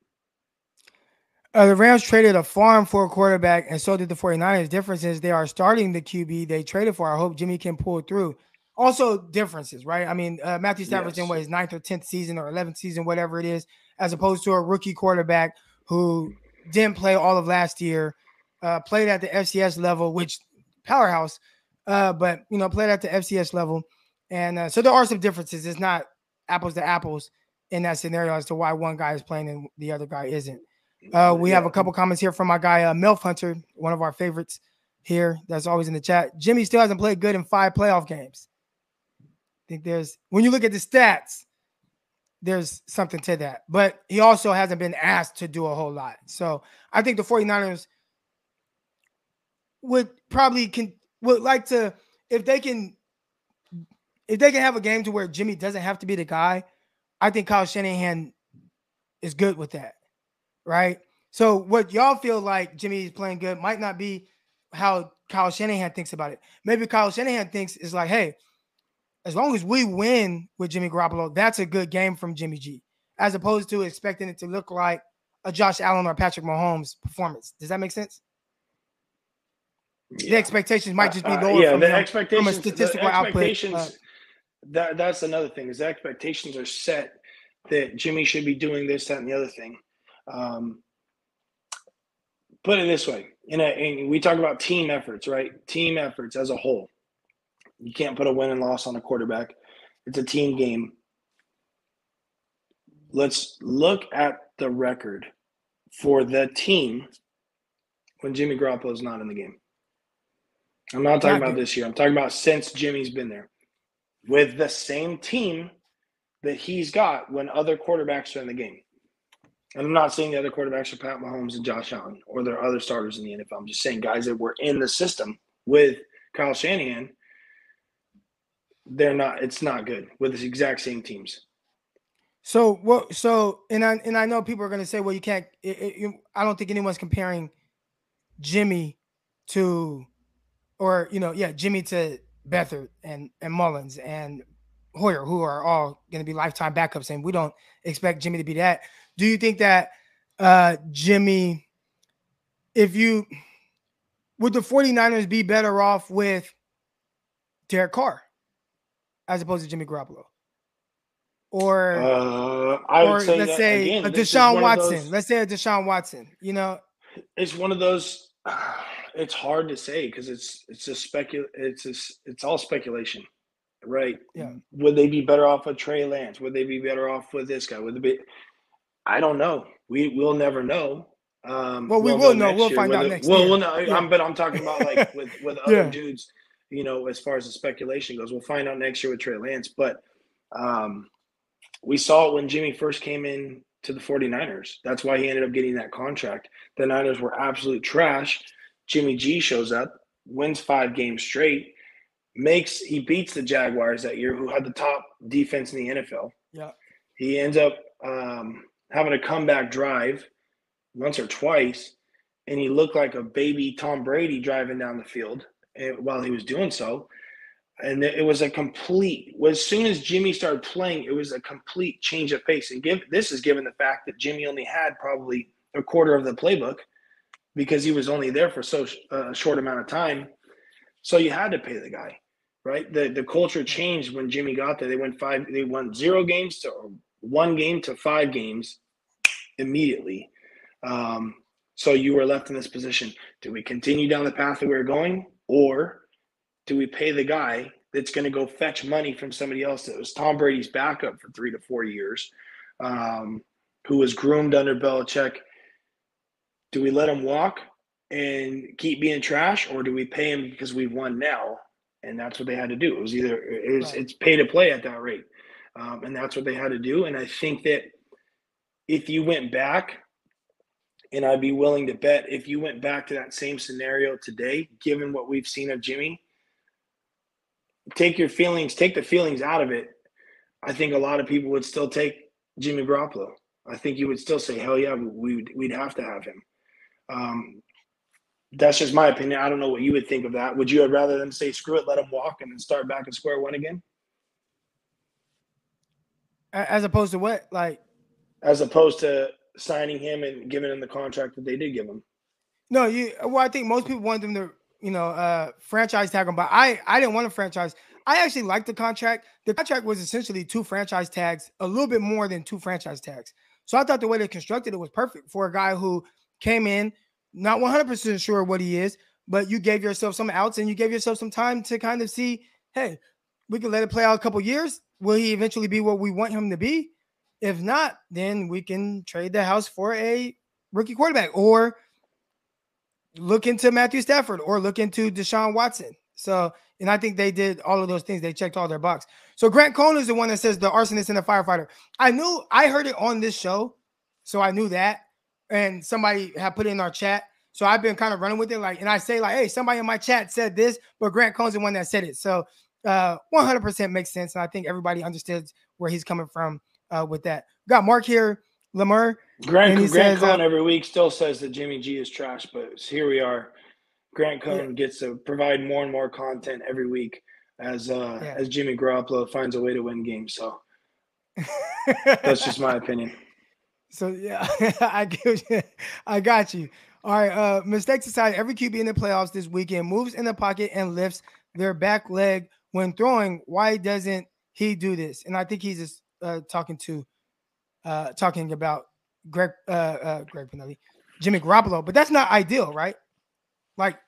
Uh, the Rams traded a farm for a quarterback, and so did the 49ers. Difference is they are starting the QB they traded for. I hope Jimmy can pull through. Also, differences, right? I mean, uh, Matthew Stafford's yes. in what his ninth or 10th season or 11th season, whatever it is, as opposed to a rookie quarterback who didn't play all of last year, uh, played at the FCS level, which powerhouse, uh, but you know, played at the FCS level, and uh, so there are some differences. It's not apples to apples in that scenario as to why one guy is playing and the other guy isn't. Uh, we have a couple comments here from my guy uh, Melf Hunter, one of our favorites here. That's always in the chat. Jimmy still hasn't played good in five playoff games. I think there's when you look at the stats, there's something to that. But he also hasn't been asked to do a whole lot. So I think the 49ers would probably can would like to if they can if they can have a game to where Jimmy doesn't have to be the guy, I think Kyle Shanahan is good with that. Right. So what y'all feel like Jimmy is playing good might not be how Kyle Shanahan thinks about it. Maybe Kyle Shanahan thinks is like, hey, as long as we win with Jimmy Garoppolo, that's a good game from Jimmy G, as opposed to expecting it to look like a Josh Allen or Patrick Mahomes performance. Does that make sense? Yeah. The expectations might just be uh, lower. Uh, yeah, from, the expectations, from a statistical the expectations, output. Uh, that that's another thing is the expectations are set that Jimmy should be doing this, that, and the other thing. Um, put it this way, in a, and we talk about team efforts, right? Team efforts as a whole. You can't put a win and loss on a quarterback. It's a team game. Let's look at the record for the team when Jimmy Garoppolo is not in the game. I'm not talking about this year. I'm talking about since Jimmy's been there with the same team that he's got when other quarterbacks are in the game. And I'm not saying the other quarterbacks are Pat Mahomes and Josh Allen or there are other starters in the NFL. I'm just saying guys that were in the system with Kyle Shanahan they're not. It's not good with the exact same teams. So what? So and I and I know people are going to say, well, you can't. It, it, you, I don't think anyone's comparing Jimmy to, or you know, yeah, Jimmy to Beathard and and Mullens and Hoyer, who are all going to be lifetime backups, and we don't expect Jimmy to be that. Do you think that uh Jimmy, if you would the 49ers be better off with Derek Carr? as opposed to Jimmy Garoppolo? Or, uh, I or say let's say again, a Deshaun Watson. Those, let's say a Deshaun Watson. You know, it's one of those. Uh, [SIGHS] it's hard to say because it's it's a specul. It's a, it's all speculation, right? Yeah. Would they be better off with Trey Lance? Would they be better off with this guy? Would they be? I don't know. We will never know. Um, well, we we'll will know. We'll find out next well, year. Well, no, yeah. I'm, but I'm talking about like [LAUGHS] with with other yeah. dudes you know, as far as the speculation goes. We'll find out next year with Trey Lance. But um, we saw it when Jimmy first came in to the 49ers. That's why he ended up getting that contract. The Niners were absolute trash. Jimmy G shows up, wins five games straight, makes he beats the Jaguars that year, who had the top defense in the NFL. Yeah. He ends up um, having a comeback drive once or twice, and he looked like a baby Tom Brady driving down the field. Eh, while he was doing so. And it was a complete. As soon as Jimmy started playing, it was a complete change of pace. And give this is given the fact that Jimmy only had probably a quarter of the playbook because he was only there for so a short amount of time. So you had to pay the guy, right? The the culture changed when Jimmy got there. They went five. They won zero games to one game to five games immediately. Um, so you were left in this position. Do we continue down the path that we were going, or do we pay the guy that's going to go fetch money from somebody else that was Tom Brady's backup for three to four years, um, who was groomed under Belichick? Do we let him walk and keep being trash, or do we pay him because we've won now? And that's what they had to do. It was either it was, Right. it's pay to play at that rate, um, and that's what they had to do. And I think that if you went back, and I'd be willing to bet if you went back to that same scenario today, given what we've seen of Jimmy, take your feelings, take the feelings out of it. I think a lot of people would still take Jimmy Garoppolo. I think you would still say, "Hell yeah, we would, we'd have to have him." Um, that's just my opinion. I don't know what you would think of that. Would you have rather them say, "Screw it, let him walk," and then start back at square one again, As opposed to what? Like, as opposed to signing him and giving him the contract that they did give him? no, you. Well, I think most people want them to, you know, uh, franchise tag him, but I, I didn't want a franchise. I actually liked the contract. The contract was essentially two franchise tags, a little bit more than two franchise tags. So I thought the way they constructed it was perfect for a guy who came in not 100% sure what he is, but you gave yourself some outs and you gave yourself some time to kind of see, hey, we can let it play out a couple years. Will he eventually be what we want him to be? If not, then we can trade the house for a rookie quarterback or look into Matthew Stafford or look into Deshaun Watson. So, and I think they did all of those things. They checked all their box. So Grant Cohn is the one that says the arsonist and the firefighter. I knew I heard it on this show, so I knew that. And somebody had put it in our chat. So I've been kind of running with it. Like, and I say, like, hey, somebody in my chat said this, but Grant Cohn's the one that said it. So uh 100% makes sense. And I think everybody understands where he's coming from uh with that. Got Mark here, Lemur. Grant, Grant says, uh, Cohn every week still says that Jimmy G is trash, but here we are. Grant Cohn gets to provide more and more content every week as uh Yeah. as Jimmy Garoppolo finds a way to win games. So that's just my [LAUGHS] opinion. So yeah, [LAUGHS] I you. I got you. All right. Uh mistakes aside, every QB in the playoffs this weekend moves in the pocket and lifts their back leg when throwing. Why doesn't he do this? And I think he's just uh talking to uh talking about Greg uh uh Greg Pinelli, Jimmy Garoppolo, but that's not ideal, right? Like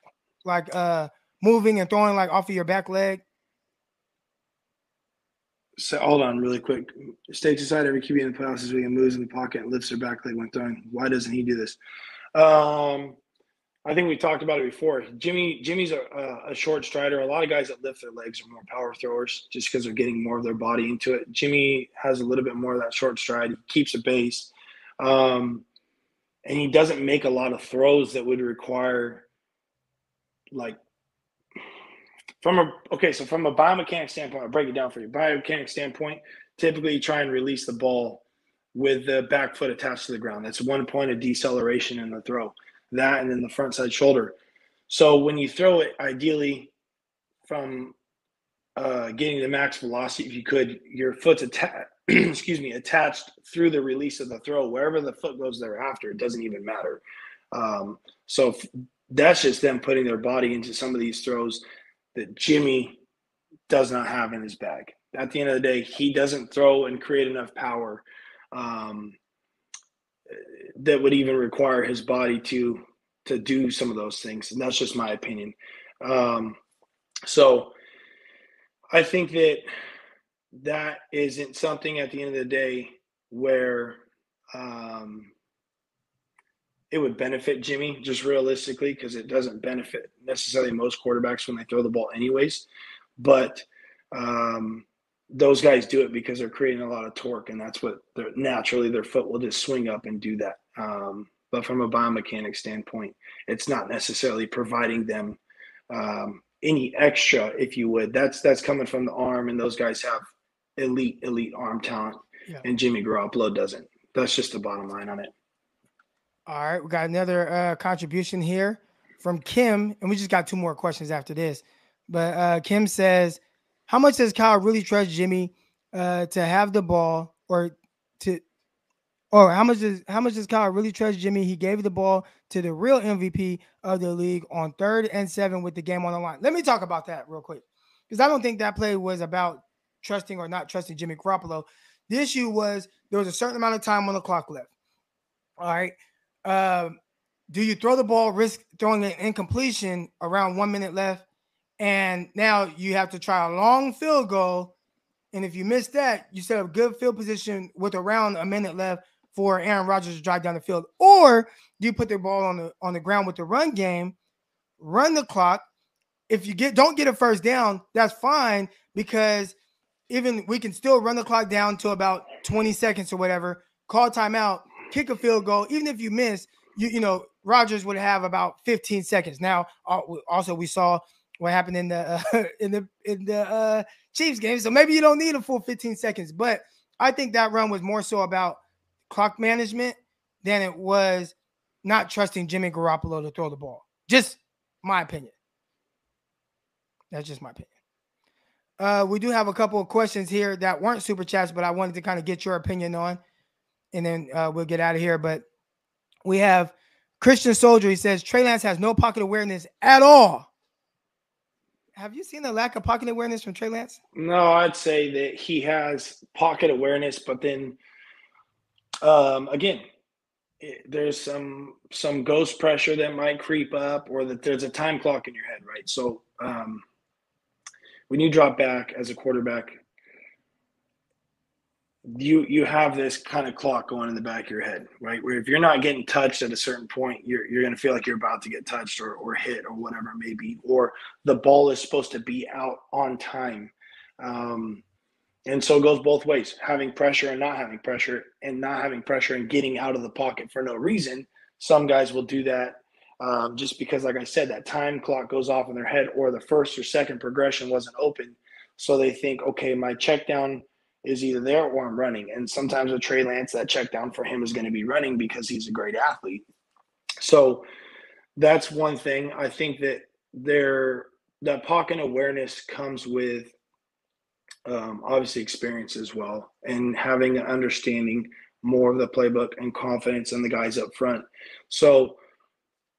like uh moving and throwing like off of your back leg. So hold on really quick. Stakes aside, every QB in the playoffs this weekend moves in the pocket and lifts their back leg when throwing. Why doesn't he do this? Um, I think we talked about it before. Jimmy Jimmy's a, a, short strider. A lot of guys that lift their legs are more power throwers just because they're getting more of their body into it. Jimmy has a little bit more of that short stride. He keeps a base. Um, and he doesn't make a lot of throws that would require like from a okay, so from a biomechanic standpoint, I'll break it down for you. Biomechanic standpoint, typically you try and release the ball with the back foot attached to the ground. That's one point of deceleration in the throw. That and then the front side shoulder. So when you throw it, ideally from uh, getting the max velocity, if you could, your foot's attached. [CLEARS THROAT] excuse me, attached through the release of the throw. Wherever the foot goes thereafter, it doesn't even matter. Um, so f- that's just them putting their body into some of these throws that Jimmy does not have in his bag. At the end of the day, he doesn't throw and create enough power um, that would even require his body to to do some of those things. And that's just my opinion. Um, so I think that that isn't something at the end of the day where um, it would benefit Jimmy just realistically because it doesn't benefit necessarily most quarterbacks when they throw the ball anyways. But um, those guys do it because they're creating a lot of torque, and that's what they're naturally their foot will just swing up and do that. Um, but from a biomechanic standpoint, it's not necessarily providing them um, any extra, if you would. That's that's coming from the arm, and those guys have elite elite arm talent, Yeah. and Jimmy Garoppolo doesn't. That's just the bottom line on it. All right, we got another uh, contribution here from Kim, and we just got two more questions after this. But uh, Kim says, "How much does Kyle really trust Jimmy uh, to have the ball, or to, or how much does how much does Kyle really trust Jimmy? He gave the ball to the real MVP of the league on third and seven with the game on the line. Let me talk about that real quick, because I don't think that play was about trusting or not trusting Jimmy Garoppolo. The issue was there was a certain amount of time on the clock left. All right." um, do you throw the ball, risk throwing an incompletion around one minute left, and now you have to try a long field goal, and if you miss that, you set up good field position with around a minute left for Aaron Rodgers to drive down the field, or do you put the ball on the on the ground with the run game, run the clock. If you get don't get a first down, that's fine because even we can still run the clock down to about 20 seconds or whatever, call timeout, kick a field goal. Even if you miss, you you know, Rodgers would have about 15 seconds. Now, uh, also we saw what happened in the uh, [LAUGHS] in the in the uh, Chiefs game, so maybe you don't need a full 15 seconds. But I think that run was more so about clock management than it was not trusting Jimmy Garoppolo to throw the ball. Just my opinion. That's just my opinion. Uh, we do have a couple of questions here that weren't super chats, but I wanted to kind of get your opinion on, and then uh, we'll get out of here. But we have Christian Soldier. He says Trey Lance has no pocket awareness at all. Have you seen the lack of pocket awareness from Trey Lance? No, I'd say that he has pocket awareness, but then um, again, it, there's some some ghost pressure that might creep up, or that there's a time clock in your head, right? So um, when you drop back as a quarterback, you you have this kind of clock going in the back of your head, right? Where if you're not getting touched at a certain point, you're you're gonna feel like you're about to get touched or or hit or whatever it may be, or the ball is supposed to be out on time. Um, and so it goes both ways, having pressure and not having pressure, and not having pressure and getting out of the pocket for no reason. Some guys will do that um, just because, like I said, that time clock goes off in their head, or the first or second progression wasn't open. So they think, okay, my check down is either there or I'm running. And sometimes with Trey Lance, that check down for him is going to be running because he's a great athlete. So that's one thing. I think that there that pocket awareness comes with um, obviously experience as well and having an understanding more of the playbook and confidence in the guys up front. So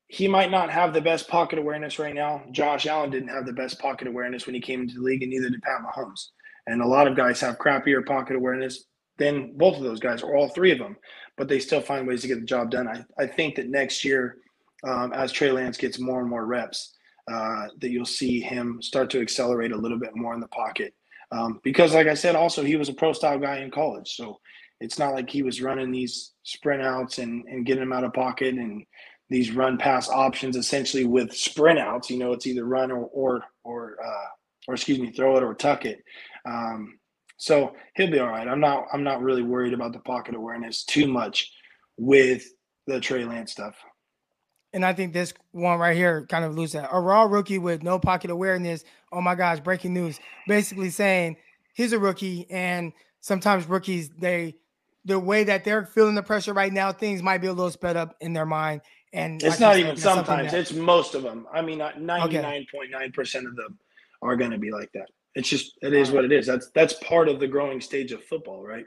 he might not have the best pocket awareness right now. Josh Allen didn't have the best pocket awareness when he came into the league, and neither did Pat Mahomes. And a lot of guys have crappier pocket awareness than both of those guys, or all three of them, but they still find ways to get the job done. I, I think that next year, um, as Trey Lance gets more and more reps, uh, that you'll see him start to accelerate a little bit more in the pocket. Um, because, like I said, also he was a pro style guy in college, so it's not like he was running these sprint outs and, and getting them out of pocket and these run pass options essentially with sprint outs. You know, it's either run or or or uh, or excuse me, throw it or tuck it. Um, so he'll be all right. I'm not I'm not really worried about the pocket awareness too much with the Trey Lance stuff. And I think this one right here kind of loses that. A raw rookie with no pocket awareness. Oh my gosh, breaking news. Basically saying he's a rookie, and sometimes rookies, they the way that they're feeling the pressure right now, things might be a little sped up in their mind. And it's not even sometimes; that, it's most of them. I mean, ninety-nine point nine percent of them are going to be like that. It's just it is what it is. That's that's part of the growing stage of football, right?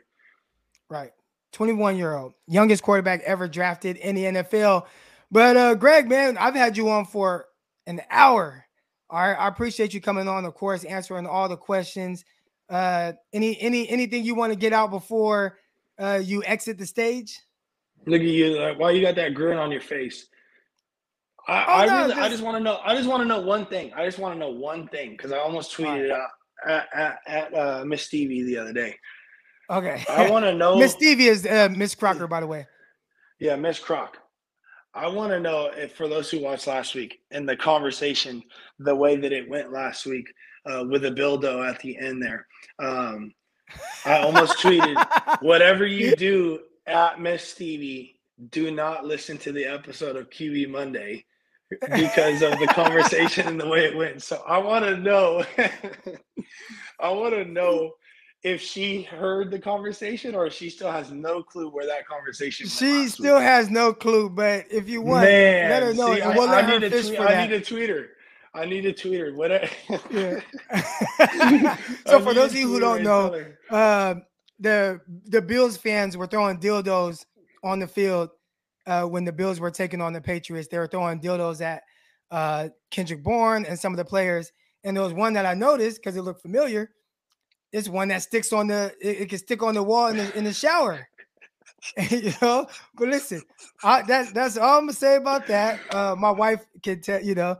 Right. 21 year old, youngest quarterback ever drafted in the NFL. But uh Greg, man, I've had you on for an hour. All right. I appreciate you coming on, of course, answering all the questions. Uh any any anything you want to get out before uh you exit the stage? Look at you. Like, why you got that grin on your face? I, oh, I no, really, just, I just want to know. I just want to know one thing. I just want to know one thing because I almost tweeted it out at, at, at uh, Miss Stevie the other day. Okay. I want to [LAUGHS] know. Miss Stevie is uh, Miss Crocker, by the way. Yeah, Miss Croc. I want to know if for those who watched last week and the conversation, the way that it went last week uh, with the Bildo at the end there. Um, I almost tweeted, [LAUGHS] whatever you do at Miss Stevie, do not listen to the episode of QB Monday because of the conversation and the way it went. So I want to know, [LAUGHS] I want to know if she heard the conversation or she still has no clue where that conversation. She still week. has no clue, but if you want, Man, let her know. See, I, we'll I, I, need tweet, I need a tweeter. I [LAUGHS] [LAUGHS] need a tweeter. What? yeah. so for those of you who don't know, uh, the the Bills fans were throwing dildos on the field uh, when the Bills were taking on the Patriots. They were throwing dildos at uh, Kendrick Bourne and some of the players. And there was one that I noticed because it looked familiar. It's one that sticks on the it, it, can stick on the wall in the in the shower. [LAUGHS] you know, but listen, I, that's that's all I'm gonna say about that. Uh, my wife can tell you know,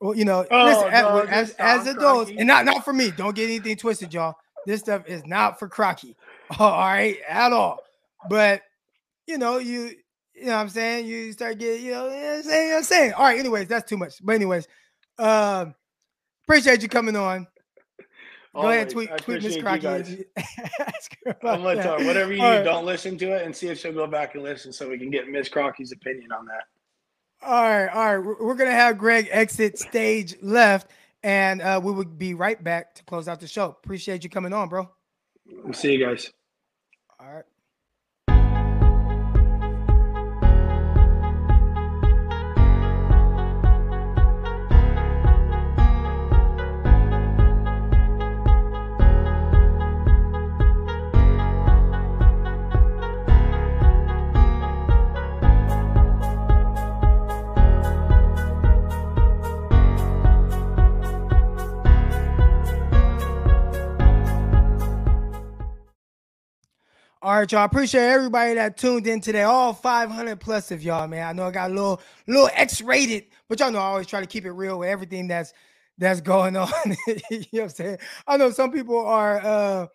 well, you know, oh, listen, no, as as, as adults, and not not for me. Don't get anything twisted, y'all. This stuff is not for Crocky. [LAUGHS] all right, at all. But you know, you you know what I'm saying? You start getting, you know, you know what I'm saying? You know I'm saying? All right, anyways, that's too much. But anyways, um, appreciate you coming on. Go ahead, tweet, I tweet Miss appreciate you Crocky. Ask her [LAUGHS] I'm gonna her, whatever you All need, right. don't listen to it and see if she'll go back and listen so we can get Miss Crocky's opinion on that. All right, all right. We're we're gonna have Greg exit stage left, and uh, we will be right back to close out the show. Appreciate you coming on, bro. We'll see you guys. All right, y'all. Appreciate everybody that tuned in today. All 500 plus of y'all, man. I know I got a little, little X-rated, but y'all know I always try to keep it real with everything that's that's going [LAUGHS] on. you know what I'm saying? I know some people are uh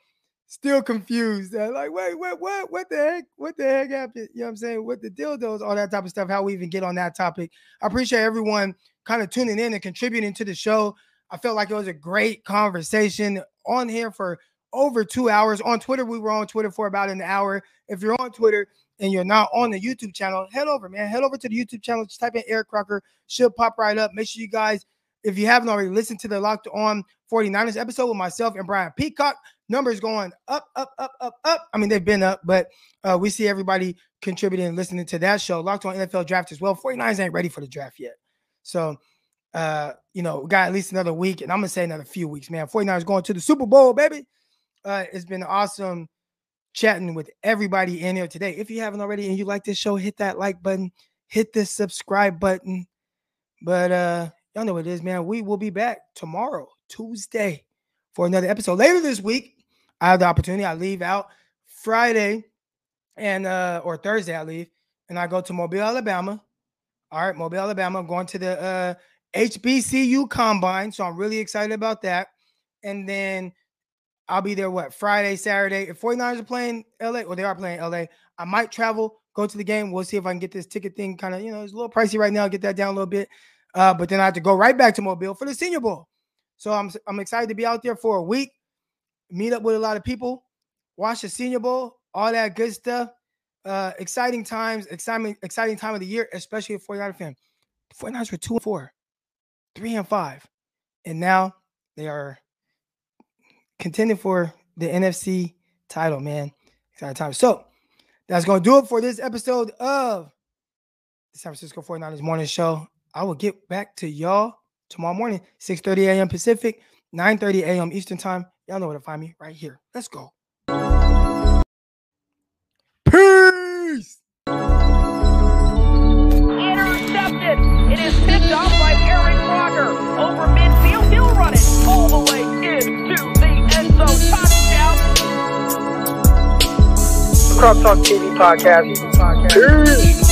still confused. They're like, wait, what, what, what the heck? What the heck happened? You know what I'm saying? With the dildos, all that type of stuff, how we even get on that topic. I appreciate everyone kind of tuning in and contributing to the show. I felt like it was a great conversation on here for over two hours. On Twitter, we were on Twitter for about an hour. If you're on Twitter and you're not on the YouTube channel, head over, man. Head over to the YouTube channel. Just type in Eric Crocker. Should pop right up. Make sure you guys, if you haven't already listened to the Locked On 49ers episode with myself and Brian Peacock, numbers going up, up, up, up, up. I mean, they've been up, but uh, we see everybody contributing and listening to that show. Locked On NFL Draft as well. 49ers ain't ready for the draft yet. So, uh, you know, got at least another week, and I'm gonna say another few weeks, man. 49ers going to the Super Bowl, baby. Uh, it's been awesome chatting with everybody in here today. If you haven't already and you like this show, hit that like button, hit the subscribe button. But uh, y'all know what it is, man. We will be back tomorrow, Tuesday, for another episode. Later this week, I have the opportunity. I leave out Friday and uh or Thursday, I leave, and I go to Mobile, Alabama. All right, Mobile, Alabama. I'm going to the uh HBCU combine. So I'm really excited about that. And then I'll be there what Friday, Saturday. If 49ers are playing LA, or they are playing LA, I might travel, go to the game. We'll see if I can get this ticket thing kind of, you know, it's a little pricey right now. Get that down a little bit. Uh, but then I have to go right back to Mobile for the Senior Bowl. So I'm I'm excited to be out there for a week, meet up with a lot of people, watch the Senior Bowl, all that good stuff. Uh, exciting times, exciting, exciting time of the year, especially a 49er fan. 49ers were two and four, three and five, and now they are contending for the NFC title, man. Exciting time. So that's going to do it for this episode of the San Francisco 49ers Morning Show. I will get back to y'all tomorrow morning, 6:30 a.m. Pacific, 9:30 a.m. Eastern Time. Y'all know where to find me right here. Let's go. Croc Talk TV podcast. Peace.